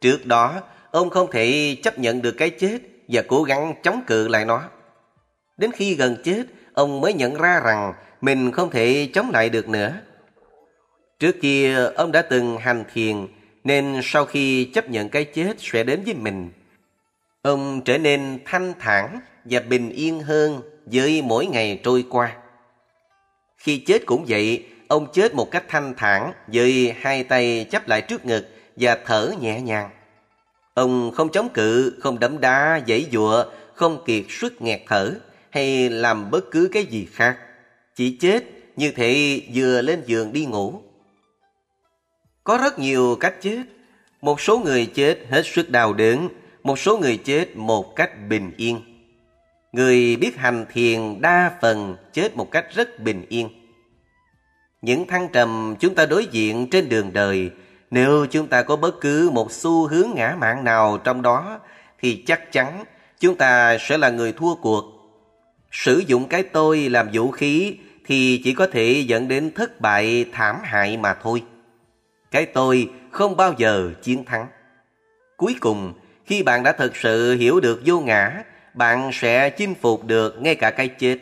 Trước đó, ông không thể chấp nhận được cái chết và cố gắng chống cự lại nó. Đến khi gần chết, ông mới nhận ra rằng mình không thể chống lại được nữa. Trước kia ông đã từng hành thiền nên sau khi chấp nhận cái chết sẽ đến với mình, ông trở nên thanh thản và bình yên hơn với mỗi ngày trôi qua. Khi chết cũng vậy, ông chết một cách thanh thản với hai tay chắp lại trước ngực và thở nhẹ nhàng. Ông không chống cự, không đấm đá, giãy dụa, không kiệt sức nghẹt thở hay làm bất cứ cái gì khác. Chỉ chết như thể vừa lên giường đi ngủ. Có rất nhiều cách chết. Một số người chết hết sức đau đớn, một số người chết một cách bình yên. Người biết hành thiền đa phần chết một cách rất bình yên. Những thăng trầm chúng ta đối diện trên đường đời, nếu chúng ta có bất cứ một xu hướng ngã mạng nào trong đó, thì chắc chắn chúng ta sẽ là người thua cuộc. Sử dụng cái tôi làm vũ khí thì chỉ có thể dẫn đến thất bại thảm hại mà thôi. Cái tôi không bao giờ chiến thắng. Cuối cùng, khi bạn đã thực sự hiểu được vô ngã, bạn sẽ chinh phục được ngay cả cái chết.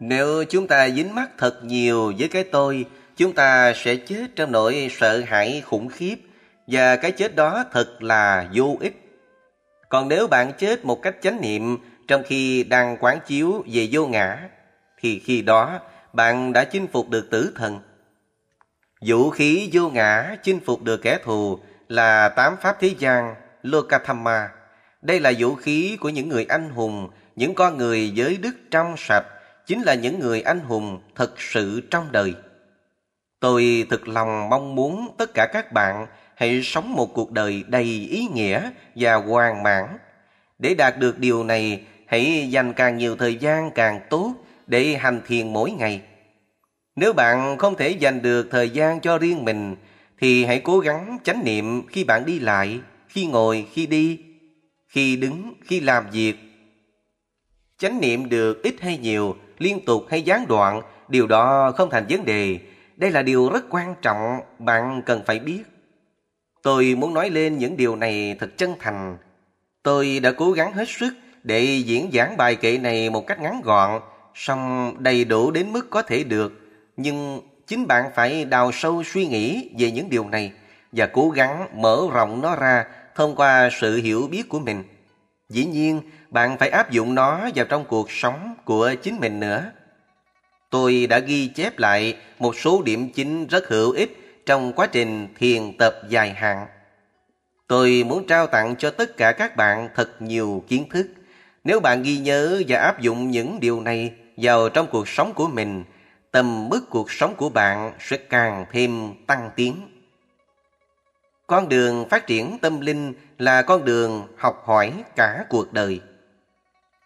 Nếu chúng ta dính mắc thật nhiều với cái tôi, chúng ta sẽ chết trong nỗi sợ hãi khủng khiếp và cái chết đó thật là vô ích. Còn nếu bạn chết một cách chánh niệm trong khi đang quán chiếu về vô ngã, thì khi đó bạn đã chinh phục được tử thần. Vũ khí vô ngã chinh phục được kẻ thù là tám pháp thế gian Lokathamma. Đây là vũ khí của những người anh hùng, những con người giới đức trong sạch, chính là những người anh hùng thật sự trong đời. Tôi thực lòng mong muốn tất cả các bạn hãy sống một cuộc đời đầy ý nghĩa và hoàn mãn. Để đạt được điều này, hãy dành càng nhiều thời gian càng tốt để hành thiền mỗi ngày. Nếu bạn không thể dành được thời gian cho riêng mình, thì hãy cố gắng chánh niệm khi bạn đi lại, khi ngồi, khi đi, khi đứng, khi làm việc. Chánh niệm được ít hay nhiều, liên tục hay gián đoạn, điều đó không thành vấn đề. Đây là điều rất quan trọng, bạn cần phải biết. Tôi muốn nói lên những điều này thật chân thành. Tôi đã cố gắng hết sức để diễn giảng bài kệ này một cách ngắn gọn, song đầy đủ đến mức có thể được nhưng chính bạn phải đào sâu suy nghĩ về những điều này và cố gắng mở rộng nó ra thông qua sự hiểu biết của mình. Dĩ nhiên, bạn phải áp dụng nó vào trong cuộc sống của chính mình nữa. Tôi đã ghi chép lại một số điểm chính rất hữu ích trong quá trình thiền tập dài hạn. Tôi muốn trao tặng cho tất cả các bạn thật nhiều kiến thức. Nếu bạn ghi nhớ và áp dụng những điều này vào trong cuộc sống của mình, tầm mức cuộc sống của bạn sẽ càng thêm tăng tiến. Con đường phát triển tâm linh là con đường học hỏi cả cuộc đời.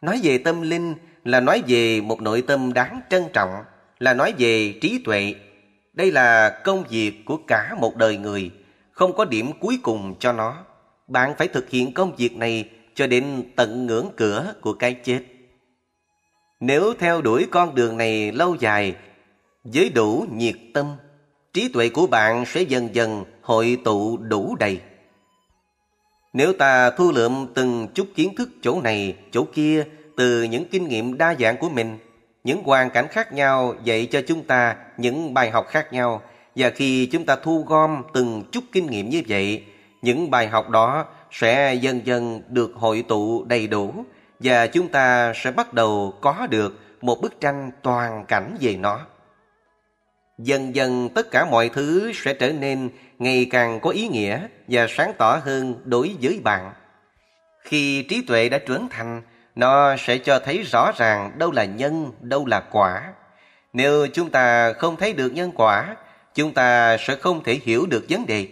Nói về tâm linh là nói về một nội tâm đáng trân trọng, là nói về trí tuệ. Đây là công việc của cả một đời người, không có điểm cuối cùng cho nó. Bạn phải thực hiện công việc này cho đến tận ngưỡng cửa của cái chết. Nếu theo đuổi con đường này lâu dài, với đủ nhiệt tâm, trí tuệ của bạn sẽ dần dần hội tụ đủ đầy. Nếu ta thu lượm từng chút kiến thức chỗ này, chỗ kia từ những kinh nghiệm đa dạng của mình, những hoàn cảnh khác nhau dạy cho chúng ta những bài học khác nhau và khi chúng ta thu gom từng chút kinh nghiệm như vậy, những bài học đó sẽ dần dần được hội tụ đầy đủ và chúng ta sẽ bắt đầu có được một bức tranh toàn cảnh về nó. Dần dần tất cả mọi thứ sẽ trở nên ngày càng có ý nghĩa và sáng tỏ hơn đối với bạn. Khi trí tuệ đã trưởng thành, nó sẽ cho thấy rõ ràng đâu là nhân, đâu là quả. Nếu chúng ta không thấy được nhân quả, chúng ta sẽ không thể hiểu được vấn đề.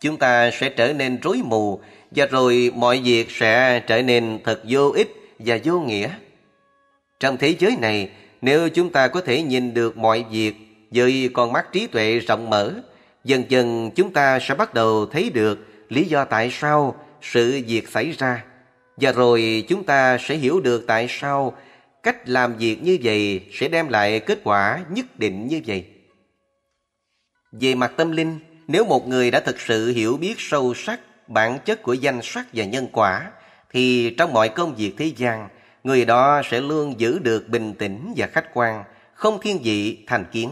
Chúng ta sẽ trở nên rối mù và rồi mọi việc sẽ trở nên thật vô ích và vô nghĩa. Trong thế giới này, nếu chúng ta có thể nhìn được mọi việc với con mắt trí tuệ rộng mở, dần dần chúng ta sẽ bắt đầu thấy được lý do tại sao sự việc xảy ra. Và rồi chúng ta sẽ hiểu được tại sao cách làm việc như vậy sẽ đem lại kết quả nhất định như vậy. Về mặt tâm linh, nếu một người đã thực sự hiểu biết sâu sắc bản chất của danh sắc và nhân quả, thì trong mọi công việc thế gian, người đó sẽ luôn giữ được bình tĩnh và khách quan, không thiên vị thành kiến.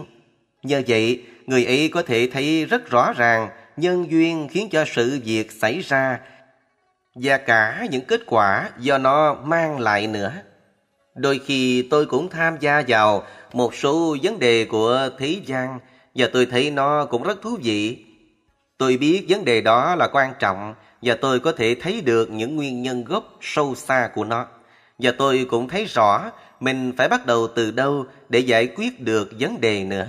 Nhờ vậy, người ấy có thể thấy rất rõ ràng nhân duyên khiến cho sự việc xảy ra và cả những kết quả do nó mang lại nữa. Đôi khi tôi cũng tham gia vào một số vấn đề của thế gian và tôi thấy nó cũng rất thú vị. Tôi biết vấn đề đó là quan trọng và tôi có thể thấy được những nguyên nhân gốc sâu xa của nó. Và tôi cũng thấy rõ mình phải bắt đầu từ đâu để giải quyết được vấn đề nữa.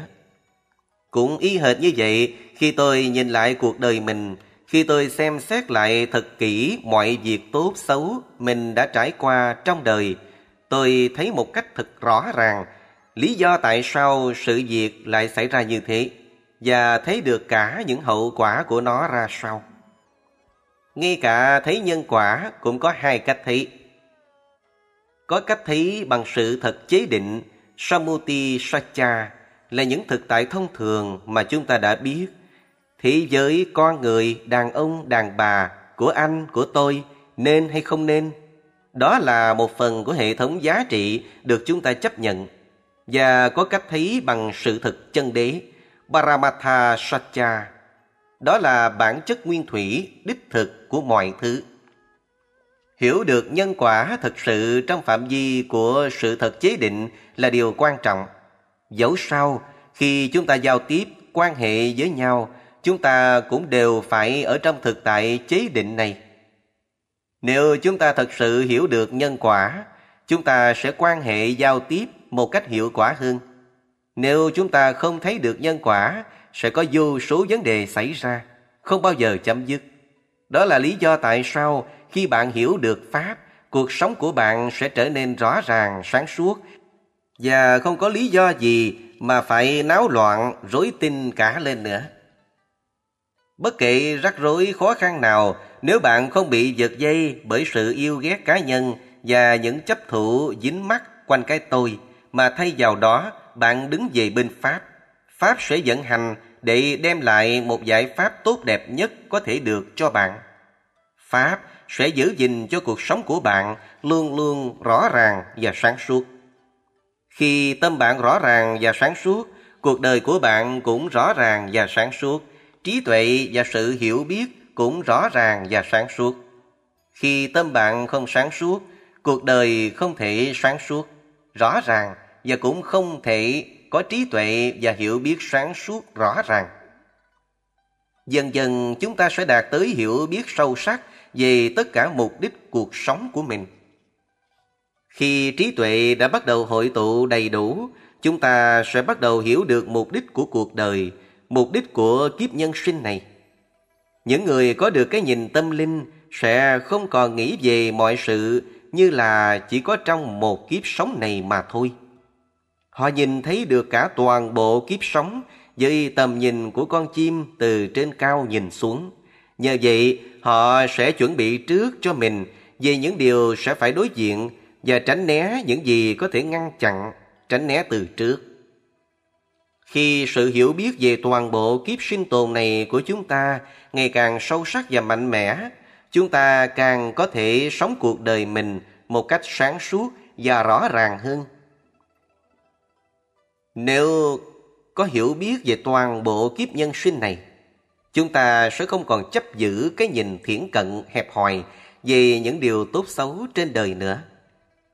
Cũng y hệt như vậy, khi tôi nhìn lại cuộc đời mình, khi tôi xem xét lại thật kỹ mọi việc tốt xấu mình đã trải qua trong đời, tôi thấy một cách thật rõ ràng lý do tại sao sự việc lại xảy ra như thế và thấy được cả những hậu quả của nó ra sao. Ngay cả thấy nhân quả cũng có hai cách thấy. Có cách thấy bằng sự thật chế định Samuti Sacha là những thực tại thông thường mà chúng ta đã biết. Thế giới con người, đàn ông, đàn bà, của anh, của tôi, nên hay không nên? Đó là một phần của hệ thống giá trị được chúng ta chấp nhận. Và có cách thấy bằng sự thực chân đế, Paramatha Satya. Đó là bản chất nguyên thủy, đích thực của mọi thứ. Hiểu được nhân quả thực sự trong phạm vi của sự thật chế định là điều quan trọng. Dẫu sao, khi chúng ta giao tiếp, quan hệ với nhau, chúng ta cũng đều phải ở trong thực tại chế định này. Nếu chúng ta thật sự hiểu được nhân quả, chúng ta sẽ quan hệ giao tiếp một cách hiệu quả hơn. Nếu chúng ta không thấy được nhân quả, sẽ có vô số vấn đề xảy ra, không bao giờ chấm dứt. Đó là lý do tại sao khi bạn hiểu được Pháp, cuộc sống của bạn sẽ trở nên rõ ràng, sáng suốt và không có lý do gì mà phải náo loạn, rối tinh cả lên nữa. Bất kể rắc rối khó khăn nào, nếu bạn không bị giật dây bởi sự yêu ghét cá nhân và những chấp thủ dính mắc quanh cái tôi, mà thay vào đó bạn đứng về bên Pháp, Pháp sẽ vận hành để đem lại một giải pháp tốt đẹp nhất có thể được cho bạn. Pháp sẽ giữ gìn cho cuộc sống của bạn luôn luôn rõ ràng và sáng suốt. Khi tâm bạn rõ ràng và sáng suốt, cuộc đời của bạn cũng rõ ràng và sáng suốt, trí tuệ và sự hiểu biết cũng rõ ràng và sáng suốt. Khi tâm bạn không sáng suốt, cuộc đời không thể sáng suốt, rõ ràng và cũng không thể có trí tuệ và hiểu biết sáng suốt rõ ràng. Dần dần chúng ta sẽ đạt tới hiểu biết sâu sắc về tất cả mục đích cuộc sống của mình. Khi trí tuệ đã bắt đầu hội tụ đầy đủ, chúng ta sẽ bắt đầu hiểu được mục đích của cuộc đời, mục đích của kiếp nhân sinh này. Những người có được cái nhìn tâm linh sẽ không còn nghĩ về mọi sự như là chỉ có trong một kiếp sống này mà thôi. Họ nhìn thấy được cả toàn bộ kiếp sống với tầm nhìn của con chim từ trên cao nhìn xuống. Nhờ vậy, họ sẽ chuẩn bị trước cho mình về những điều sẽ phải đối diện và tránh né những gì có thể ngăn chặn, tránh né từ trước. Khi sự hiểu biết về toàn bộ kiếp sinh tồn này của chúng ta ngày càng sâu sắc và mạnh mẽ, chúng ta càng có thể sống cuộc đời mình một cách sáng suốt và rõ ràng hơn. Nếu có hiểu biết về toàn bộ kiếp nhân sinh này, chúng ta sẽ không còn chấp giữ cái nhìn thiển cận hẹp hòi về những điều tốt xấu trên đời nữa.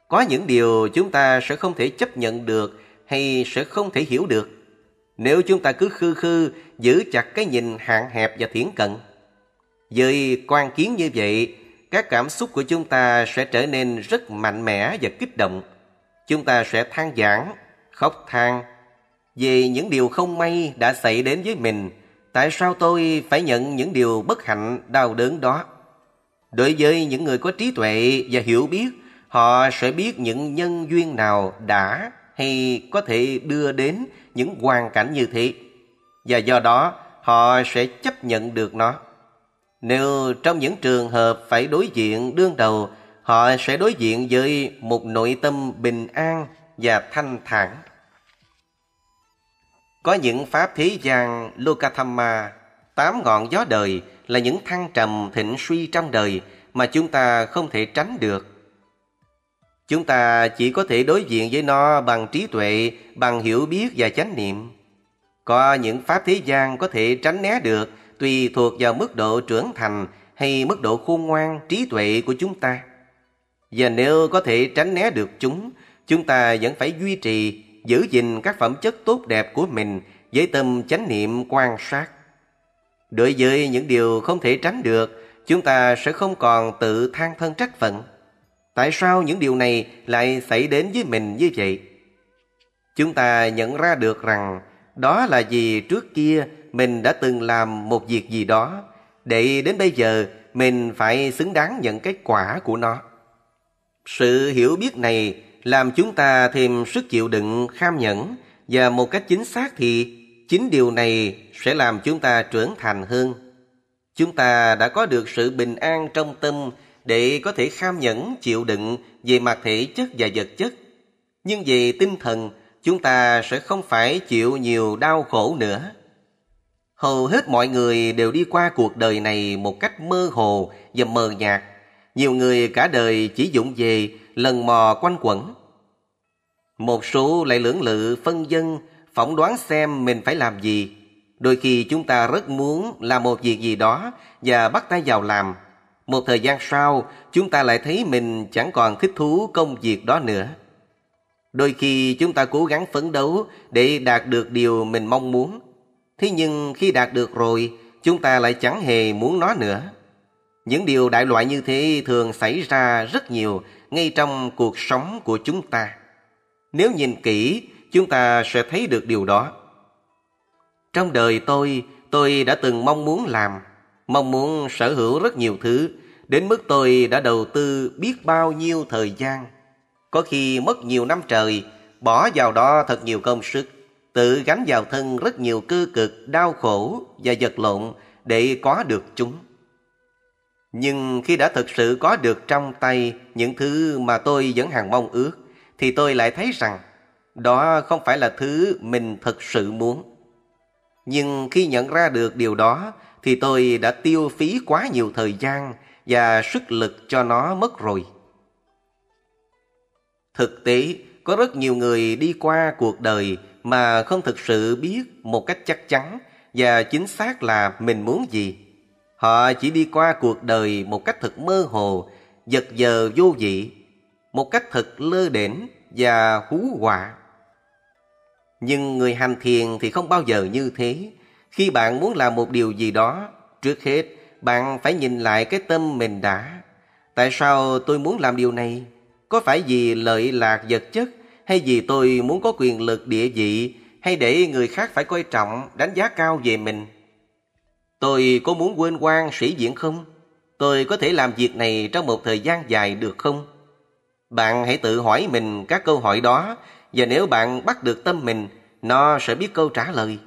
Có những điều chúng ta sẽ không thể chấp nhận được hay sẽ không thể hiểu được. Nếu chúng ta cứ khư khư giữ chặt cái nhìn hạn hẹp và thiển cận. Với quan kiến như vậy, các cảm xúc của chúng ta sẽ trở nên rất mạnh mẽ và kích động. Chúng ta sẽ than giảng, khóc than về những điều không may đã xảy đến với mình. Tại sao tôi phải nhận những điều bất hạnh, đau đớn đó? Đối với những người có trí tuệ và hiểu biết, họ sẽ biết những nhân duyên nào đã hay có thể đưa đến những hoàn cảnh như thế. Và do đó, họ sẽ chấp nhận được nó. Nếu trong những trường hợp phải đối diện đương đầu, họ sẽ đối diện với một nội tâm bình an và thanh thản. Có những pháp thế gian Lokathamma, tám ngọn gió đời là những thăng trầm thịnh suy trong đời mà chúng ta không thể tránh được. Chúng ta chỉ có thể đối diện với nó bằng trí tuệ, bằng hiểu biết và chánh niệm. Có những pháp thế gian có thể tránh né được tùy thuộc vào mức độ trưởng thành hay mức độ khôn ngoan trí tuệ của chúng ta. Và nếu có thể tránh né được chúng, chúng ta vẫn phải duy trì, giữ gìn các phẩm chất tốt đẹp của mình với tâm chánh niệm quan sát. Đối với những điều không thể tránh được, chúng ta sẽ không còn tự than thân trách phận. Tại sao những điều này lại xảy đến với mình như vậy? Chúng ta nhận ra được rằng đó là vì trước kia mình đã từng làm một việc gì đó để đến bây giờ mình phải xứng đáng nhận kết quả của nó. Sự hiểu biết này làm chúng ta thêm sức chịu đựng, kham nhẫn và một cách chính xác thì chính điều này sẽ làm chúng ta trưởng thành hơn. Chúng ta đã có được sự bình an trong tâm để có thể kham nhẫn chịu đựng về mặt thể chất và vật chất. Nhưng về tinh thần, chúng ta sẽ không phải chịu nhiều đau khổ nữa. Hầu hết mọi người đều đi qua cuộc đời này một cách mơ hồ và mờ nhạt. Nhiều người cả đời chỉ dụng về lần mò quanh quẩn. Một số lại lưỡng lự phân dân, phỏng đoán xem mình phải làm gì. Đôi khi chúng ta rất muốn làm một việc gì đó và bắt tay vào làm. Một thời gian sau, chúng ta lại thấy mình chẳng còn thích thú công việc đó nữa. Đôi khi chúng ta cố gắng phấn đấu để đạt được điều mình mong muốn. Thế nhưng khi đạt được rồi, chúng ta lại chẳng hề muốn nó nữa. Những điều đại loại như thế thường xảy ra rất nhiều ngay trong cuộc sống của chúng ta. Nếu nhìn kỹ, chúng ta sẽ thấy được điều đó. Trong đời tôi, tôi đã từng mong muốn làm, mong muốn sở hữu rất nhiều thứ, đến mức tôi đã đầu tư biết bao nhiêu thời gian. Có khi mất nhiều năm trời, bỏ vào đó thật nhiều công sức, tự gánh vào thân rất nhiều cơ cực, đau khổ và vật lộn để có được chúng. Nhưng khi đã thực sự có được trong tay những thứ mà tôi vẫn hàng mong ước, thì tôi lại thấy rằng đó không phải là thứ mình thật sự muốn. Nhưng khi nhận ra được điều đó, thì tôi đã tiêu phí quá nhiều thời gian và sức lực cho nó mất rồi. Thực tế, có rất nhiều người đi qua cuộc đời mà không thực sự biết một cách chắc chắn và chính xác là mình muốn gì. Họ chỉ đi qua cuộc đời một cách thật mơ hồ, giật giờ vô vị, một cách thật lơ đễnh và hú họa. Nhưng người hành thiền thì không bao giờ như thế. Khi bạn muốn làm một điều gì đó, trước hết bạn phải nhìn lại cái tâm mình đã. Tại sao tôi muốn làm điều này? Có phải vì lợi lạc vật chất hay vì tôi muốn có quyền lực địa vị hay để người khác phải coi trọng, đánh giá cao về mình? Tôi có muốn quên quan sĩ diện không? Tôi có thể làm việc này trong một thời gian dài được không? Bạn hãy tự hỏi mình các câu hỏi đó và nếu bạn bắt được tâm mình, nó sẽ biết câu trả lời.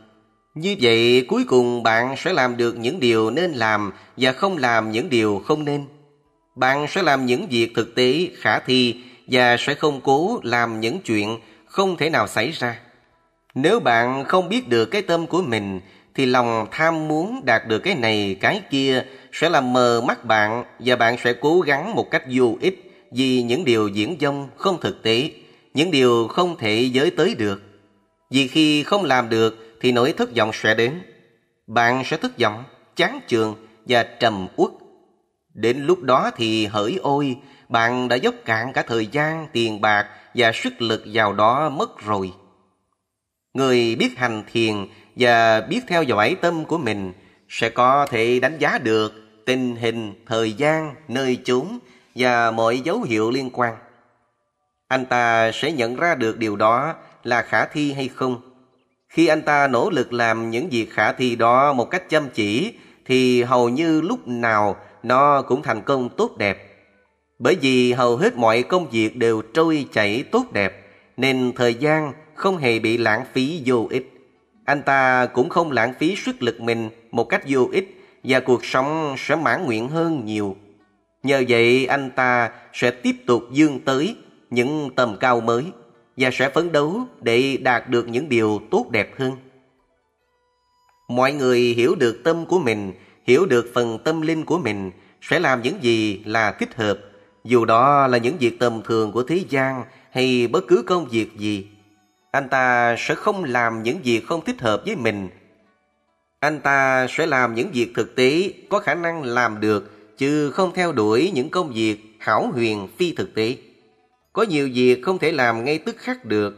Như vậy cuối cùng bạn sẽ làm được những điều nên làm và không làm những điều không nên. Bạn sẽ làm những việc thực tế khả thi và sẽ không cố làm những chuyện không thể nào xảy ra. Nếu bạn không biết được cái tâm của mình thì lòng tham muốn đạt được cái này cái kia sẽ làm mờ mắt bạn và bạn sẽ cố gắng một cách vô ích vì những điều diễn dông không thực tế, những điều không thể giới tới được. Vì khi không làm được thì nỗi thất vọng sẽ đến. Bạn sẽ thất vọng, chán chường và trầm uất. Đến lúc đó thì hỡi ôi, bạn đã dốc cạn cả thời gian, tiền bạc và sức lực vào đó mất rồi. Người biết hành thiền và biết theo dõi tâm của mình sẽ có thể đánh giá được tình hình, thời gian, nơi chốn và mọi dấu hiệu liên quan. Anh ta sẽ nhận ra được điều đó là khả thi hay không. Khi anh ta nỗ lực làm những việc khả thi đó một cách chăm chỉ, thì hầu như lúc nào nó cũng thành công tốt đẹp. Bởi vì hầu hết mọi công việc đều trôi chảy tốt đẹp, nên thời gian không hề bị lãng phí vô ích. Anh ta cũng không lãng phí sức lực mình một cách vô ích, và cuộc sống sẽ mãn nguyện hơn nhiều. Nhờ vậy anh ta sẽ tiếp tục dương tới những tầm cao mới và sẽ phấn đấu để đạt được những điều tốt đẹp hơn. Mọi người hiểu được tâm của mình, hiểu được phần tâm linh của mình sẽ làm những gì là thích hợp, dù đó là những việc tầm thường của thế gian hay bất cứ công việc gì. Anh ta sẽ không làm những việc không thích hợp với mình. Anh ta sẽ làm những việc thực tế có khả năng làm được chứ không theo đuổi những công việc hảo huyền phi thực tế. Có nhiều việc không thể làm ngay tức khắc được.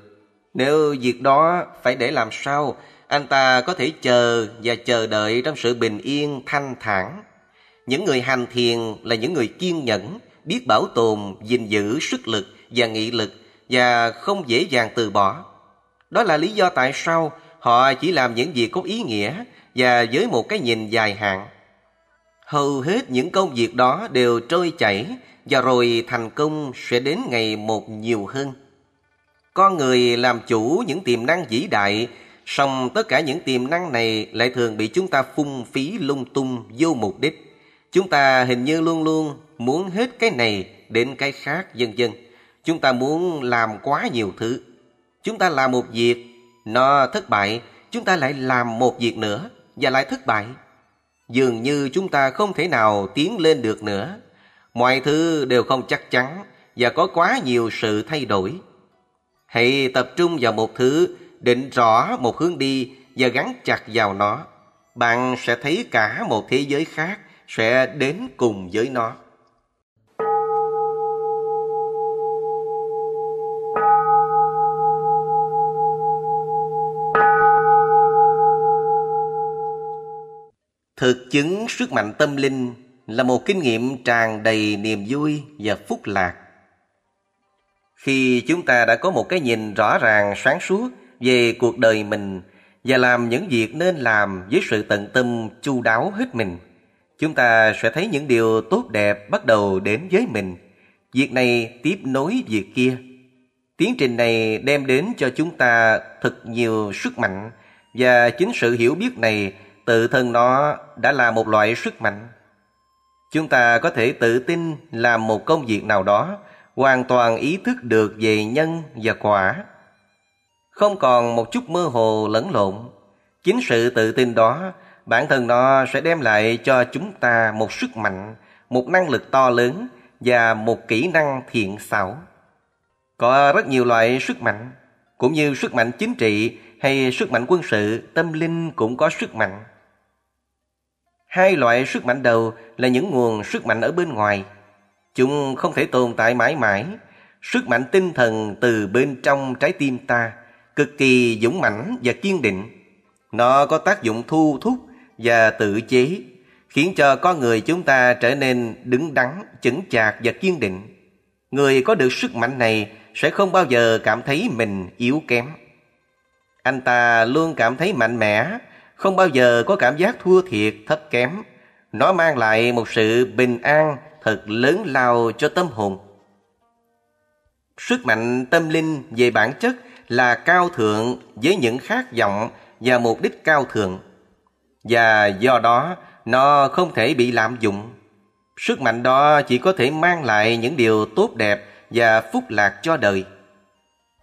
Nếu việc đó phải để làm sao, anh ta có thể chờ và chờ đợi trong sự bình yên thanh thản. Những người hành thiền là những người kiên nhẫn, biết bảo tồn, gìn giữ sức lực và nghị lực và không dễ dàng từ bỏ. Đó là lý do tại sao họ chỉ làm những việc có ý nghĩa và với một cái nhìn dài hạn. Hầu hết những công việc đó đều trôi chảy và rồi thành công sẽ đến ngày một nhiều hơn. Con người làm chủ những tiềm năng vĩ đại, song tất cả những tiềm năng này lại thường bị chúng ta phung phí lung tung vô mục đích. Chúng ta hình như luôn luôn muốn hết cái này đến cái khác vân vân. Chúng ta muốn làm quá nhiều thứ. Chúng ta làm một việc, nó thất bại, chúng ta lại làm một việc nữa và lại thất bại. Dường như chúng ta không thể nào tiến lên được nữa. Mọi thứ đều không chắc chắn và có quá nhiều sự thay đổi. Hãy tập trung vào một thứ, định rõ một hướng đi và gắn chặt vào nó. Bạn sẽ thấy cả một thế giới khác sẽ đến cùng với nó. Thực chứng sức mạnh tâm linh là một kinh nghiệm tràn đầy niềm vui và phúc lạc. Khi chúng ta đã có một cái nhìn rõ ràng sáng suốt về cuộc đời mình và làm những việc nên làm với sự tận tâm chu đáo hết mình, chúng ta sẽ thấy những điều tốt đẹp bắt đầu đến với mình. Việc này tiếp nối việc kia. Tiến trình này đem đến cho chúng ta thật nhiều sức mạnh và chính sự hiểu biết này tự thân nó đã là một loại sức mạnh. Chúng ta có thể tự tin làm một công việc nào đó, hoàn toàn ý thức được về nhân và quả. Không còn một chút mơ hồ lẫn lộn. Chính sự tự tin đó, bản thân nó sẽ đem lại cho chúng ta một sức mạnh, một năng lực to lớn và một kỹ năng thiện xảo. Có rất nhiều loại sức mạnh, cũng như sức mạnh chính trị hay sức mạnh quân sự, tâm linh cũng có sức mạnh. Hai loại sức mạnh đầu là những nguồn sức mạnh ở bên ngoài. Chúng không thể tồn tại mãi mãi. Sức mạnh tinh thần từ bên trong trái tim ta cực kỳ dũng mãnh và kiên định. Nó có tác dụng thu thúc và tự chế, khiến cho con người chúng ta trở nên đứng đắn, chững chạc và kiên định. Người có được sức mạnh này sẽ không bao giờ cảm thấy mình yếu kém. Anh ta luôn cảm thấy mạnh mẽ, không bao giờ có cảm giác thua thiệt thấp kém. Nó mang lại một sự bình an thật lớn lao cho tâm hồn. Sức mạnh tâm linh về bản chất là cao thượng với những khát vọng và mục đích cao thượng. Và do đó, nó không thể bị lạm dụng. Sức mạnh đó chỉ có thể mang lại những điều tốt đẹp và phúc lạc cho đời.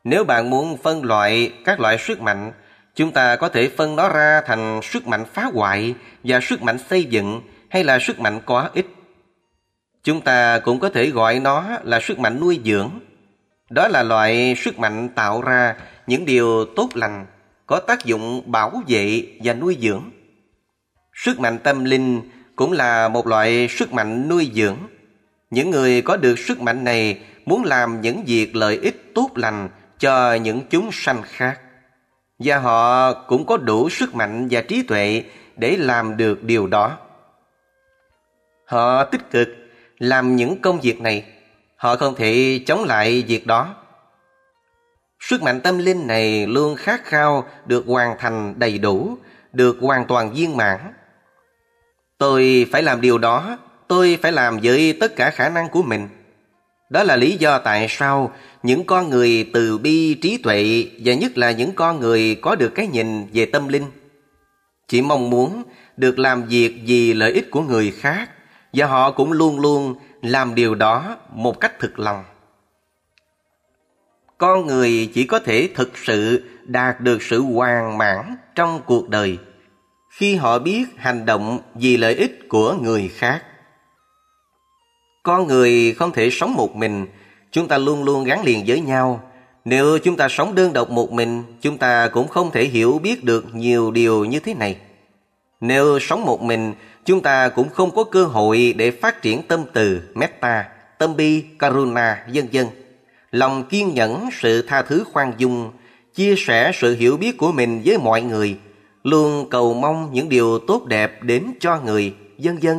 Nếu bạn muốn phân loại các loại sức mạnh, chúng ta có thể phân nó ra thành sức mạnh phá hoại và sức mạnh xây dựng hay là sức mạnh có ích. Chúng ta cũng có thể gọi nó là sức mạnh nuôi dưỡng. Đó là loại sức mạnh tạo ra những điều tốt lành, có tác dụng bảo vệ và nuôi dưỡng. Sức mạnh tâm linh cũng là một loại sức mạnh nuôi dưỡng. Những người có được sức mạnh này muốn làm những việc lợi ích tốt lành cho những chúng sanh khác. Và họ cũng có đủ sức mạnh và trí tuệ để làm được điều đó. Họ tích cực làm những công việc này. Họ không thể chống lại việc đó. Sức mạnh tâm linh này luôn khát khao được hoàn thành đầy đủ, được hoàn toàn viên mãn. Tôi phải làm điều đó, tôi phải làm với tất cả khả năng của mình. Đó là lý do tại sao những con người từ bi trí tuệ và nhất là những con người có được cái nhìn về tâm linh, chỉ mong muốn được làm việc vì lợi ích của người khác và họ cũng luôn luôn làm điều đó một cách thực lòng. Con người chỉ có thể thực sự đạt được sự hoàn mãn trong cuộc đời khi họ biết hành động vì lợi ích của người khác. Con người không thể sống một mình, chúng ta luôn luôn gắn liền với nhau. Nếu chúng ta sống đơn độc một mình, chúng ta cũng không thể hiểu biết được nhiều điều như thế này. Nếu sống một mình, chúng ta cũng không có cơ hội để phát triển tâm từ, metta, tâm bi, karuna, vân vân. Lòng kiên nhẫn, sự tha thứ khoan dung, chia sẻ sự hiểu biết của mình với mọi người, luôn cầu mong những điều tốt đẹp đến cho người, vân vân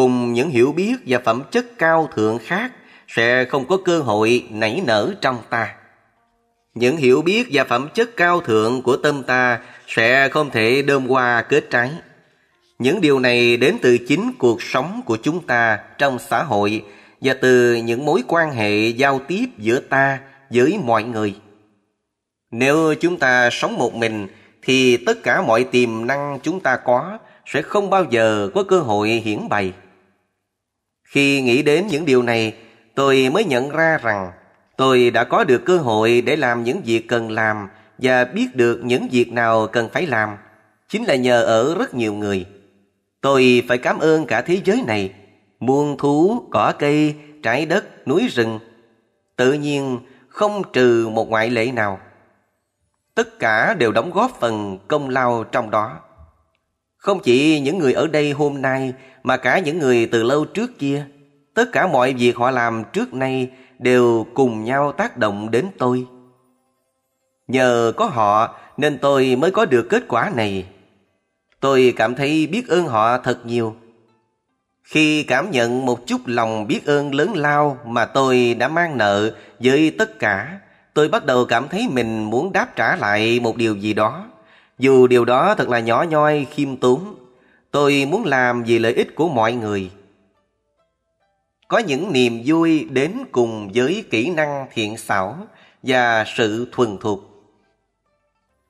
cùng những hiểu biết và phẩm chất cao thượng khác sẽ không có cơ hội nảy nở trong ta. Những hiểu biết và phẩm chất cao thượng của tâm ta sẽ không thể đơm hoa kết trái. Những điều này đến từ chính cuộc sống của chúng ta trong xã hội và từ những mối quan hệ giao tiếp giữa ta với mọi người. Nếu chúng ta sống một mình, thì tất cả mọi tiềm năng chúng ta có sẽ không bao giờ có cơ hội hiển bày. Khi nghĩ đến những điều này, tôi mới nhận ra rằng tôi đã có được cơ hội để làm những việc cần làm và biết được những việc nào cần phải làm. Chính là nhờ ở rất nhiều người. Tôi phải cảm ơn cả thế giới này, muôn thú, cỏ cây, trái đất, núi rừng. Tự nhiên không trừ một ngoại lệ nào. Tất cả đều đóng góp phần công lao trong đó. Không chỉ những người ở đây hôm nay mà cả những người từ lâu trước kia. Tất cả mọi việc họ làm trước nay đều cùng nhau tác động đến tôi. Nhờ có họ nên tôi mới có được kết quả này. Tôi cảm thấy biết ơn họ thật nhiều. Khi cảm nhận một chút lòng biết ơn lớn lao mà tôi đã mang nợ với tất cả, tôi bắt đầu cảm thấy mình muốn đáp trả lại một điều gì đó. Dù điều đó thật là nhỏ nhoi, khiêm tốn, tôi muốn làm vì lợi ích của mọi người. Có những niềm vui đến cùng với kỹ năng thiện xảo và sự thuần thục.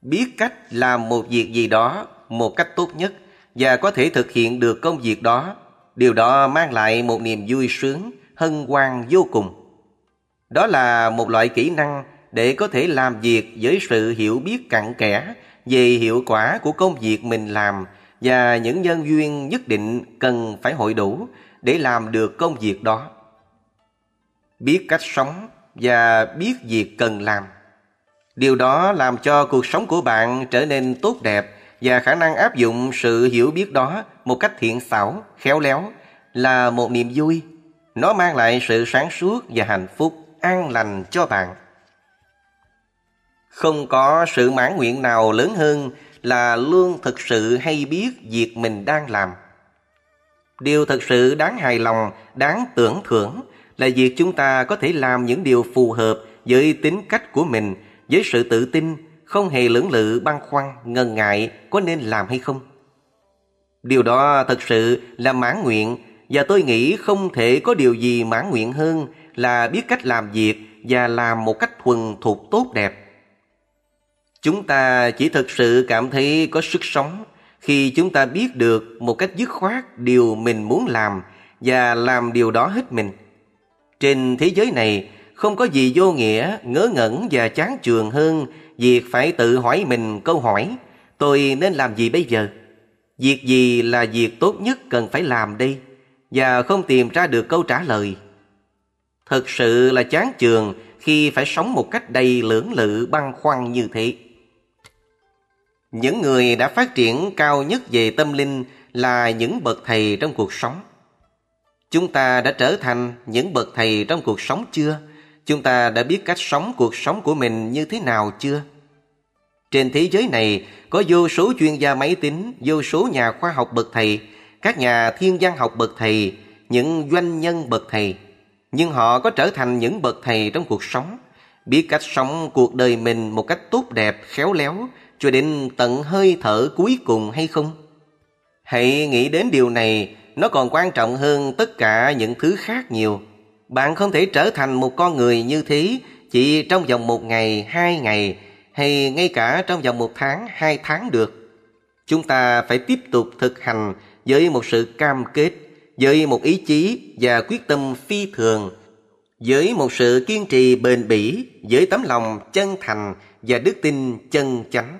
Biết cách làm một việc gì đó một cách tốt nhất và có thể thực hiện được công việc đó, điều đó mang lại một niềm vui sướng, hân hoan vô cùng. Đó là một loại kỹ năng để có thể làm việc với sự hiểu biết cặn kẽ về hiệu quả của công việc mình làm và những nhân duyên nhất định cần phải hội đủ để làm được công việc đó. Biết cách sống và biết việc cần làm. Điều đó làm cho cuộc sống của bạn trở nên tốt đẹp và khả năng áp dụng sự hiểu biết đó một cách thiện xảo, khéo léo là một niềm vui. Nó mang lại sự sáng suốt và hạnh phúc, an lành cho bạn. Không có sự mãn nguyện nào lớn hơn là luôn thực sự hay biết việc mình đang làm. Điều thực sự đáng hài lòng, đáng tưởng thưởng là việc chúng ta có thể làm những điều phù hợp với tính cách của mình, với sự tự tin, không hề lưỡng lự băn khoăn, ngần ngại có nên làm hay không. Điều đó thật sự là mãn nguyện và tôi nghĩ không thể có điều gì mãn nguyện hơn là biết cách làm việc và làm một cách thuần thục tốt đẹp. Chúng ta chỉ thực sự cảm thấy có sức sống khi chúng ta biết được một cách dứt khoát điều mình muốn làm và làm điều đó hết mình. Trên thế giới này không có gì vô nghĩa, ngớ ngẩn và chán chường hơn việc phải tự hỏi mình câu hỏi tôi nên làm gì bây giờ? Việc gì là việc tốt nhất cần phải làm đây? Và không tìm ra được câu trả lời. Thật sự là chán chường khi phải sống một cách đầy lưỡng lự băn khoăn như thế. Những người đã phát triển cao nhất về tâm linh là những bậc thầy trong cuộc sống. Chúng ta đã trở thành những bậc thầy trong cuộc sống chưa? Chúng ta đã biết cách sống cuộc sống của mình như thế nào chưa? Trên thế giới này có vô số chuyên gia máy tính, vô số nhà khoa học bậc thầy, các nhà thiên văn học bậc thầy, những doanh nhân bậc thầy. Nhưng họ có trở thành những bậc thầy trong cuộc sống, biết cách sống cuộc đời mình một cách tốt đẹp, khéo léo, cho đến tận hơi thở cuối cùng hay không? Hãy nghĩ đến điều này, nó còn quan trọng hơn tất cả những thứ khác nhiều. Bạn không thể trở thành một con người như thế chỉ trong vòng một ngày, hai ngày, hay ngay cả trong vòng một tháng, hai tháng được. Chúng ta phải tiếp tục thực hành với một sự cam kết, với một ý chí và quyết tâm phi thường, với một sự kiên trì bền bỉ, với tấm lòng chân thành và đức tin chân chánh.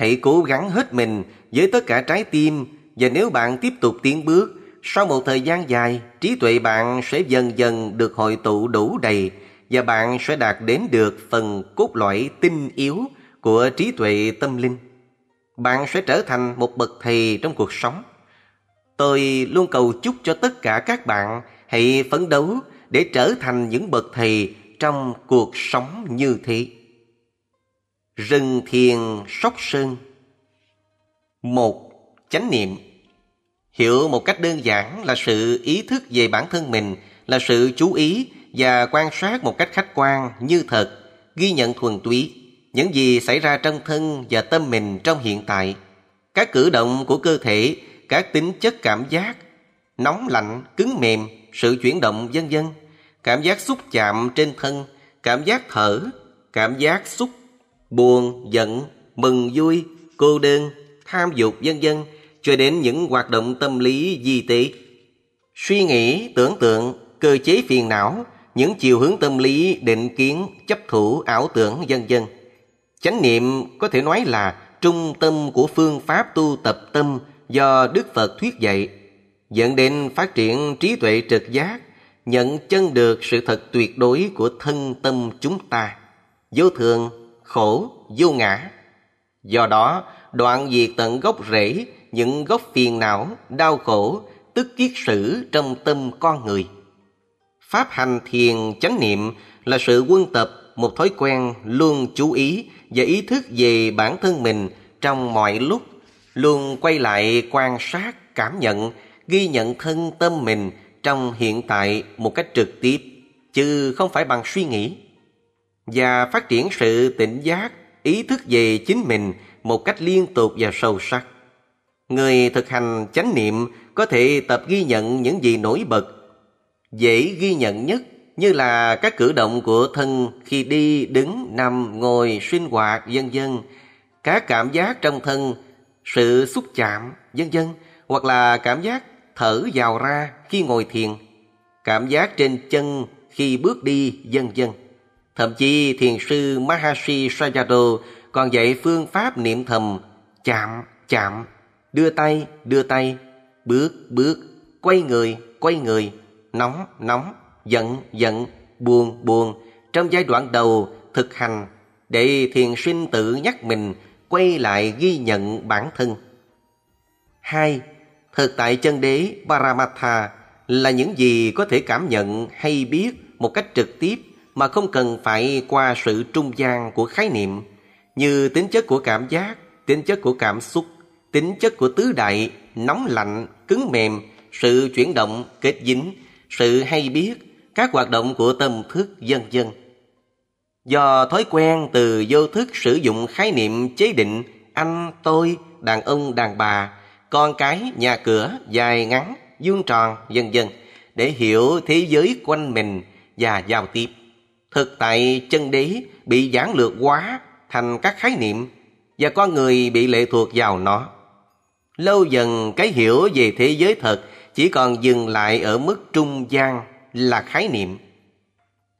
Hãy cố gắng hết mình với tất cả trái tim và nếu bạn tiếp tục tiến bước, sau một thời gian dài, trí tuệ bạn sẽ dần dần được hội tụ đủ đầy và bạn sẽ đạt đến được phần cốt lõi tinh yếu của trí tuệ tâm linh. Bạn sẽ trở thành một bậc thầy trong cuộc sống. Tôi luôn cầu chúc cho tất cả các bạn hãy phấn đấu để trở thành những bậc thầy trong cuộc sống như thế. Rừng thiền sóc sơn. Một Chánh niệm. Hiểu một cách đơn giản là sự ý thức về bản thân mình, là sự chú ý và quan sát một cách khách quan như thật, ghi nhận thuần túy những gì xảy ra trong thân và tâm mình trong hiện tại, các cử động của cơ thể, các tính chất cảm giác, nóng lạnh, cứng mềm, sự chuyển động vân vân, cảm giác xúc chạm trên thân, cảm giác thở, cảm giác xúc, buồn, giận, mừng vui, cô đơn, tham dục vân vân, cho đến những hoạt động tâm lý di tế. Suy nghĩ, tưởng tượng, cơ chế phiền não, những chiều hướng tâm lý, định kiến, chấp thủ, ảo tưởng vân vân. Chánh niệm có thể nói là trung tâm của phương pháp tu tập tâm do Đức Phật thuyết dạy, dẫn đến phát triển trí tuệ trực giác, nhận chân được sự thật tuyệt đối của thân tâm chúng ta, vô thường, khổ, vô ngã. Do đó, đoạn diệt tận gốc rễ những gốc phiền não, đau khổ, tức kiết sử trong tâm con người. Pháp hành thiền chánh niệm là sự quân tập một thói quen luôn chú ý và ý thức về bản thân mình trong mọi lúc, luôn quay lại quan sát, cảm nhận, ghi nhận thân tâm mình trong hiện tại một cách trực tiếp, chứ không phải bằng suy nghĩ. Và phát triển sự tỉnh giác, ý thức về chính mình một cách liên tục và sâu sắc. Người thực hành chánh niệm có thể tập ghi nhận những gì nổi bật, dễ ghi nhận nhất như là các cử động của thân khi đi, đứng, nằm, ngồi, sinh hoạt, vân vân, các cảm giác trong thân, sự xúc chạm, vân vân, hoặc là cảm giác thở vào ra khi ngồi thiền, cảm giác trên chân khi bước đi, vân vân. Thậm chí thiền sư Maharishi Sayadaw còn dạy phương pháp niệm thầm chạm, chạm, đưa tay, đưa tay, bước, bước, quay người, quay người, nóng, nóng, giận, giận, buồn, buồn trong giai đoạn đầu thực hành để thiền sinh tự nhắc mình quay lại ghi nhận bản thân. hai Thực tại chân đế Paramatha là những gì có thể cảm nhận hay biết một cách trực tiếp mà không cần phải qua sự trung gian của khái niệm như tính chất của cảm giác, tính chất của cảm xúc, tính chất của tứ đại, nóng lạnh, cứng mềm, sự chuyển động, kết dính, sự hay biết, các hoạt động của tâm thức vân vân Do thói quen từ vô thức sử dụng khái niệm chế định anh, tôi, đàn ông, đàn bà, con cái, nhà cửa, dài ngắn, vuông tròn, vân vân để hiểu thế giới quanh mình và giao tiếp. Thực tại chân đế bị giảng lược quá thành các khái niệm và con người bị lệ thuộc vào nó. Lâu dần cái hiểu về thế giới thật chỉ còn dừng lại ở mức trung gian là khái niệm.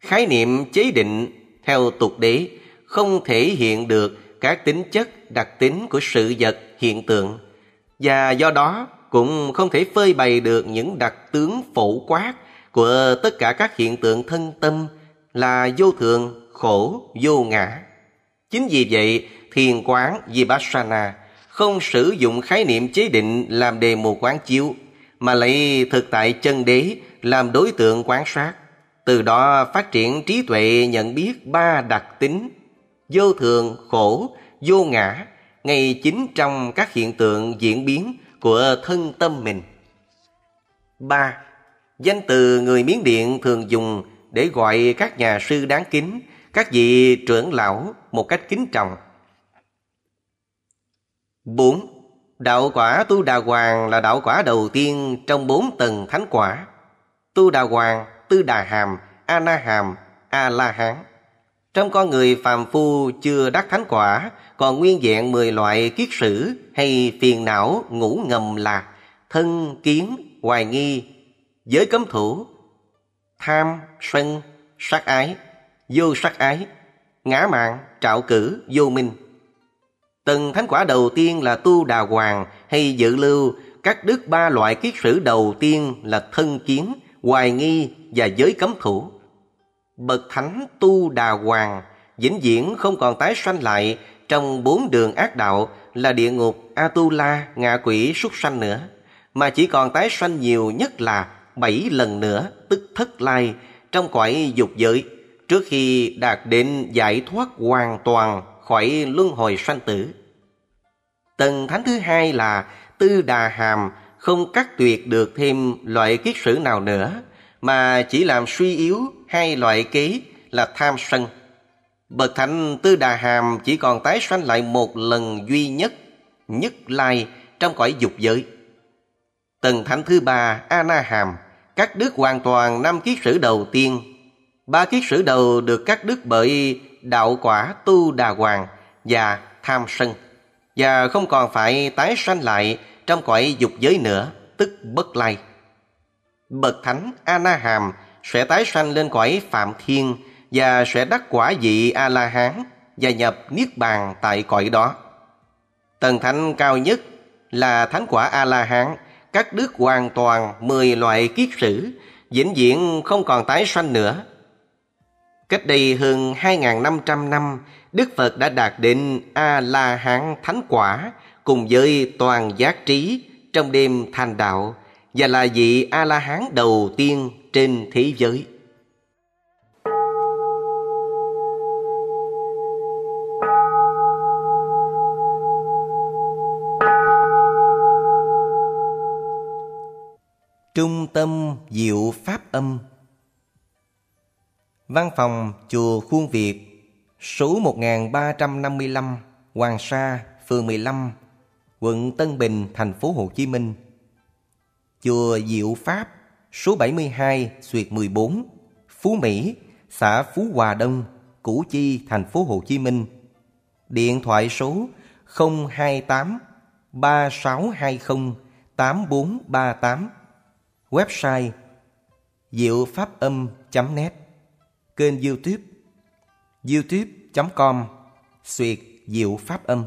Khái niệm chế định theo tục đế không thể hiện được các tính chất đặc tính của sự vật hiện tượng và do đó cũng không thể phơi bày được những đặc tướng phổ quát của tất cả các hiện tượng thân tâm là vô thường, khổ, vô ngã. Chính vì vậy, thiền quán Vipassana không sử dụng khái niệm chế định làm đề mục quán chiếu, mà lấy thực tại chân đế làm đối tượng quán sát. Từ đó phát triển trí tuệ nhận biết ba đặc tính vô thường, khổ, vô ngã ngay chính trong các hiện tượng diễn biến của thân tâm mình. 3. Danh từ người Miến Điện thường dùng để gọi các nhà sư đáng kính, các vị trưởng lão một cách kính trọng. 4. Đạo quả Tu Đà Hoàng là đạo quả đầu tiên trong bốn tầng thánh quả. Tu Đà Hoàng, Tư Đà Hàm, A Na Hàm, A La Hán. Trong con người phàm phu chưa đắc thánh quả, còn nguyên vẹn mười loại kiết sử hay phiền não ngủ ngầm là thân, kiến, hoài nghi, giới cấm thủ, tham, sân, sát ái, vô sát ái, ngã mạng, trạo cử, vô minh. từng thánh quả đầu tiên là tu đà hoàng hay dự lưu, các đức ba loại kiết sử đầu tiên là thân kiến, hoài nghi và giới cấm thủ. Bậc thánh tu đà hoàng vĩnh viễn không còn tái sanh lại trong bốn đường ác đạo là địa ngục, Atula, ngạ quỷ, súc sanh nữa, mà chỉ còn tái sanh nhiều nhất là bảy lần nữa, tức thất lai, trong cõi dục giới, trước khi đạt đến giải thoát hoàn toàn khỏi luân hồi sanh tử. Tầng thánh thứ hai là tư đà hàm, không cắt tuyệt được thêm loại kiết sử nào nữa, mà chỉ làm suy yếu hai loại kế là tham sân. Bậc thánh Tư Đà Hàm chỉ còn tái sanh lại một lần duy nhất, nhất lai trong cõi dục giới. Tầng thánh thứ ba A Na Hàm, các đức hoàn toàn năm kiết sử đầu tiên. Ba kiết sử đầu được các Đức bởi đạo quả Tu Đà Hoàng và tham sân và không còn phải tái sanh lại trong cõi dục giới nữa, tức bất lai. Bậc thánh A Na Hàm sẽ tái sanh lên cõi Phạm Thiên và sẽ đắc quả vị A-la-hán và nhập Niết Bàn tại cõi đó. Tầng thánh cao nhất là thánh quả A-la-hán, các đức hoàn toàn mười loại kiết sử, vĩnh viễn không còn tái sanh nữa. Cách đây hơn 2.500 năm, Đức Phật đã đạt đến A-la-hán thánh quả cùng với toàn giác trí trong đêm thành đạo và là vị A-la-hán đầu tiên trên thế giới. Trung tâm Diệu Pháp Âm. Văn phòng Chùa Khuôn Việt Số 1355 Hoàng Sa, phường 15 Quận Tân Bình, thành phố Hồ Chí Minh. Chùa Diệu Pháp Số 72 Xuyệt 14 Phú Mỹ, xã Phú Hòa Đông, Củ Chi, thành phố Hồ Chí Minh. Điện thoại số 028 3620 8438 Website diệu pháp âm.net Kênh youtube youtube.com Xuyệt diệu pháp âm.